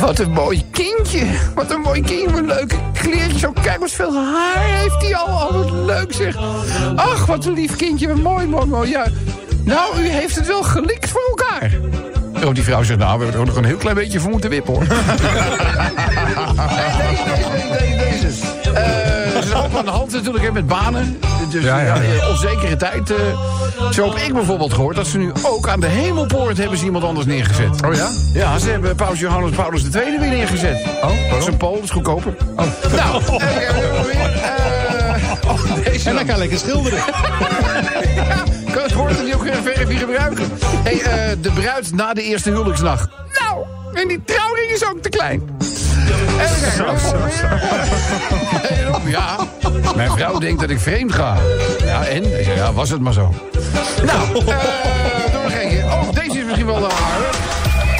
wat een mooi kindje. Wat een mooi kindje, wat leuke kleertjes. Zo, kijk wat veel haar heeft hij al. Oh, wat leuk zeg. Ach, wat een lief kindje, wat mooi, mooi, mooi. Ja. Nou, u heeft het wel gelikt voor elkaar. Oh, die vrouw zegt, nou, we hebben er nog een heel klein beetje voor moeten wippen, hoor. deze, deze, deze, deze. Uh, een hoop aan de hand natuurlijk hè, met banen. Dus ja, Ja, eh, onzekere tijd. eh. zo heb ik bijvoorbeeld gehoord dat ze nu ook aan de hemelpoort hebben ze iemand anders neergezet. Oh ja? Ja, ze hebben Paus Johannes Paulus II weer neergezet. Oh, Dat is een Pool, dat is goedkoper. Oh. Nou, eh, weer, eh, *laughs* oh, deze En dan kan lekker schilderen. *laughs* kan het woord die ook weer verf hier gebruiken. Hey, eh, de bruid na de eerste huwelijksnacht. Nou, en die trouwring is ook te klein. En dan kijk Ja, mijn vrouw denkt dat ik vreemd ga. Ja, en? Ja, was het maar zo. Nou, eh door één keer. Oh, deze is misschien wel aardig.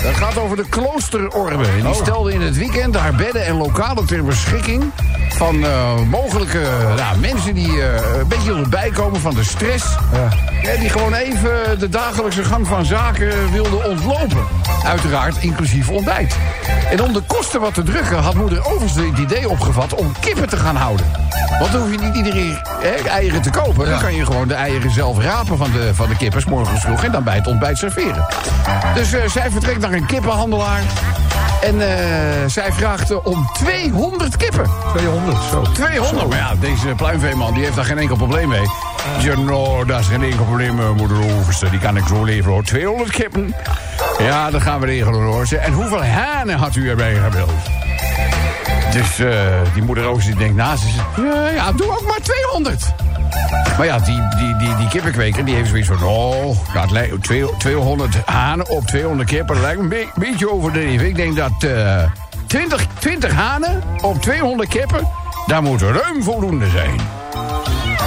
Dat gaat over de kloosterorbe. Die stelde in het weekend haar bedden en lokalen ter beschikking... van eh, mogelijke nou, mensen die eh, een beetje wilden bijkomen van de stress. Ja, die gewoon even de dagelijkse gang van zaken wilden ontlopen. Uiteraard inclusief ontbijt. En om de kosten wat te drukken had moeder Overste het idee opgevat om kippen te gaan houden. Want dan hoef je niet iedereen hè, eieren te kopen. Dan kan je gewoon de eieren zelf rapen van de, van de kippen morgens vroeg en dan bij het ontbijt serveren. Dus eh, zij vertrekt naar een kippenhandelaar. En zij vraagt om 200 kippen. 200, zo. 200. Maar ja, deze pluimveeman die heeft daar geen enkel probleem mee. Die zegt, nou, dat is geen enkel probleem, eh, moeder Overste. Die kan ik zo leveren, hoor. 200 kippen. Ja, dat gaan we regelen, hoor. En hoeveel hanen had u erbij gewild? Dus eh, die moeder Overste denkt naast zich... Ja, ja, doe ook maar 200. Maar ja, die, die, die, die kippenkweker die heeft zoiets van... Oh, dat lijkt, twee- 200 hanen op 200 kippen, dat lijkt me een be- beetje overdreven. Ik denk dat eh 20, 20 hanen op 200 kippen... daar moet ruim voldoende zijn.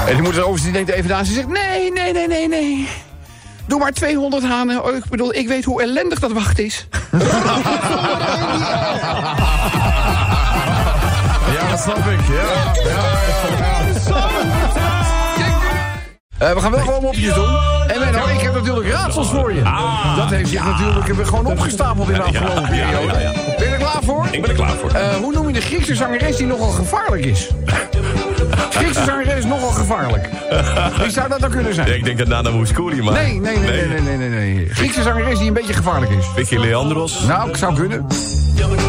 En die moeder Overste die denkt even na. Ze zegt, nee, nee, nee, nee, nee. Doe maar 200 hanen. Oh, ik bedoel, ik weet hoe ellendig dat wachten is. *laughs* Ja, dat snap ik. Ja. Eh, we gaan wel gewoon mopjes doen. En Menno, ik heb natuurlijk raadsels voor je. dat heeft zich natuurlijk eh, gewoon opgestapeld in de afgelopen Ah. ja, ja, periode. ja, Ben je er klaar voor? Ik ben er klaar voor. Eh, hoe noem je de Griekse zangeres die nogal gevaarlijk is? Griekse zangeres is nogal gevaarlijk. Wie zou dat dan kunnen zijn? Ja, ik denk dat Nana Mouskouri, maar... Nee, nee, nee, nee, nee, nee, nee, nee. Griekse zangeres die een beetje gevaarlijk is. Vicky Leandros. Nou, ik zou kunnen.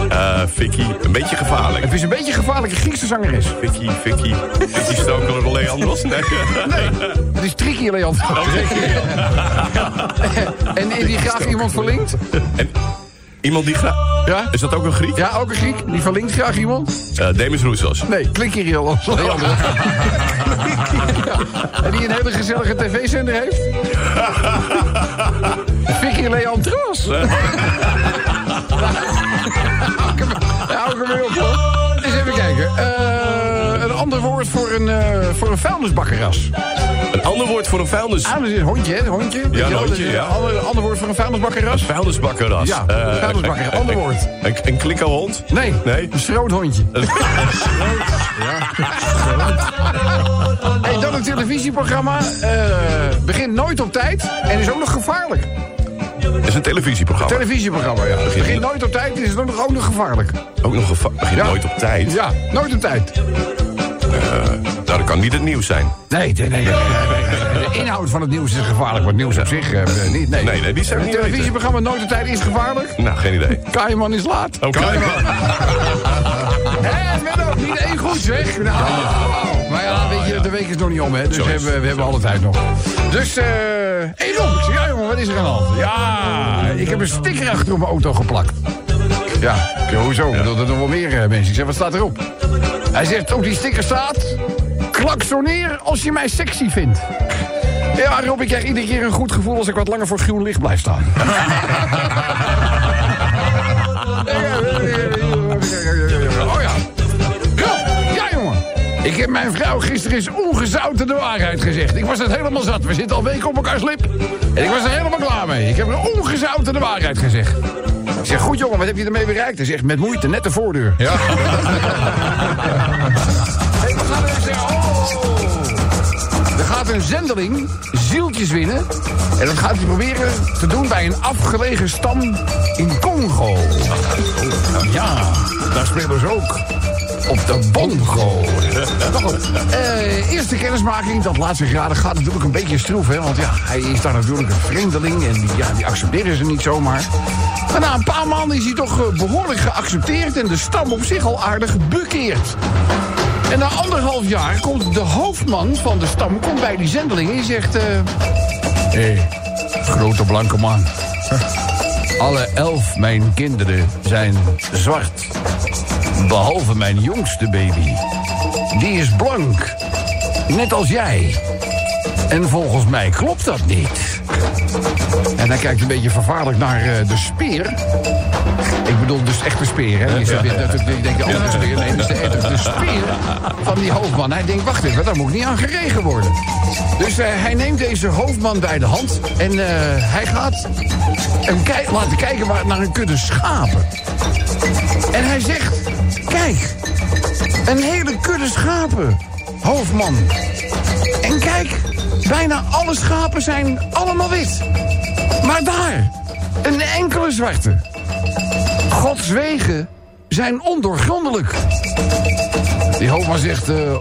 eh Vicky, een beetje gevaarlijk. Het is een beetje een gevaarlijke Griekse zangeres. Vicky, Vicky, Vicky Stoker Leandros. Nee. Het is tricky, Leon. *laughs* en is die graag iemand verlinkt? En iemand die graag... Ja? Is dat ook een Griek? Ja, ook een Griek. Die verlinkt graag iemand? Eh, Demis Roussos. Nee, als Leon. Ja. En die een hele gezellige tv-zender heeft? *laughs* Vicky Leandros. *laughs* Hou ik hem weer op, hoor. Eens even kijken. Eh, een ander woord voor een, eh voor een vuilnisbakkeras. Een ander woord voor een vuilnis... Ah, dat is een hondje, hè? Hondje. Je wel? hondje, is een ja. Ander, ander woord voor een vuilnisbakkeras? Vuilnisbakkerras. Ja, Eh, vuilnisbakker, een- ander een- woord. Een, een klikkerhond? Nee, Nee? een stroothondje. *laughs* Hey, dan een televisieprogramma. eh, begint nooit op tijd en is ook nog gevaarlijk. Het is een televisieprogramma. Televisieprogramma, ja. Begint nooit op tijd en is ook nog, ook nog gevaarlijk. Ook nog geva- begint Ja. nooit op tijd. Ja, nooit op tijd. Nou, dat kan niet het nieuws zijn. Nee, nee, nee. De inhoud van het nieuws is gevaarlijk, maar het nieuws op zich eh, niet. Nee, Nee, nee, die Een niet televisieprogramma nooit op tijd is gevaarlijk. Nou, geen idee. Kaiman is laat. Oké. *laughs* Hé, Menno, niet één goed zeg. Nou, maar ja, weet je, de week is nog niet om, hè. Dus hebben, we hebben alle tijd nog. Dus, eh... Hé, ik zeg, ja, jongen, wat is er aan de hand? Ja, ik heb een sticker achter op mijn auto geplakt. Ja, hoezo? Ik bedoel, er nog wel meer eh, mensen. Ik zeg, wat staat erop? Hij zegt, op die sticker staat... Klaksoneer als je mij sexy vindt. Ja, Rob, ik krijg iedere keer een goed gevoel... als ik wat langer voor groen licht blijf staan. Oh ja. Jongen. Ik heb mijn vrouw gisteren eens ongezouten de waarheid gezegd. Ik was het helemaal zat. We zitten al weken op elkaars lip. En ik was er helemaal klaar mee. Ik heb er ongezouten de waarheid gezegd. Ik zeg, goed jongen, wat heb je ermee bereikt? Hij zegt, met moeite, net de voordeur. Ja. *laughs* hey, even zeggen, oh. Er gaat een zendeling zieltjes winnen. En dat gaat hij proberen te doen bij een afgelegen stam in Congo. Ja, daar spelen ze ook. Op de bongo. *laughs* Goed, eh, eerste kennismaking, dat laatste graden gaat natuurlijk een beetje stroef. Hè? Want ja, hij is daar natuurlijk een vreemdeling. En ja, die accepteren ze niet zomaar. Maar na een paar maanden is hij toch eh, behoorlijk geaccepteerd. En de stam op zich al aardig bekeerd. En na anderhalf jaar komt de hoofdman van de stam komt bij die zendeling en zegt... eh, Hé, grote blanke man. *laughs* Alle elf mijn kinderen zijn zwart. Behalve mijn jongste baby. Die is blank. Net als jij. En volgens mij klopt dat niet. En hij kijkt een beetje vervaarlijk naar eh, de speer. Ik bedoel dus echt de speer, hè? Je zegt natuurlijk, ik denk de andere speer. Nee, dus de, de speer van die hoofdman. Hij denkt, wacht even, daar moet niet aan geregen worden. Dus eh, hij neemt deze hoofdman bij de hand... en eh, hij gaat hem kijk- laten kijken naar een kudde schapen. En hij zegt, kijk, een hele kudde schapen, hoofdman. En kijk, bijna alle schapen zijn allemaal wit. Maar daar, een enkele zwarte. Gods wegen zijn ondoorgrondelijk. Die hoofdman zegt, eh,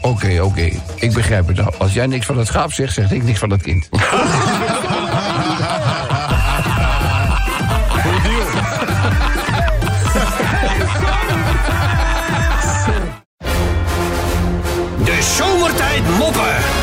oké, oké. Ik begrijp het. Als jij niks van het schaap zegt, zeg ik niks van het kind. *laughs* moppen.